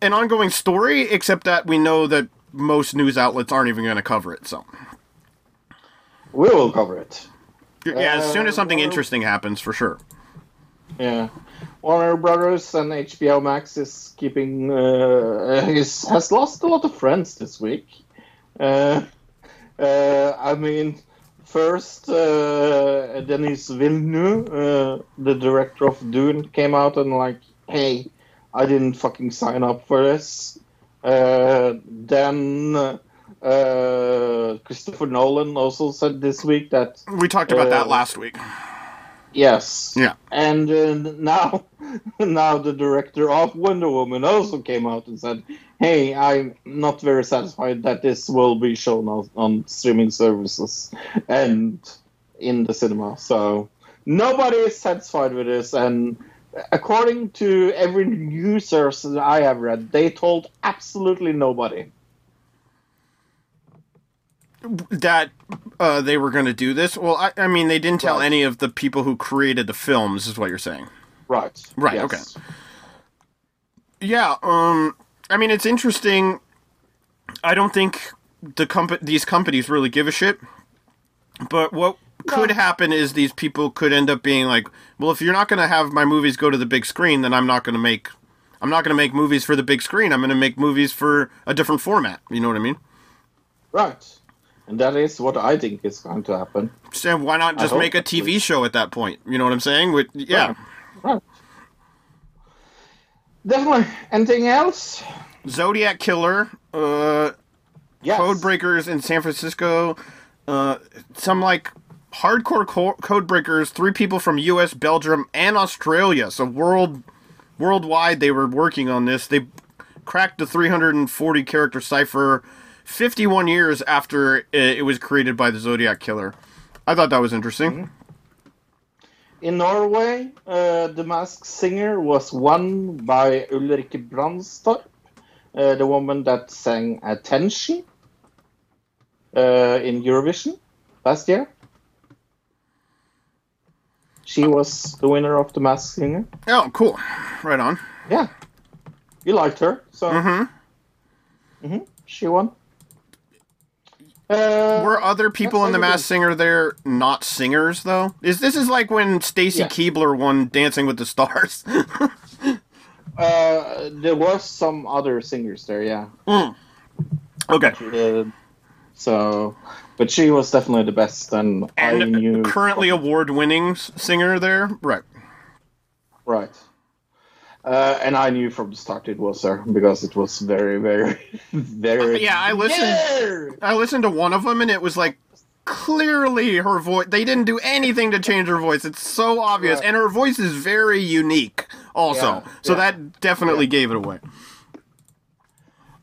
an ongoing story, except that we know that most news outlets aren't even going to cover it. So, We will cover it. yeah, as soon as something Uh, interesting happens, for sure. Yeah, Warner Brothers and HBO Max is keeping uh, is, has lost a lot of friends this week. Uh, uh, I mean, first uh, Denis Villeneuve, uh, the director of Dune, came out and like, "Hey, I didn't fucking sign up for this." Uh, then uh, Christopher Nolan also said this week that We talked about that last week. Yes. Yeah. And uh, now, now the director of Wonder Woman also came out and said, "Hey, I'm not very satisfied that this will be shown on, on streaming services and in the cinema." So nobody is satisfied with this, and according to every news source that I have read, they told absolutely nobody. That uh, they were going to do this. Well, I, I mean, they didn't tell Right. any of the people who created the films, is what you're saying. Right. Right, Yes. okay. Yeah. Um. I mean, it's interesting. I don't think the comp- these companies really give a shit. But what could happen is these people could end up being like, well, if you're not going to have my movies go to the big screen, then I'm not going to make. I'm not going to make movies for the big screen. I'm going to make movies for a different format. You know what I mean? Right. And that is what I think is going to happen. So why not just make a TV show at that point? You know what I'm saying? With yeah, Right. Definitely. Anything else? Zodiac Killer, uh, Yes. Code Breakers in San Francisco, uh, some like hardcore co- code breakers. Three people from U.S., Belgium, and Australia. So world worldwide, they were working on this. They cracked the 340 character cipher 51 years after it, was created by the Zodiac Killer. I thought that was interesting. In Norway, uh, The Masked Singer was won by Ulrikke Brandstorp, uh, the woman that sang Attention uh, in Eurovision last year. She was the winner of The Masked Singer. Oh, cool! Right on. Yeah. You liked her, so. Mm-hmm. Mhm, She won. Uh, Were other people in the. Masked Singer there not singers though? Is this is like when Stacy Yeah. Keibler won Dancing with the Stars? uh, there was some other singers there, yeah. okay. Uh, so, but she was definitely the best, and, I knew currently award-winning singer there. Right. right. Uh, and I knew from the start it was her because it was very, very, very. Yeah, I listened. Yeah! I listened to one of them, and it was like clearly her voice. They didn't do anything to change her voice. It's so obvious, Right. and her voice is very unique. Also, Yeah, so yeah. that definitely gave it away.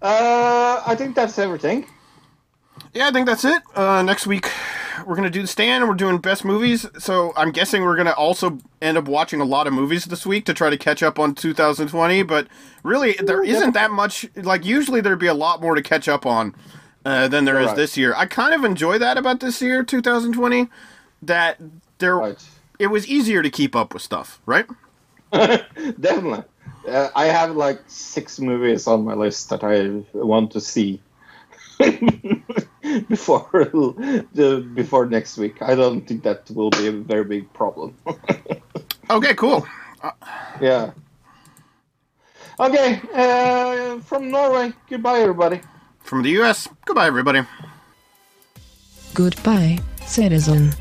Uh, I think that's everything. Yeah, I think that's it. Uh, next week we're gonna do the stand. and We're doing best movies. So I'm guessing we're gonna also end up watching a lot of movies this week to try to catch up on 2020. But really, there isn't that much. Like usually, there'd be a lot more to catch up on uh, than there is Right. this year. I kind of enjoy that about this year, 2020. That there, Right. it was easier to keep up with stuff, right? Definitely. Uh, I have like six movies on my list that I want to see before the before next week. I don't think that will be a very big problem. Okay, cool. yeah. Okay. Uh, from Norway. Goodbye, everybody. From the U.S. Goodbye, everybody. Goodbye, citizen.